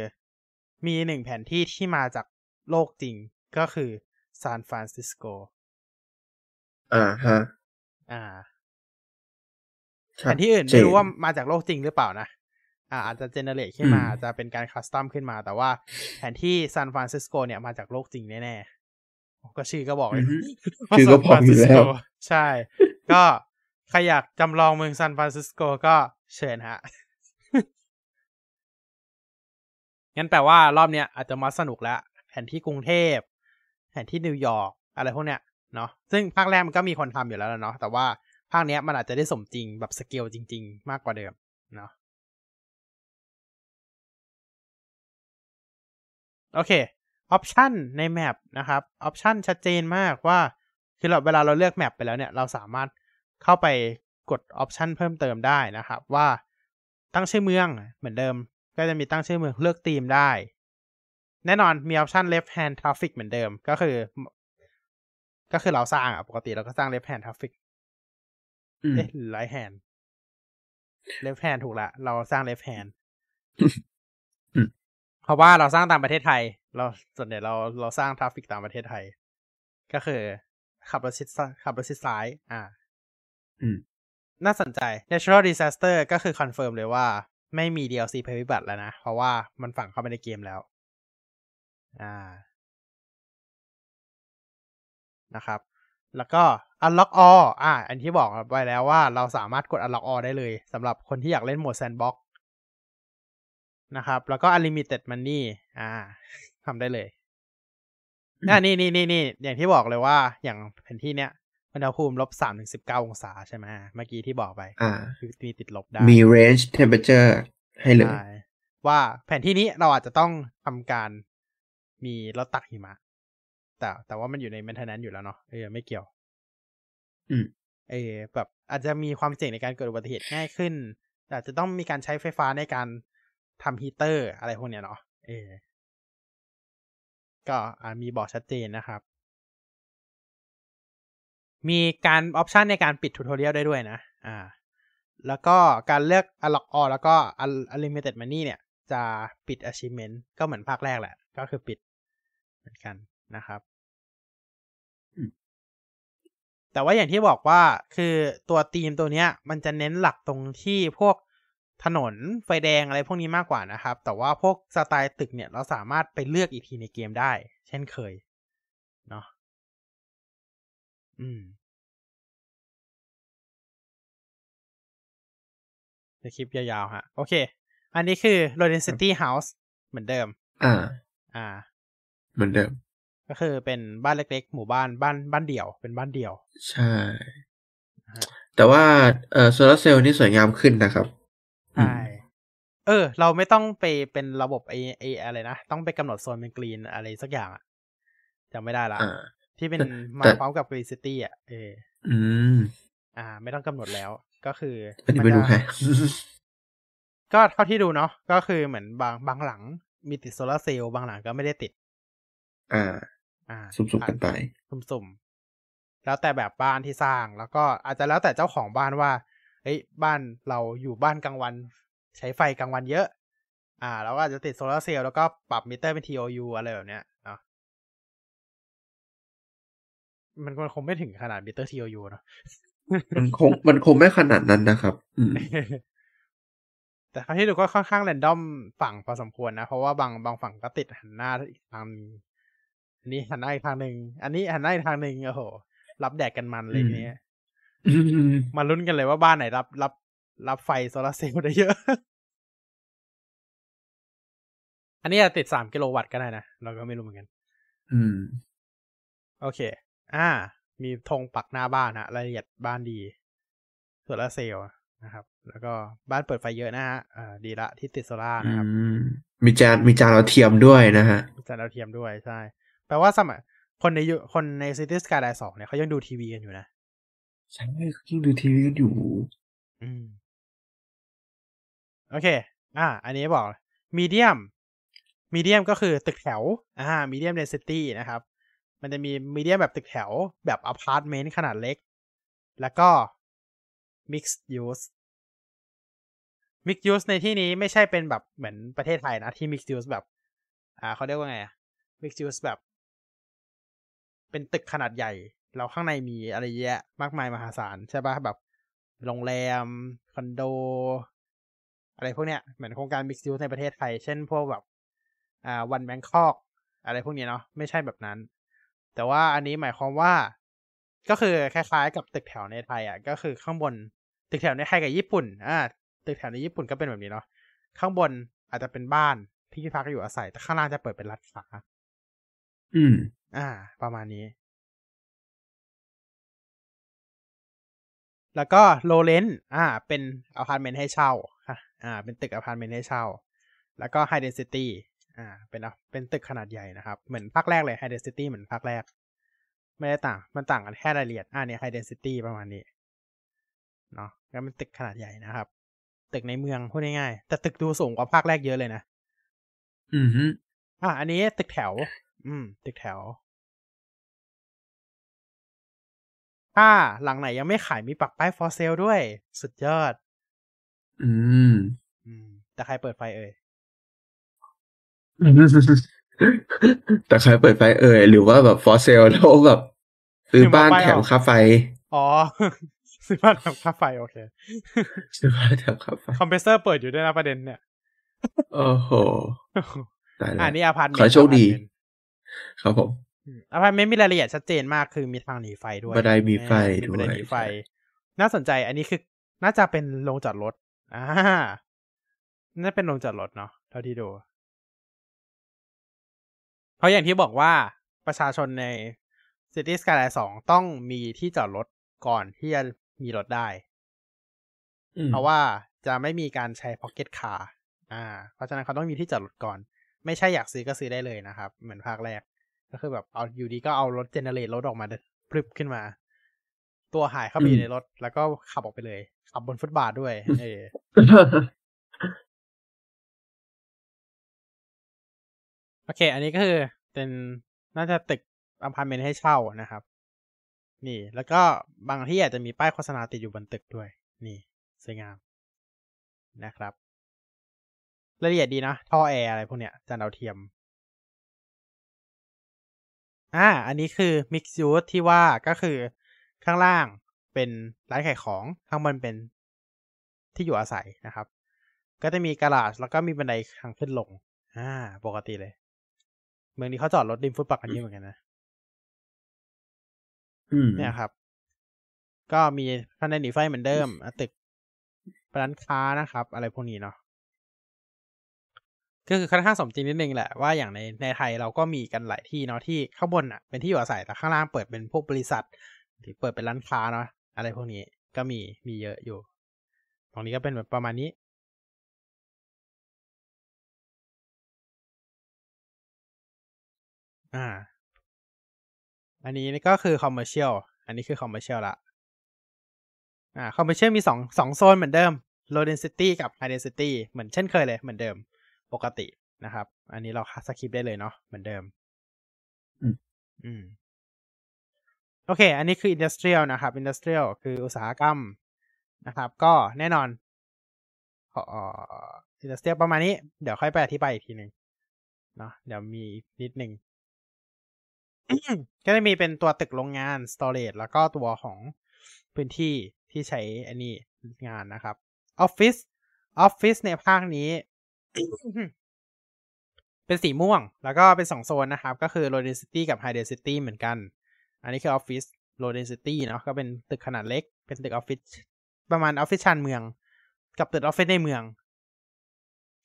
มีหนึ่งแผนที่ที่มาจากโลกจริงก็คือซานฟรานซิสโก อ่าฮะ อ่าชัแผดนที่อื่นเจไม่รู้ว่ามาจากโลกจริงหรือเปล่านะ อ่า อาจจะ generate ขึ้นมาอืมอาจจะเป็นการ custom ขึ้นมา แต่ว่าแผนที่ซานฟรานซิสโกเนี่ยมาจากโลกจริงแน่ๆ ก็ชื่อก็บอกอือฮึว่าชื่อก็บอกอยู่แล้วซานฟรานซิสโกใช่ ก็ใครอยากจำลองเมืองซานฟรานซิสโกก็เชิญฮะ งั้นแปลว่ารอบเนี้ยอาจจะมาสนุกแล้ว แผนที่กรุงเทพ แผนที่นิวยอร์ก อะไรพวกเนี้ย เนาะซึ่งภาคแรกมันก็มีคนทำอยู่แล้วล่ะเนาะแต่ว่าภาคเนี้ยมันอาจจะได้สมจริงแบบสเกลจริง ๆ มากกว่าเดิมเนาะโอเค option ใน map นะครับ option ชัดเจนมากว่า คือเราเวลาเราเลือกแมปไปแล้วเนี่ย เราสามารถเข้าไปกดออปชันเพิ่มเติมได้นะครับ ว่าตั้งชื่อเมืองเหมือนเดิม ก็จะมีตั้งชื่อเมืองเลือกธีมได้ แน่นอนมีออปชัน left hand traffic เหมือนเดิม ก็คือ ก็คือเราสร้างอะ ปกติเราก็สร้าง left hand traffic อืมเอ๊ะหรือ right hand left hand ถูกละ เราสร้าง left hand อืมเพราะว่าเราสร้างตามประเทศไทย เราส่วนใหญ่เราเราสร้าง traffic ตามประเทศไทย ก็คือขับรถชิดซ้ายขับรถชิดซ้าย อ่า อืม น่าสนใจ natural disaster ก็คือ confirm เลยว่า ไม่มี DLC ภัยพิบัติแล้วนะ เพราะว่ามันฝังเข้าไปในเกมแล้ว อ่า นะครับ แล้วก็ unlock all อ่า อันที่บอกไปแล้วว่าเราสามารถกด unlock all ได้เลยสำหรับคนที่อยากเล่นโหมด sandbox นะครับ แล้วก็ unlimited money อ่าทำได้เลยอืมอ่านี่นี่นี่นี่อย่างที่บอกเลยว่าอย่างแผนที่เนี้ยอุณหภูมิลบสามถึงสิบเก้าองศาใช่ไหมเมื่อกี้ที่บอกไปอ่าคือมีติดลบได้ มี range temperature ให้เลยใช่ว่าแผนที่นี้เราอาจจะต้องทำการมีรถตักหิมะ แต่แต่ว่ามันอยู่ใน maintenance อยู่แล้วเนาะเออไม่เกี่ยว อืมเออแบบอาจจะมีความเสี่ยงในการเกิดอุบัติเหตุง่ายขึ้นแต่อาจจะต้องมีการใช้ไฟฟ้าในการทำฮีเตอร์อะไรพวกเนี้ยเนาะเออก็อ่ามีบอกชัดเจนนะครับ มีการ option ในการปิด tutorial ได้ด้วยนะ อ่า แล้วก็การเลือก unlock all แล้วก็ unlimited money เนี่ย จะปิด achievement ก็เหมือนภาคแรกแหละ ก็คือปิดเหมือนกันนะครับ แต่ว่าอย่างที่บอกว่าคือตัวทีมตัวเนี้ย มันจะเน้นหลักตรงที่พวกถนนไฟแดงอะไรพวกนี้มากกว่านะครับ แต่ว่าพวกสไตล์ตึกเนี่ยเราสามารถไปเลือกอีกทีในเกมได้ เช่นเคยเนาะอืมในคลิปยาวๆฮะ โอเค อันนี้คือ Rodensity House เหมือนเดิม อ่า อ่า เหมือนเดิม ก็คือเป็นบ้านเล็ก ๆ หมู่บ้านบ้านบ้านเดี่ยว เป็นบ้านเดี่ยว ใช่นะฮะแต่ว่าเอ่อโซลาเซลล์นี่สวยงามขึ้นนะครับใช่เออ เราไม่ต้องไปเป็นระบบไอไออะไรนะ ต้องไปกำหนดโซนเป็นกรีนอะไรสักอย่างอะจำไม่ได้ละอ่าที่เป็นแต่มาแต่พร้อมกับ Green City อะเอออืม อ่า ไม่ต้องกำหนดแล้วก็คืออันนี้มัไม่จะรู้แฮะก็เท่าที่ดูเนาะก็คือเหมือนบางบางหลังมีติดโซลาร์เซลล์บางหลังก็ไม่ได้ติด อ่า อ่าสุ่มๆกันไป สุ่มๆแล้วแต่แบบบ้านที่สร้างแล้วก็อาจจะแล้วแต่เจ้าของบ้านว่าเฮ้ยบ้านเราอยู่บ้านกลางวัน ใช้ไฟกลางวันเยอะ อ่าแล้วก็อาจจะติดโซลาร์เซลล์แล้วก็ปรับมิเตอร์เป็น TOU อะไรแบบเนี้ยเนาะมันมันคงไม่ถึงขนาดมิเตอร์ TOU เนาะมันคงมันคงไม่ขนาดนั้นนะครับอืมแต่ครั้งที่ดูก็ค่อนข้างแรนดอมฝั่งพอสมควรนะ เพราะว่าบางบางฝั่งก็ติดหันหน้าอีกทางหนึ่ง อันนี้หันหน้าอีกทางหนึ่งอันนี้หันหน้าอีกทางหนึ่งโอ้โหรับแดกกันมันเลยอืมทีนี้มาลุ้นกันเลยว่าบ้านไหนรับรับรับไฟโซลาร์เซลล์ได้เยอะ อันนี้อาจติดสามกิโลวัตต์ก็ได้นะ เราก็ไม่รู้เหมือนกัน อืม โอเค อ่า มีธงปักหน้าบ้านฮะรายละเอียดบ้านดีโซลาร์เซลล์นะครับ แล้วก็บ้านเปิดไฟเยอะนะฮะอ่าดีละที่ติดโซลาร์อืนะครับมมีจานมีจานดาวเทียมด้วยนะฮะ จานดาวเทียมด้วยใช่ แปลว่าสมัยคนในยุคนใน Cities Skylines สองเนี่ยเขายังดูทีวีกันอยู่นะ ใช่ยิ่งดูทีวีกันอยู่ อืม โอเค อ่า อันนี้บอก medium medium ก็คือตึกแถว อ่า medium density นะครับ มันจะมี medium แบบตึกแถว แบบอพาร์ตเมนต์ขนาดเล็ก แล้วก็ mixed use mixed use ในที่นี้ไม่ใช่เป็นแบบเหมือนประเทศไทยนะ ที่ mixed use แบบ อ่าเขาเรียกว่าไงอะ mixed use แบบ เป็นตึกขนาดใหญ่แล้วข้างในมีอะไรเยอะมากมายมหาศาลใช่ปะแบบโรงแรม คอนโด อะไรพวกเนี้ยเหมือนโครงการ mixed use ในประเทศไทย เช่นพวกแบบอ่าวันแบงคอกอะไรพวกนี้เนาะไม่ใช่แบบนั้น แต่ว่าอันนี้หมายความว่าก็คือคล้ายๆกับตึกแถวในไทยอะก็คือข้างบนตึกแถวในไทยกับญี่ปุ่นอ่าตึกแถวในญี่ปุ่นก็เป็นแบบนี้เนาะข้างบนอาจจะเป็นบ้านที่พักอยู่อาศัย แต่ข้างล่างจะเปิดเป็นร้านค้าอืม อ่า ประมาณนี้ แล้วก็ low rent อ่า เป็นอพาร์ตเมนต์ให้เช่าค่ะอ่า เป็นตึกอพาร์ตเมนต์ให้เช่า แล้วก็ high density อ่า เป็นอะเป็นตึกขนาดใหญ่นะครับ เหมือนภาคแรกเลย High Density เหมือนภาคแรก ไม่ได้ต่าง มันต่างกันแค่รายละเอียด อ่าเนี่ย High Density ประมาณนี้ เนาะแล้วเป็นตึกขนาดใหญ่นะครับ ตึกในเมืองพูดง่ายๆ แต่ตึกดูสูงกว่าภาคแรกเยอะเลยนะ อือฮึอะอันนี้ตึกแถว อืม ตึกแถว ถ้าหลังไหนยังไม่ขายมีปักป้าย for sale ด้วย สุดยอด อืม อืม แต่ใครเปิดไฟเอ่ย แต่ใครเปิดไฟเอ่ย หรือว่าแบบ for sale แล้วแบบซื้อบ้านแถมค่าไฟ อ๋อ ซื้อบ้านแถมค่าไฟ โอเค ซื้อบ้านแถมค่าไฟ คอมเพรสเซอร์เปิดอยู่ด้วยนะประเด็นเนี่ย โอ้โหตายแล้อ่าวนี่อพาร์ตเมนต์ขอให้โชคดี ครับผมอพาร์ตเมนต์มีรายละเอียดชัดเจนมากคือมีทางหนีไฟด้วยบันไดมีไฟมีบันไดด้วยหนีไฟ น่าสนใจอันนี้คือน่าจะเป็นโรงจอดรถอ่าน่าเป็นโรงจอดรถเนาะเท่าที่ดู เพราะอย่างที่บอกว่าประชาชนใน City Skyline 2ต้องมีที่จอดรถก่อนที่จะมีรถได้อืมเพราะว่าจะไม่มีการใช้ Pocket Car อ่า เพราะฉะนั้นเขาต้องมีที่จอดรถก่อน ไม่ใช่อยากซื้อก็ซื้อได้เลยนะครับ เหมือนภาคแรก ก็คือแบบเอาอยู่ดีก็เอารถ generate รถออกมาพรึบขึ้นมา ตัวหายเข้าไปอยู่ในรถ แล้วก็ขับออกไปเลย ขับบนฟุตบาทด้วย เออโอเค อันนี้ก็คือเป็นน่าจะตึกอพาร์ตเมนต์ให้เช่านะครับ นี่ แล้วก็บางที่อาจจะมีป้ายโฆษณาติดอยู่บนตึกด้วย นี่ สวยงามนะครับ รายละเอียดดีนะ ท่อแอร์อะไรพวกเนี้ยจานดาวเทียม อ่า อันนี้คือ mix use ที่ว่าก็คือข้างล่างเป็นร้านขายของข้างบนเป็นที่อยู่อาศัยนะครับ ก็จะมีการาจแล้วก็มีบันไดทางขึ้นลง อ่า ปกติเลย เมืองนี้เขาจอดรถริมฟุตบาทกันเยอะเหมือนกันนะอืมเนี่ยครับ ก็มีภายในหนีไฟเหมือนเดิมอะตึกร้านค้านะครับ อะไรพวกนี้เนาะ ก็คือค่อนข้างสมจริงนิดนึงแหละว่าอย่างในในไทยเราก็มีกันหลายที่เนาะที่ข้างบนอะเป็นที่อยู่อาศัยแต่ข้างล่างเปิดเป็นพวกบริษัทหรือเปิดเป็นร้านค้าเนาะอะไรพวกนี้ก็มีมีเยอะอยู่ ตรงนี้ก็เป็นแบบประมาณนี้อ่า อันนี้ก็คือ com mercial อันนี้คือ commercial ละ อ่า commercial มีสองสองโซนเหมือนเดิม low density กับ high density เหมือนเช่นเคยเลยเหมือนเดิม ปกตินะครับ อันนี้เรา skip ได้เลยเนาะเหมือนเดิม อืมอืมโอเค อันนี้คือ industrial นะครับ industrial คืออุตสาหกรรมนะครับ ก็แน่นอนเอ่อ industrial ประมาณนี้ เดี๋ยวค่อยไปอธิบายอีกทีหนึ่งเนาะเดี๋ยวมีนิดหนึ่งก็จะมีเป็นตัวตึกโรงงาน storage แล้วก็ตัวของพื้นที่ที่ใช้อันนี้งานนะครับ office office ในภาคนี้ เป็นสีม่วง แล้วก็เป็นสองโซนนะครับ ก็คือ low density กับ high density เหมือนกัน อันนี้คือ office low density เนาะก็เป็นตึกขนาดเล็ก เป็นตึกออฟฟิศประมาณออฟฟิศชานเมือง กับตึกออฟฟิศในเมือง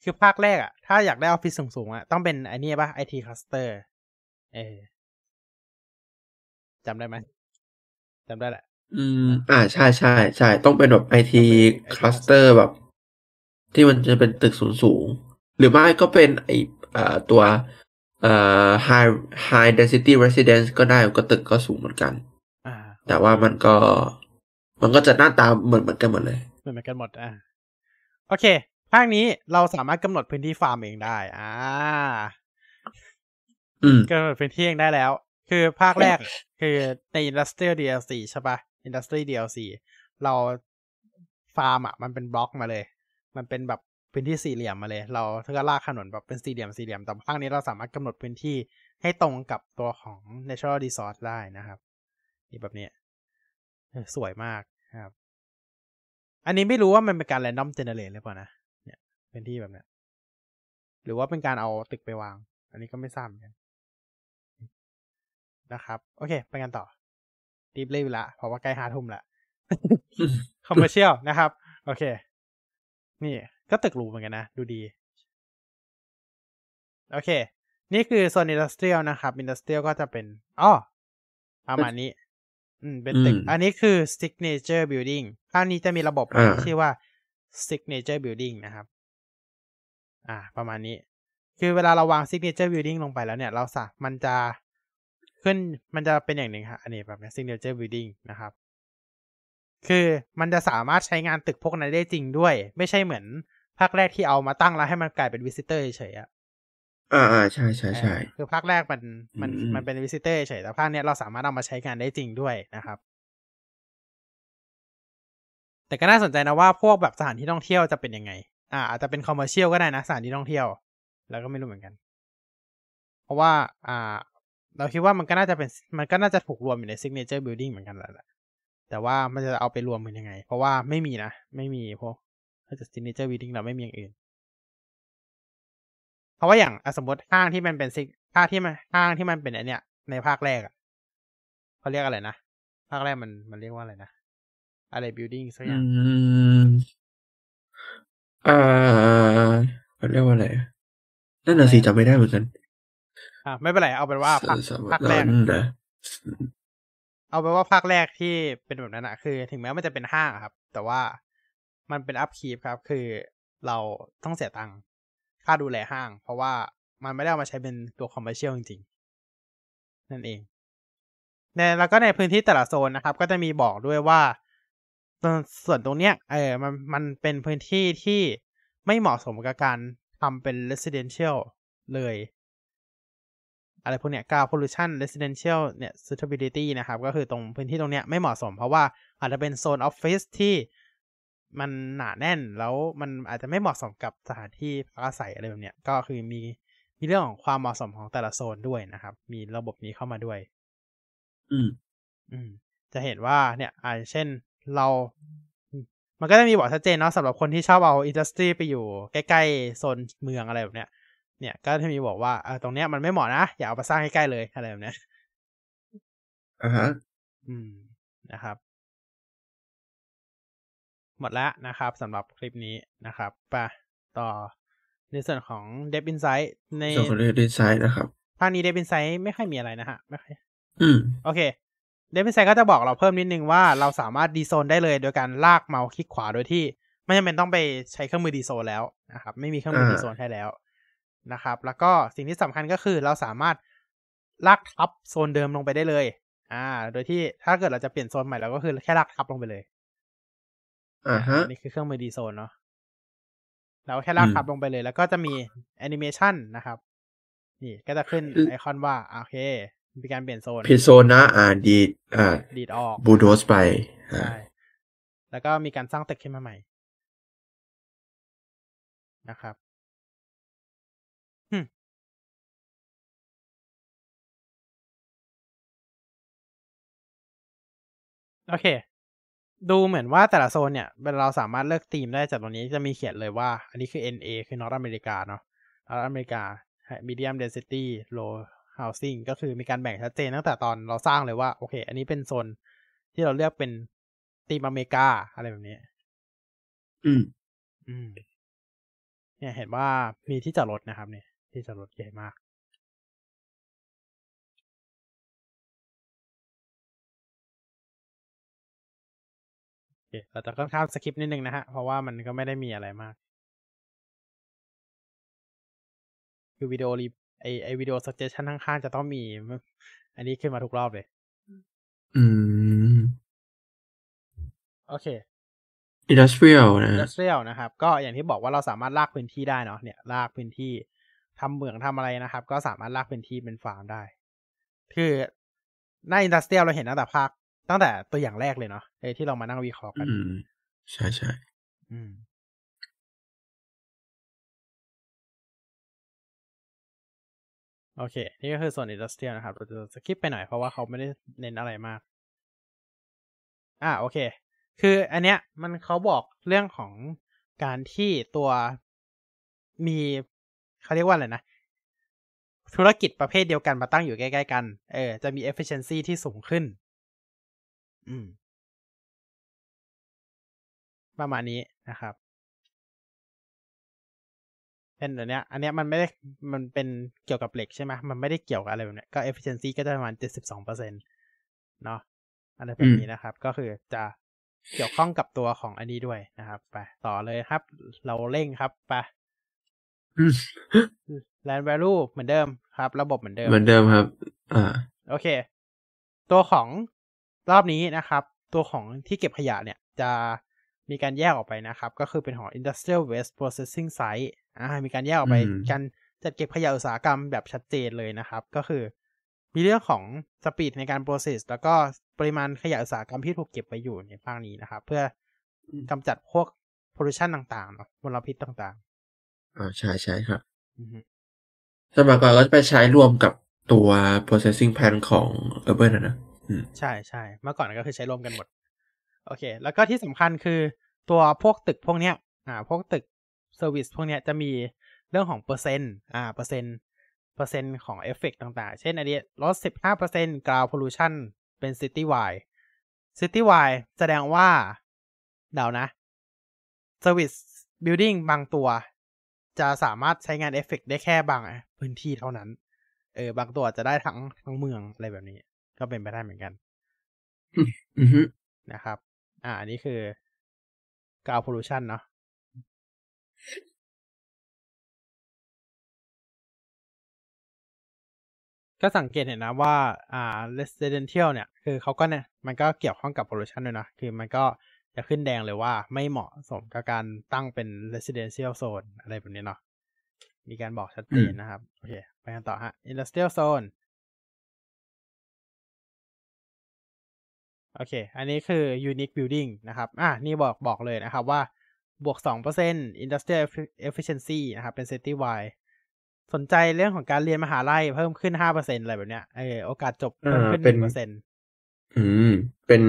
คือภาคแรกอะถ้าอยากได้ออฟฟิศสูงๆอะต้องเป็นไอ้นี่ป่ะ IT cluster เออจำได้ไหมจำได้แหละ อืม อ่าใช่ใช่ใช่ต้องเป็นแบบ IT cluster แบบ ที่มันจะเป็นตึกสูงสูงๆหรือไม่ก็เป็นไอเอ่อตัวเอ่อ high high density residence ก็ได้ก็ตึกก็สูงเหมือนกันอ่าแต่ว่ามันก็มันก็จะหน้าตาเหมือนเหมือนกันหมดเลยเหมือนกันหมดอ่าโอเคภาคนี้เราสามารถกำหนดพื้นที่ฟาร์มเองได้ อ่า อืมกำหนดพื้นที่เองได้แล้ว คือภาคแรกคือใน Industrial DLC ใช่ปะ Industry DLC เราฟาร์มอะ มันเป็นบล็อกมาเลย มันเป็นแบบพื้นที่สี่เหลี่ยมมาเลย เราถ้าก็ลากถนนแบบเป็นสี่เหลี่ยมสี่เหลี่ยม แต่ภาคนี้เราสามารถกำหนดพื้นที่ให้ตรงกับตัวของ Natural Resource ได้นะครับนี่แบบนี้เออสวยมากนะครับ อันนี้ไม่รู้ว่ามันเป็นการ random generate หรือเปล่านะเนี่ยพื้นที่แบบเนี้ยหรือว่าเป็นการเอาตึกไปวาง อันนี้ก็ไม่ทราบเหมือนกันนะครับ โอเค ไปกันต่อรีบเล่นละเพราะว่าใกล้ห้าทุ่มละคอมเมอร์เชียลนะครับ โอเค นี่ก็ตึกหรูเหมือนกันนะ ดูดี โอเค นี่คือโซน industrial นะครับ industrial ก็จะเป็นอ๋อประมาณนี้ อืม เป็นตึกอืมอันนี้คือ signature building ภาคนี้จะมีระบบอ่าชื่อว่า signature building นะครับ อ่า ประมาณนี้ คือเวลาเราวาง signature building ลงไปแล้วเนี่ย เราสามันจะขึ้นมันจะเป็นอย่างหนึ่งครับอันนี้แบบนี้ signature building นะครับ คือมันจะสามารถใช้งานตึกพวกนั้นได้จริงด้วย ไม่ใช่เหมือนภาคแรกที่เอามาตั้งแล้วให้มันกลายเป็น visitor เฉยๆอะอ่าอ่าใช่ใช่ใช่เออคือภาคแรกมันมันอืมมันเป็น visitor เฉยๆแต่ภาคเนี้ยเราสามารถเอามาใช้งานได้จริงด้วยนะครับ แต่ก็น่าสนใจนะว่าพวกแบบสถานที่ท่องเที่ยวจะเป็นยังไง อ่า อาจจะเป็น commercial ก็ได้นะสถานที่ท่องเที่ยว แล้วก็ไม่รู้เหมือนกัน เพราะว่า อ่า เราคิดว่ามันก็น่าจะเป็นมันก็น่าจะถูกรวมอยู่ใน signature building เหมือนกันแหละ แต่ว่ามันจะเอาไปรวมมันยังไง เพราะว่าไม่มีนะ ไม่มีพวกถ้าจะ signature building เราไม่มีอย่างอื่น เพราะว่าอย่างอะสมมติห้างที่มันเป็นซิกห้างที่มันห้างที่มันเป็นไอเนี้ย ในภาคแรกอะเขาเรียกอะไรนะภาคแรกมันมันเรียกว่าอะไรนะอะไร building สักออืย่างมอ่าเขาเรียกว่าอะไรนั่นน่ะสิจำไม่ได้เหมือนกัน อ่าไม่เป็นไรเอาเป็นว่าภาคสมภาคแรกนั้นนะ เอาเป็นว่าภาคแรกที่เป็นแบบนั้นอะคือ ถึงแม้มันจะเป็นห้างครับ แต่ว่ามันเป็น upkeep ครับ คือเราต้องเสียตังค์ค่าดูแลห้าง เพราะว่ามันไม่ได้เอามาใช้เป็นตัว commercial จริงๆ นั่นเองในแล้วก็ในพื้นที่แต่ละโซนนะครับ ก็จะมีบอกด้วยว่าส่วนตรงเนี้ยเออมันมันเป็นพื้นที่ที่ไม่เหมาะสมกับการทำเป็น residential เลย อะไรพวกเนี้ยกาว pollution residential เนี่ย suitability นะครับ ก็คือตรงพื้นที่ตรงเนี้ยไม่เหมาะสม เพราะว่าอาจจะเป็นโซนออฟฟิศที่มันหนาแน่นแล้วมันอาจจะไม่เหมาะสมกับสถานที่พักอาศัยอะไรแบบเนี้ยก็คือมีมีเรื่องของความเหมาะสมของแต่ละโซนด้วยนะครับ มีระบบนี้เข้ามาด้วย อืม อืม จะเห็นว่าเนี่ยอาเช่นเราอืมมันก็จะมีบอกชัดเจนเนาะสำหรับคนที่ชอบเอาอินดัสทรีไปอยู่ใกล้ ๆ โซนเมืองอะไรแบบเนี้ย เนี่ยก็จะมีบอกว่าเออตรงเนี้ยมันไม่เหมาะนะ อย่าเอาไปสร้างใกล้ๆเลยอะไรแบบเนี้ยอ่าฮะอืมนะครับ หมดแล้วนะครับสำหรับคลิปนี้นะครับไปต่อในส่วนของ d e v Insight ในส่วนของเรื่องดีไซน์นะครับภาคนี้ d e v Insight ไม่ค่อยมีอะไรนะฮะไม่ค่อยอืมโอเค d e v Insight ก็จะบอกเราเพิ่มนิดนึงว่าเราสามารถดีโซนได้เลยโดยการลากเมาส์คลิกขวาโดยที่ ไม่จำเป็นต้องไปใช้เครื่องมือดีโซนแล้วนะครับ ไม่มีเครื่องมืออ่าดีโซนให้แล้ว นะครับ แล้วก็สิ่งที่สำคัญก็คือเราสามารถลากทับโซนเดิมลงไปได้เลย อ่า โดยที่ถ้าเกิดเราจะเปลี่ยนโซนใหม่เราก็คือแค่ลากทับลงไปเลย อ่าฮะอันนี่คือเครื่องมือดีโซนเนาะ เราแค่ลากอืมทับลงไปเลย แล้วก็จะมีแอนิเมชันนะครับ นี่ก็จะขึ้นอืมไอคอนว่าอะโอเค มีการเปลี่ยนโซนผิดโซนนะ อ่า ดีด อ่า ดีดออก บูโดสไปอ่าใช่ แล้วก็มีการสร้างตึกขึ้นมาใหม่นะครับ โอเค ดูเหมือนว่าแต่ละโซนเนี่ยเราสามารถเลือกธีมได้จากตรงนี้จะมีเขียนเลยว่า อันนี้คือ NA คือ North America เนาะ North America Medium Density Low Housing ก็คือมีการแบ่งชัดเจนตั้งแต่ตอนเราสร้างเลยว่า โอเค อันนี้เป็นโซนที่เราเลือกเป็นธีมอเมริกาอะไรแบบนี้ อืม อืม เนี่ยเห็นว่ามีที่จอดรถนะครับ เนี่ย ที่จอดรถใหญ่มาก โอเคเราจะค่อนข้างสคิปนิดนึงนะฮะ เพราะว่ามันก็ไม่ได้มีอะไรมาก คือวิดีโอรีไอไอวิดีโอ suggestion ข้างๆจะต้องมี อันนี้ขึ้นมาทุกรอบเลย อืม โอเค industrial นะ industrial นะครับ ก็อย่างที่บอกว่าเราสามารถลากพื้นที่ได้เนาะเนี่ย ลากพื้นที่ทำเหมืองทำอะไรนะครับ ก็สามารถลากพื้นที่เป็นฟาร์มได้ คือหน้า industrial เราเห็นตั้งแต่ภาค ตั้งแต่ตัวอย่างแรกเลยเนาะเออที่เรามานั่งวิเคราะห์กัน อืม ใช่ใช่อืมโอเค นี่ก็คือส่วน industrial นะครับ เราจะสคิปไปหน่อยเพราะว่าเขาไม่ได้เน้นอะไรมาก อ่าโอเค คืออันเนี้ยมันเขาบอกเรื่องของการที่ตัวมีเขาเรียกว่าอะไรนะ ธุรกิจประเภทเดียวกันมาตั้งอยู่ใกล้ ๆ กัน เออ จะมี efficiency ที่สูงขึ้น อืม ประมาณนี้นะครับเป็นแบบเนี้ย อันเนี้ยมันไม่ได้ มันเป็นเกี่ยวกับเหล็กใช่ไหมมันไม่ได้เกี่ยวกับอะไรแบบเนี้ย ก็ efficiency ก็จะประมาณเจ็ดสิบสองเปอร์เซ็นตเนาะอะไรแบบนี้นะครับ ก็คือจะเกี่ยวข้องกับตัวของอันนี้ด้วยนะครับ ไป ต่อเลยครับ เราเร่งครับ ไปอืม land value เหมือนเดิมครับ ระบบเหมือนเดิม เหมือนเดิมครับ อ่า โอเค ตัวของ รอบนี้นะครับ ตัวของที่เก็บขยะเนี่ย จะมีการแยกออกไปนะครับ ก็คือเป็นของ industrial waste processing site อ่ามีการแยกออกไปอืมการจัดเก็บขยะอุตสาหกรรมแบบชัดเจนเลยนะครับ ก็คือ มีเรื่องของสปีดในการ process แล้วก็ปริมาณขยะอุตสาหกรรมที่ถูกเก็บไว้อยู่ในภาคนี้นะครับ เพื่อกำจัดพวก pollution ต่างๆเนาะมลพิษต่างอ่าใช่ใช่ครับๆอือฮึสมัยก่อนก็จะไปใช้รวมกับตัว processing plant ของ Urban อะนะอืม ใช่ใช่เมื่อก่อนก็คือใช้รวมกันหมด โอเค แล้วก็ที่สำคัญคือตัวพวกตึกพวกเนี้ย อ่า พวกตึก service พวกเนี้ยจะมีเรื่องของเปอร์เซ็นต์อ่าเปอร์เซ็นต์เปอร์เซ็นต์ของเอฟเฟกต่างๆ เช่นอันนี้ลดสิบห้าเปอร์เซ็นต์ ground pollution เป็น city wide city wide แสดงว่าเดานะ service building บางตัว จะสามารถใช้งานเอฟเฟกได้แค่บางพื้นที่เท่านั้น เออบางตัวจะได้ทั้งทั้งเมืองอะไรแบบนี้ ก็เป็นไปได้เหมือนกันอือฮึนะครับ อ่า อันนี้คือ ground pollution เนาะก็สังเกตเห็นนะว่า อ่า residential เนี่ย คือเขาก็เนี่ย มันก็เกี่ยวข้องกับ pollution ด้วยนะ คือมันก็จะขึ้นแดงเลยว่าไม่เหมาะสมกับการตั้งเป็น residential zone อะไรแบบนี้เนาะ มีการบอกชัดเจนนะครับ โอเค ไปกันต่อฮะ industrial zone โอเค อันนี้คือ unique building นะครับ อะ นี่บอกบอกเลยนะครับว่า บวก 2% industrial efficiency นะครับ เป็น city wide สนใจเรื่องของการเรียนมหาลัยเพิ่มขึ้น 5%อะไรแบบเนี้ย เออ โอกาสจบเพิ่มขึ้นเป็น1%อืม เป็น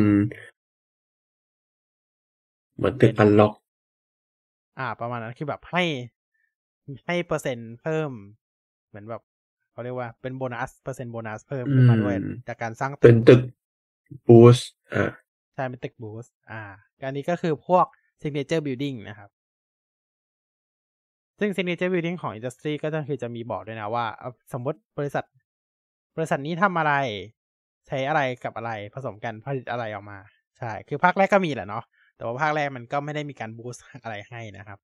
เหมือนตึกอันล็อก อ่า ประมาณนั้น คือแบบให้ ให้เปอร์เซ็นต์เพิ่ม เหมือนแบบเขาเรียกว่าเป็นโบนัส เปอร์เซ็นต์โบนัสเพิ่มขึ้นมาด้วยอืมจากการสร้างเป็นตึก บูสอ่าใช่เป็นตึกบูสต์อ่าอันนี้ก็คือพวก signature building นะครับ ซึ่ง signature building ของ industry ก็จะคือจะมีบอกด้วยนะว่าเอาสมมติบริษัท บริษัทนี้ทำอะไร ใช้อะไรกับอะไรผสมกันผลิตอะไรออกมา ใช่ คือภาคแรกก็มีแหละเนาะแต่ว่าภาคแรกมันก็ไม่ได้มีการบูสต์อะไรให้นะครับ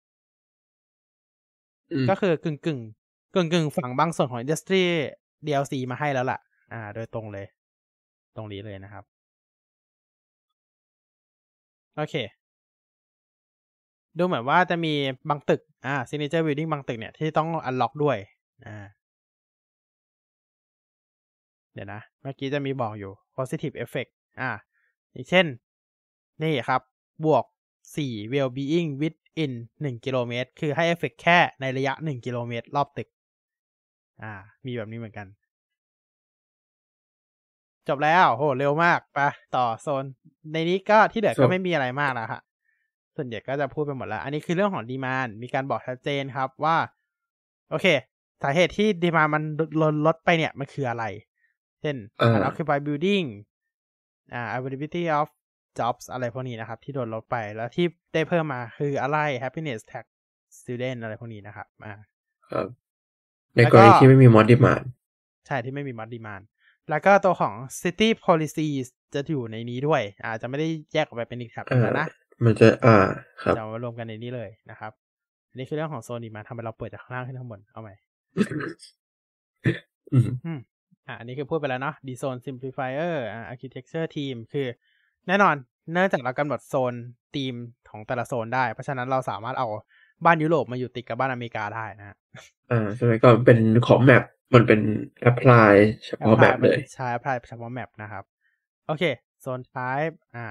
อืมก็คือกึ่งกึ่งกึ่งกึ่งฝั่งบางส่วนของ industry DLC มาให้แล้วล่ะ อ่า โดยตรงเลย ตรงนี้เลยนะครับ โอเค ดูเหมือนว่าจะมีบางตึก อ่า signature building บางตึกเนี่ยที่ต้อง unlock ด้วย อ่า เดี๋ยวนะ เมื่อกี้จะมีบอกอยู่ positive effect อ่า อย่างเช่น นี่ครับ บวก 4 well being within 1 กิโลเมตร คือให้เอฟเฟกแค่ในระยะ 1 กิโลเมตร รอบตึก อ่า มีแบบนี้เหมือนกัน จบแล้วโหเร็วมากไปต่อโซน ในนี้ก็ที่เหลือครัก็บไม่มีอะไรมากแล้วฮะส่วนใหญ่ก็จะพูดไปหมดแล้ว อันนี้คือเรื่องของดีมานมีการบอกชัดเจนครับว่า โอเค สาเหตุที่ดีมานมันลดลดไปเนี่ยมันคืออะไร เช่นอ่า occupy building อ่า availability of jobs อะไรพวกนี้นะครับ ที่โดนลดไปแล้วที่ได้เพิ่มมาคืออะไร happiness tax student อะไรพวกนี้นะครับอ่าครับในกรณีที่ไม่มีมอดดิมานใช่ที่ไม่มีมัดดีมาน แล้วก็ตัวของ city policies จะอยู่ในนี้ด้วย อาจจะไม่ได้แยกออกไปเป็นอีกแท็บหนึ่งแล้วนะ มันจะอ่าครับจะเอามารวมกันในนี้เลยนะครับอันนี้คือเรื่องของ zone demand ทำไมเราเปิดจากข้างล่างขึ้นข้างบนเอาใหม่อืมอืมอะอันนี้คือพูดไปแล้วเนาะ d zone simplifier อ่า architecture theme คือ แน่นอนเนื่องจากเรากำหนดโซนทีมของแต่ละโซนได้ เพราะฉะนั้นเราสามารถเอาบ้านยุโรปมาอยู่ติดกับบ้านอเมริกาได้นะฮะอ่าสมัยก่อนเป็นของ map มันเป็น apply เฉพาะ map เลยใช้ apply เฉพาะ map นะครับ โอเคโซน type อ่า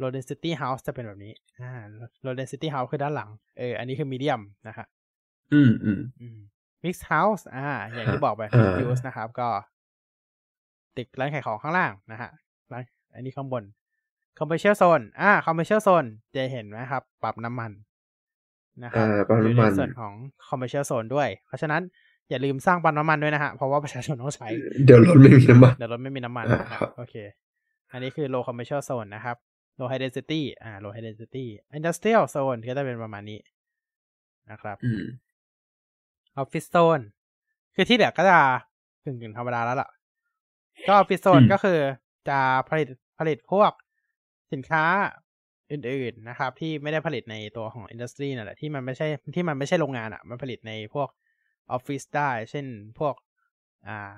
low density house จะเป็นแบบนี้อ่า low density house คือด้านหลัง เออ อันนี้คือ medium นะครับอืมอืมอืม mixed house อ่า อย่างที่บอกไปอ่า mixed use นะครับ ก็ตึกร้านขายของข้างล่างนะฮะร้านอันนี้ข้างบน commercial zone อ่า commercial zone จะเห็นไหมครับ ปรับน้ำมันนะครับอ่าปั๊มอยู่น้ำในมันส่วนของ commercial zone ด้วย เพราะฉะนั้น อย่าลืมสร้างปั๊มน้ำมันด้วยนะฮะ เพราะว่าประชาชนต้องใช้ เดี๋ยวรถไม่มีน้ำมัน เดี๋ยวรถไม่มีน้ำมันอ่านะคครัรับบโอเค อันนี้คือ low commercial zone นะครับ low high density อ่า low high density industrial zone ก็จะเป็นประมาณนี้นะครับอืม office zone คือที่เหลือก็จะกึ่งกึ่งๆธรรมดาแล้วล่ะ ก็ office zone อืมก็คือจะผลิตผลิตพวกสินค้าอื่นๆนะครับ ที่ไม่ได้ผลิตในตัวของอินดัสทรีนั่นแหละที่มันไม่ใช่ที่มันไม่ใช่โรงงานอะ่ะ มันผลิตในพวก ออฟฟิศได้ เช่นพวกอ่า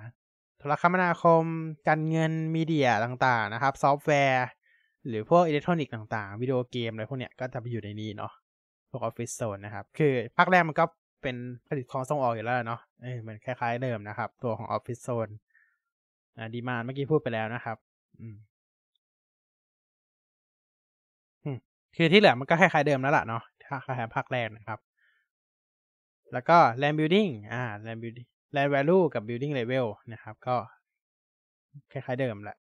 โทรคมนาคม การเงิน media ต่างๆนะครับ ซอฟต์แวร์ หรือพวกอิเล็กทรอนิกส์ต่างๆ วิดีโอเกมอะไรพวกเนี้ยก็จะไปอยู่ในนี้เนาะพวก office zone นะครับ คือภาคแรกมันก็เป็นผลิตของส่งออกอยู่แล้วเนาะเออมันคล้ายๆเดิมนะครับ ตัวของ office zone อ่า demand เมื่อกี้พูดไปแล้วนะครับ อืมคือที่เหลือมันก็คล้ายๆเดิมแล้วล่ะเนาะถ้าคล้ายๆภาคแรกนะครับ แล้วก็ land building อ่า land building land value กับ building level นะครับ ก็คล้ายๆเดิมแหละ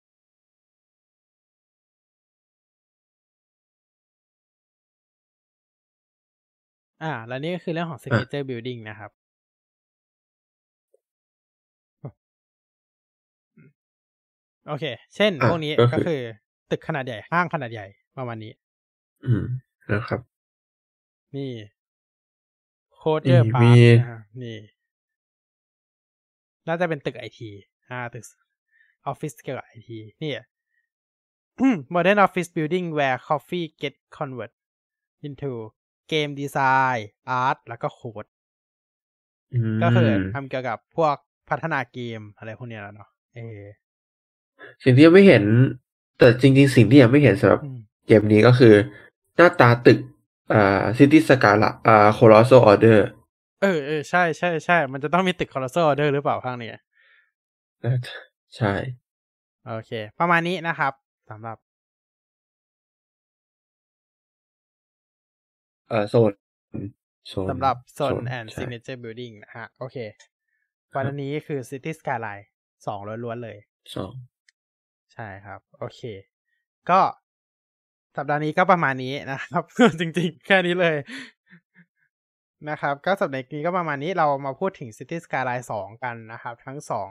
อ่า แล้วนี่ก็คือเรื่องของ signature building นะครับ โอเค เช่นอะพวกนี้ก็ก็คือคือ ตึกขนาดใหญ่ ห้างขนาดใหญ่ ประมาณนี้ อืมนะครับ นี่ โคเจอร์นี่พามีร์นะครับนี่ น่าจะเป็นตึกไอทีอ่าตึกออฟฟิศเกี่ยวกับไอทีนี่ modern office building where coffee get convert into game design art แล้วก็โค้ดอืมก็คือทำเกี่ยวกับพวกพัฒนาเกมอะไรพวกเนี้ยแล้วเนาะเออสิ่งที่ยังไม่เห็น แต่จริง ๆ สิ่งที่ยังไม่เห็นสำหรับอืมเกมนี้ก็คือ หน้าตาตึก อ่า Cities Skylines อ่า Colossal Orderเออเออใช่ใช่ใช่ มันจะต้องมีตึก Colossal Order หรือเปล่าข้างเนี้ยใช่ โอเค ประมาณนี้นะครับสำหรับ เอ่อโซนโซนสำหรับ Zone โซน and ใช่ Signature Building นะฮะ โอเค วันนี้คือ City Skyline สองล้วนๆเลยสองใช่ครับ โอเค ก็ สัปดาห์นี้ก็ประมาณนี้นะครับ จริง ๆ แค่นี้เลยนะครับ ก็สัปดาห์นี้ก็ประมาณนี้เรามาพูดถึง City Skyline สองกันนะครับ ทั้งสอง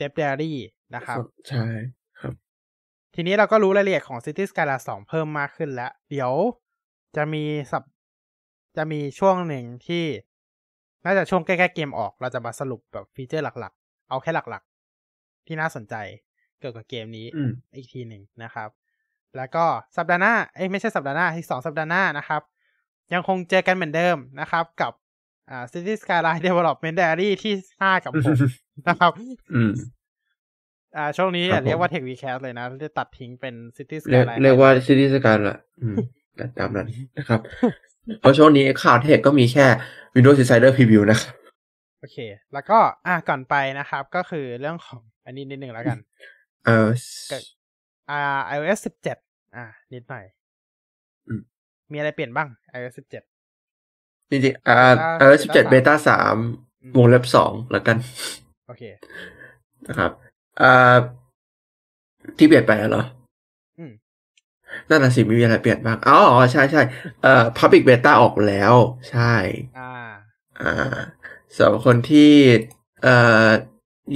d e p Diary นะครับ ใช่ครับ ทีนี้เราก็รู้รายละเอียดของ City Skyline 2 เพิ่มมากขึ้นแล้ว เดี๋ยวจะมีสับจะมีช่วงหนึ่งที่ น่าจะช่วงใกล้ๆเกมออก เราจะมาสรุปแบบฟีเจอร์หลักๆ เอาแค่หลักๆ ที่น่าสนใจเกี่ยวกับเกมนี้อืมอีกทีหนึ่งนะครับ แล้วก็สัปดาห์หน้าเอ้ยไม่ใช่สัปดาห์หน้าที่สองสัปดาห์หน้านะครับ ยังคงเจอกันเหมือนเดิมนะครับ กับอ่า City Skyline Development Diary ที่ห้ากับผมนะครับอืมอ่าช่วงนี้ครับอย่าเรียกว่าผม Tech Recast เลยนะจะตัดทิ้งเป็น City เรียก Skyline เรียกว่าซิตี้สกาละอืมแต่ตามนั้นนะครับเพราะช่วงนี้ข่าวเทคก็มีแค่ Windows Insider Preview นะครับโอเค แล้วก็อะก่อนไปนะครับ ก็คือเรื่องของอันนี้นิดนึงแล้วกัน เอ่อก็ อ่า iOS 17อ่า นิดหน่อยอืมมีอะไรเปลี่ยนบ้าง iOS 17จริงๆอ่า Beta เออสิบเจ็ดเบต้าสามอืมวงเล็บสองแล้วกัน โอเค นะครับ อ่า ที่เปลี่ยนไปเหรออืมนั่นน่ะสิมีอะไรเปลี่ยนบ้างอ๋ออ๋อ ใช่ใช่เอ่อ Public Beta ออกแล้ว ใช่ อ่า อ่าสำหรับคนที่เอ่อ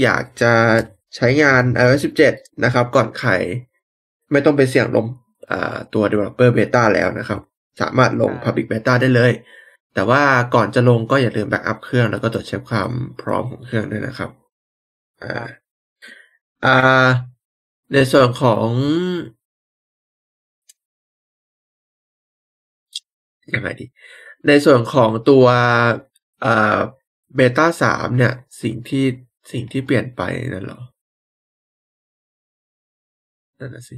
อยากจะใช้งาน iOS 17 นะครับ ก่อนใคร ไม่ต้องไปเสี่ยงลงอ่าตัว Developer Beta แล้วนะครับ สามารถลงอ่า Public Beta ได้เลย แต่ว่าก่อนจะลงก็อย่าลืมแบ็กอัพเครื่อง แล้วก็ตรวจเช็คความพร้อมของเครื่องด้วยนะครับอ่าอ่าในส่วนของยังไงดี ในส่วนของตัวอ่าเบต้าสามเนี่ย สิ่งที่สิ่งที่เปลี่ยนไปนั่นเหรอนั่นน่ะสิ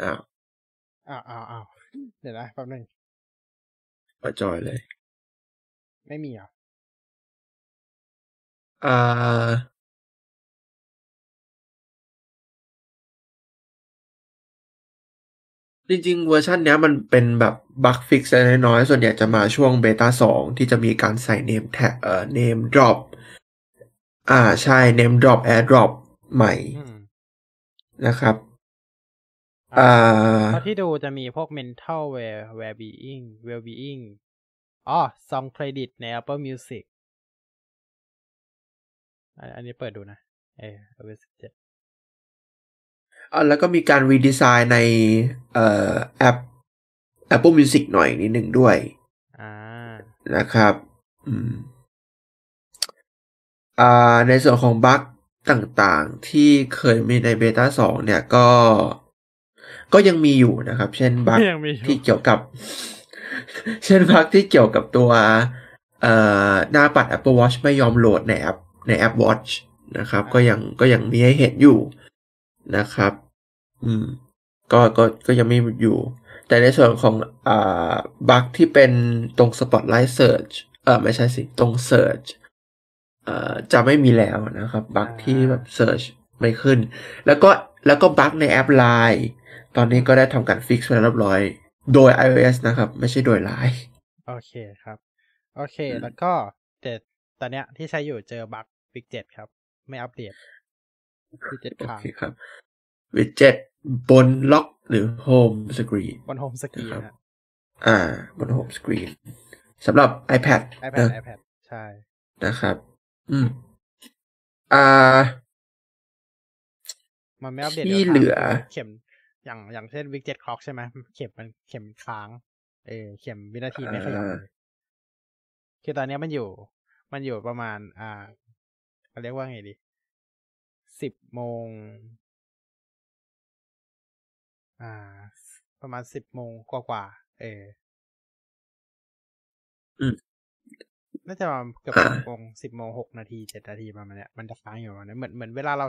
อ้าวอ้าวอ้าวอ้าวเดี๋ยวนะแป๊บนึงปจอยเลย ไม่มีเหรอะอ่าจริงๆ เวอร์ชันเนี้ยมันเป็นแบบ bug fix น้อยๆ ส่วนใหญ่จะมาช่วง beta สองที่จะมีการใส่ name tag เอ่อ NameDropอ่าใช่ NameDrop AirDrop ใหม่อืมนะครับอ่า เพราะที่ดูจะมีพวก mental well well being well being อ๋อ song credit ใน Apple Music อันอันนี้เปิดดูนะ เออ iOS 17อ่าแล้วก็มีการ redesign ในเอ่อแอป Apple Music หน่อยนิดหนึ่งด้วย อ่า นะครับ อืม อ่า ในส่วนของบั๊กต่างๆ ที่เคยมีในเบต้าสองเนี่ยก็ ก็ยังมีอยู่นะครับ เช่นบั๊กยังมีอยู่ที่เกี่ยวกับ เช่นบั๊กที่เกี่ยวกับตัวเอ่อหน้าปัด Apple Watch ไม่ยอมโหลดในแอปในแอป Watch นะครับ ก็ยังก็ยังมีให้เห็นอยู่นะครับ อืม ก็ก็ก็ยังมีอยู่ แต่ในส่วนของอ่าบั๊กที่เป็นตรง Spotlight Search เออไม่ใช่สิ ตรง Search เอ่อจะไม่มีแล้วนะครับบั๊กที่แบบ Search ไม่ขึ้น แล้วก็แล้วก็บั๊กในแอป Line ตอนนี้ก็ได้ทำการ fix ไปแล้วเรียบร้อย โดย iOS นะครับ ไม่ใช่โดย Line โอเคครับ โอเคอืมแล้วก็แต่ตอนเนี้ยที่ใช้อยู่เจอบั๊ก widget ครับ ไม่อัปเดตฟิกเจ็ดโอค้างเคครับวิดเจ็ตบนล็อกหรือ Home Screen บนโฮมสกรีนครับฮะอ่า บน Home Screen สำหรับ iPad iPad นะ iPad ใช่ นะครับ อืม อ่า มันไม่อัปเดตที่ดี๋ยวเหลือ เข็ม อย่างอย่างเช่นวิกเจ็ตคล็อกใช่ไหมเข็มมันเข็มค้าง เออเข็มวินาทีไม่ขยับเลยคือตอนเนี้ยมันอยู่ มันอยู่ประมาณ อ่าเขาเรียกว่าไงดีสิบโมง อ่า ประมาณสิบโมงกว่าๆเอออืมน่าจะประมาณเกือบอ่าสิบโมงสิบโมงหกนาทีเจ็ดนาทีประมาณเนี้ยมันจะค้างอยู่ประมาณนี้เหมือนเหมือนเวลาเรา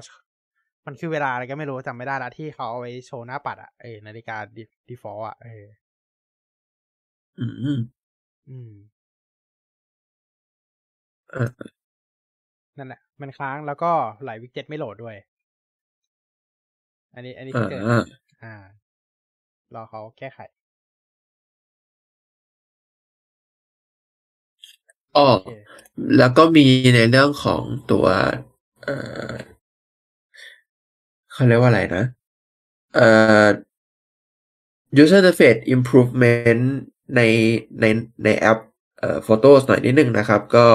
มันคือเวลาอะไรก็ไม่รู้จำไม่ได้ละที่เขาเอาไว้โชว์หน้าปัดอะเออนาฬิกา default อะเอออืมอืมเออนั่นแหละ มันค้างแล้วก็หลายวิกเจ็ตไม่โหลดด้วย อันนี้ อันนี้อ่าที่เกิดอ่ารอเขาแก้ไขอ๋อโอเคแล้วก็มีในเรื่องของตัว เอ่อ เขาเรียกว่าอะไรนะ เอ่อ user interface improvement ในในในแอปเอ่อ Photos หน่อยนิดนึงนะครับ ก็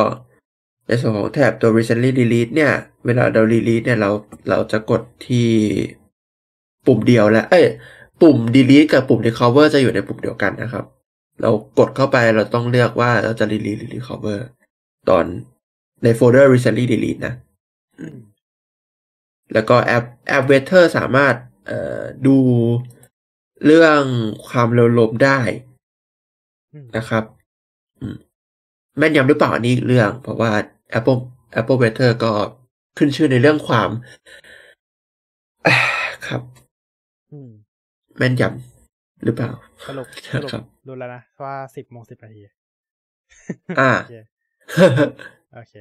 ในส่วนของแท็บตัว recently delete เนี่ย เวลาเรา delete เนี่ยเราเราจะกดที่ปุ่มเดียวแล้ว เอ้ย ปุ่ม delete กับปุ่ม recover จะอยู่ในปุ่มเดียวกันนะครับ เรากดเข้าไปเราต้องเลือกว่าเราจะ delete หรือ recover ตอนในโฟลเดอร์ recently delete นะ แล้วก็แอป Apple Weather สามารถเอ่อดูเรื่องความเร็วลมได้อืมนะครับอืมแม่นยำหรือเปล่าอันนี้อีกเรื่อง เพราะว่า Apple Apple Weather ก็ขึ้นชื่อในเรื่องความอ่าครับอืมแม่นยำหรือเปล่าสรุปสรุปครับรู้แล้วนะว่าสิบโมงสิบนาทีอ่าโอเคโอเ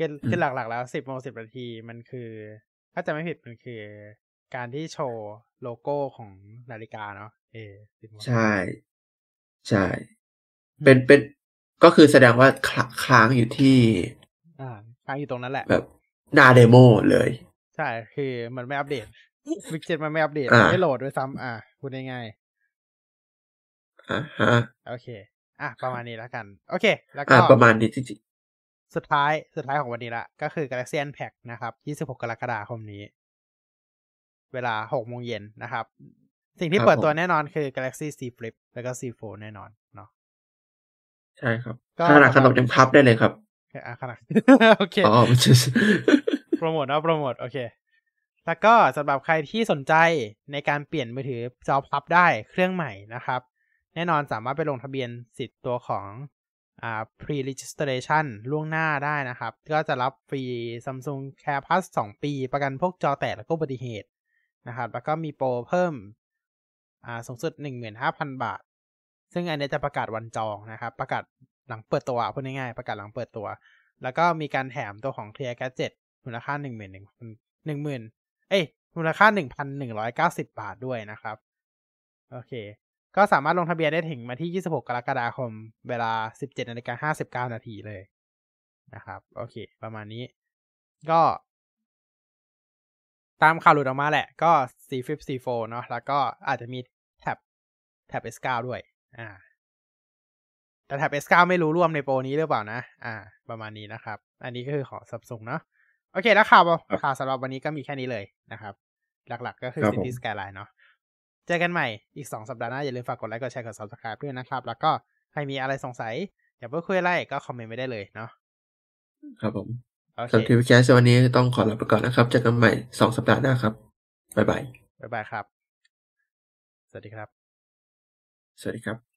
คคืออืมคือหลักๆแล้วสิบโมงสิบนาทีมันคือ ถ้าจะไม่ผิดมันคือ การที่โชว์โลโก้ของนาฬิกาเนาะเอสิบโมงใช่ ใช่ เป็นเป็นก็คือแสดงว่าคลค้างอยู่ที่ อ่าค้างอยู่ตรงนั้นแหละ แบบหน้า demo เลย ใช่ คือมันไม่อัปเดตวิกเจ็ตมันไม่อัปเดตอ่าไม่โหลดด้วยซ้ำอ่าพูดง่ายอ่าฮะๆโอเค อะประมาณนี้แล้วกัน โอเค แล้วก็อ่าประมาณนี้จริง สุดท้ายสุดท้ายของวันนี้ละ ก็คือ Galaxy Unpacked นะครับ 26 กรกฎาคมนี้ เวลา 6 โมงเย็นนะครับ สิ่งที่เปิดตัวแน่นอนคือ Galaxy Z Flip แล้วก็ Z Fold แน่นอนเนาะๆใช่ครับก็ขนาดขนมยังพับได้เลยครับอะขนาดโอเคอ๋อมันจะโปรโมทนะโปรโมท โอเค แล้วก็สำหรับใครที่สนใจในการเปลี่ยนมือถือจอพับได้เครื่องใหม่นะครับ แน่นอนสามารถไปลงทะเบียนสิทธิ์ตัวของ อ่า pre registration ล่วงหน้าได้นะครับ ก็จะรับฟรี Samsung Care Plus 2 ปี ประกันพวกจอแตกแล้วก็อุบัติเหตุนะครับ แล้วก็มีโปรเพิ่มอ่าสูงสุด 15,000 บาท ซึ่งอันนี้จะประกาศวันจองนะครับ ประกาศหลังเปิดตัวพูดง่ายๆ ประกาศหลังเปิดตัว แล้วก็มีการแถมตัวของ Clear Gadget มูลค่าหนึ่งหมื่นหนึ่งหมื่นเอ้ยมูลค่าหนึ่งพันหนึ่งร้อยเก้าสิบาทด้วยนะครับ โอเค ก็สามารถลงทะเบียนได้ถึงมาที่ 26 กรกฎาคม เวลา 17นาฬิกา59 นาทีเลยนะครับ โอเค ประมาณนี้ ก็ ตามข่าวหลุดออกมาแหละ ก็ C Flip C Fold เนาะแล้วก็อาจจะมีแท็บแท็บ S9 ด้วย อ่า แต่แท็บ S9 ไม่รู้ร่วมในโปรนี้หรือเปล่านะ อ่า ประมาณนี้นะครับ อันนี้ก็คือของ Samsung เนาะโอเค แล้วข่าวข่าวสำหรับวันนี้ก็มีแค่นี้เลยนะครับ หลักๆ ก็คือครับผม City Skyline เนาะเจอกันใหม่อีก 2 สัปดาห์หน้า อย่าลืมฝากกดไลค์กดแชร์กด subscribe ด้วยนะครับ แล้วก็ใครมีอะไรสงสัย อยากพูดคุยอะไรก็คอมเมนต์ไว้ได้เลยเนาะครับผมโอเคสำหรับทีวีแคสวันนี้ต้องขอลาไปก่อนนะครับ เจอกันใหม่สองสัปดาห์หน้าครับ บ๊ายบาย บ๊ายบายครับ สวัสดีครับ สวัสดีครับ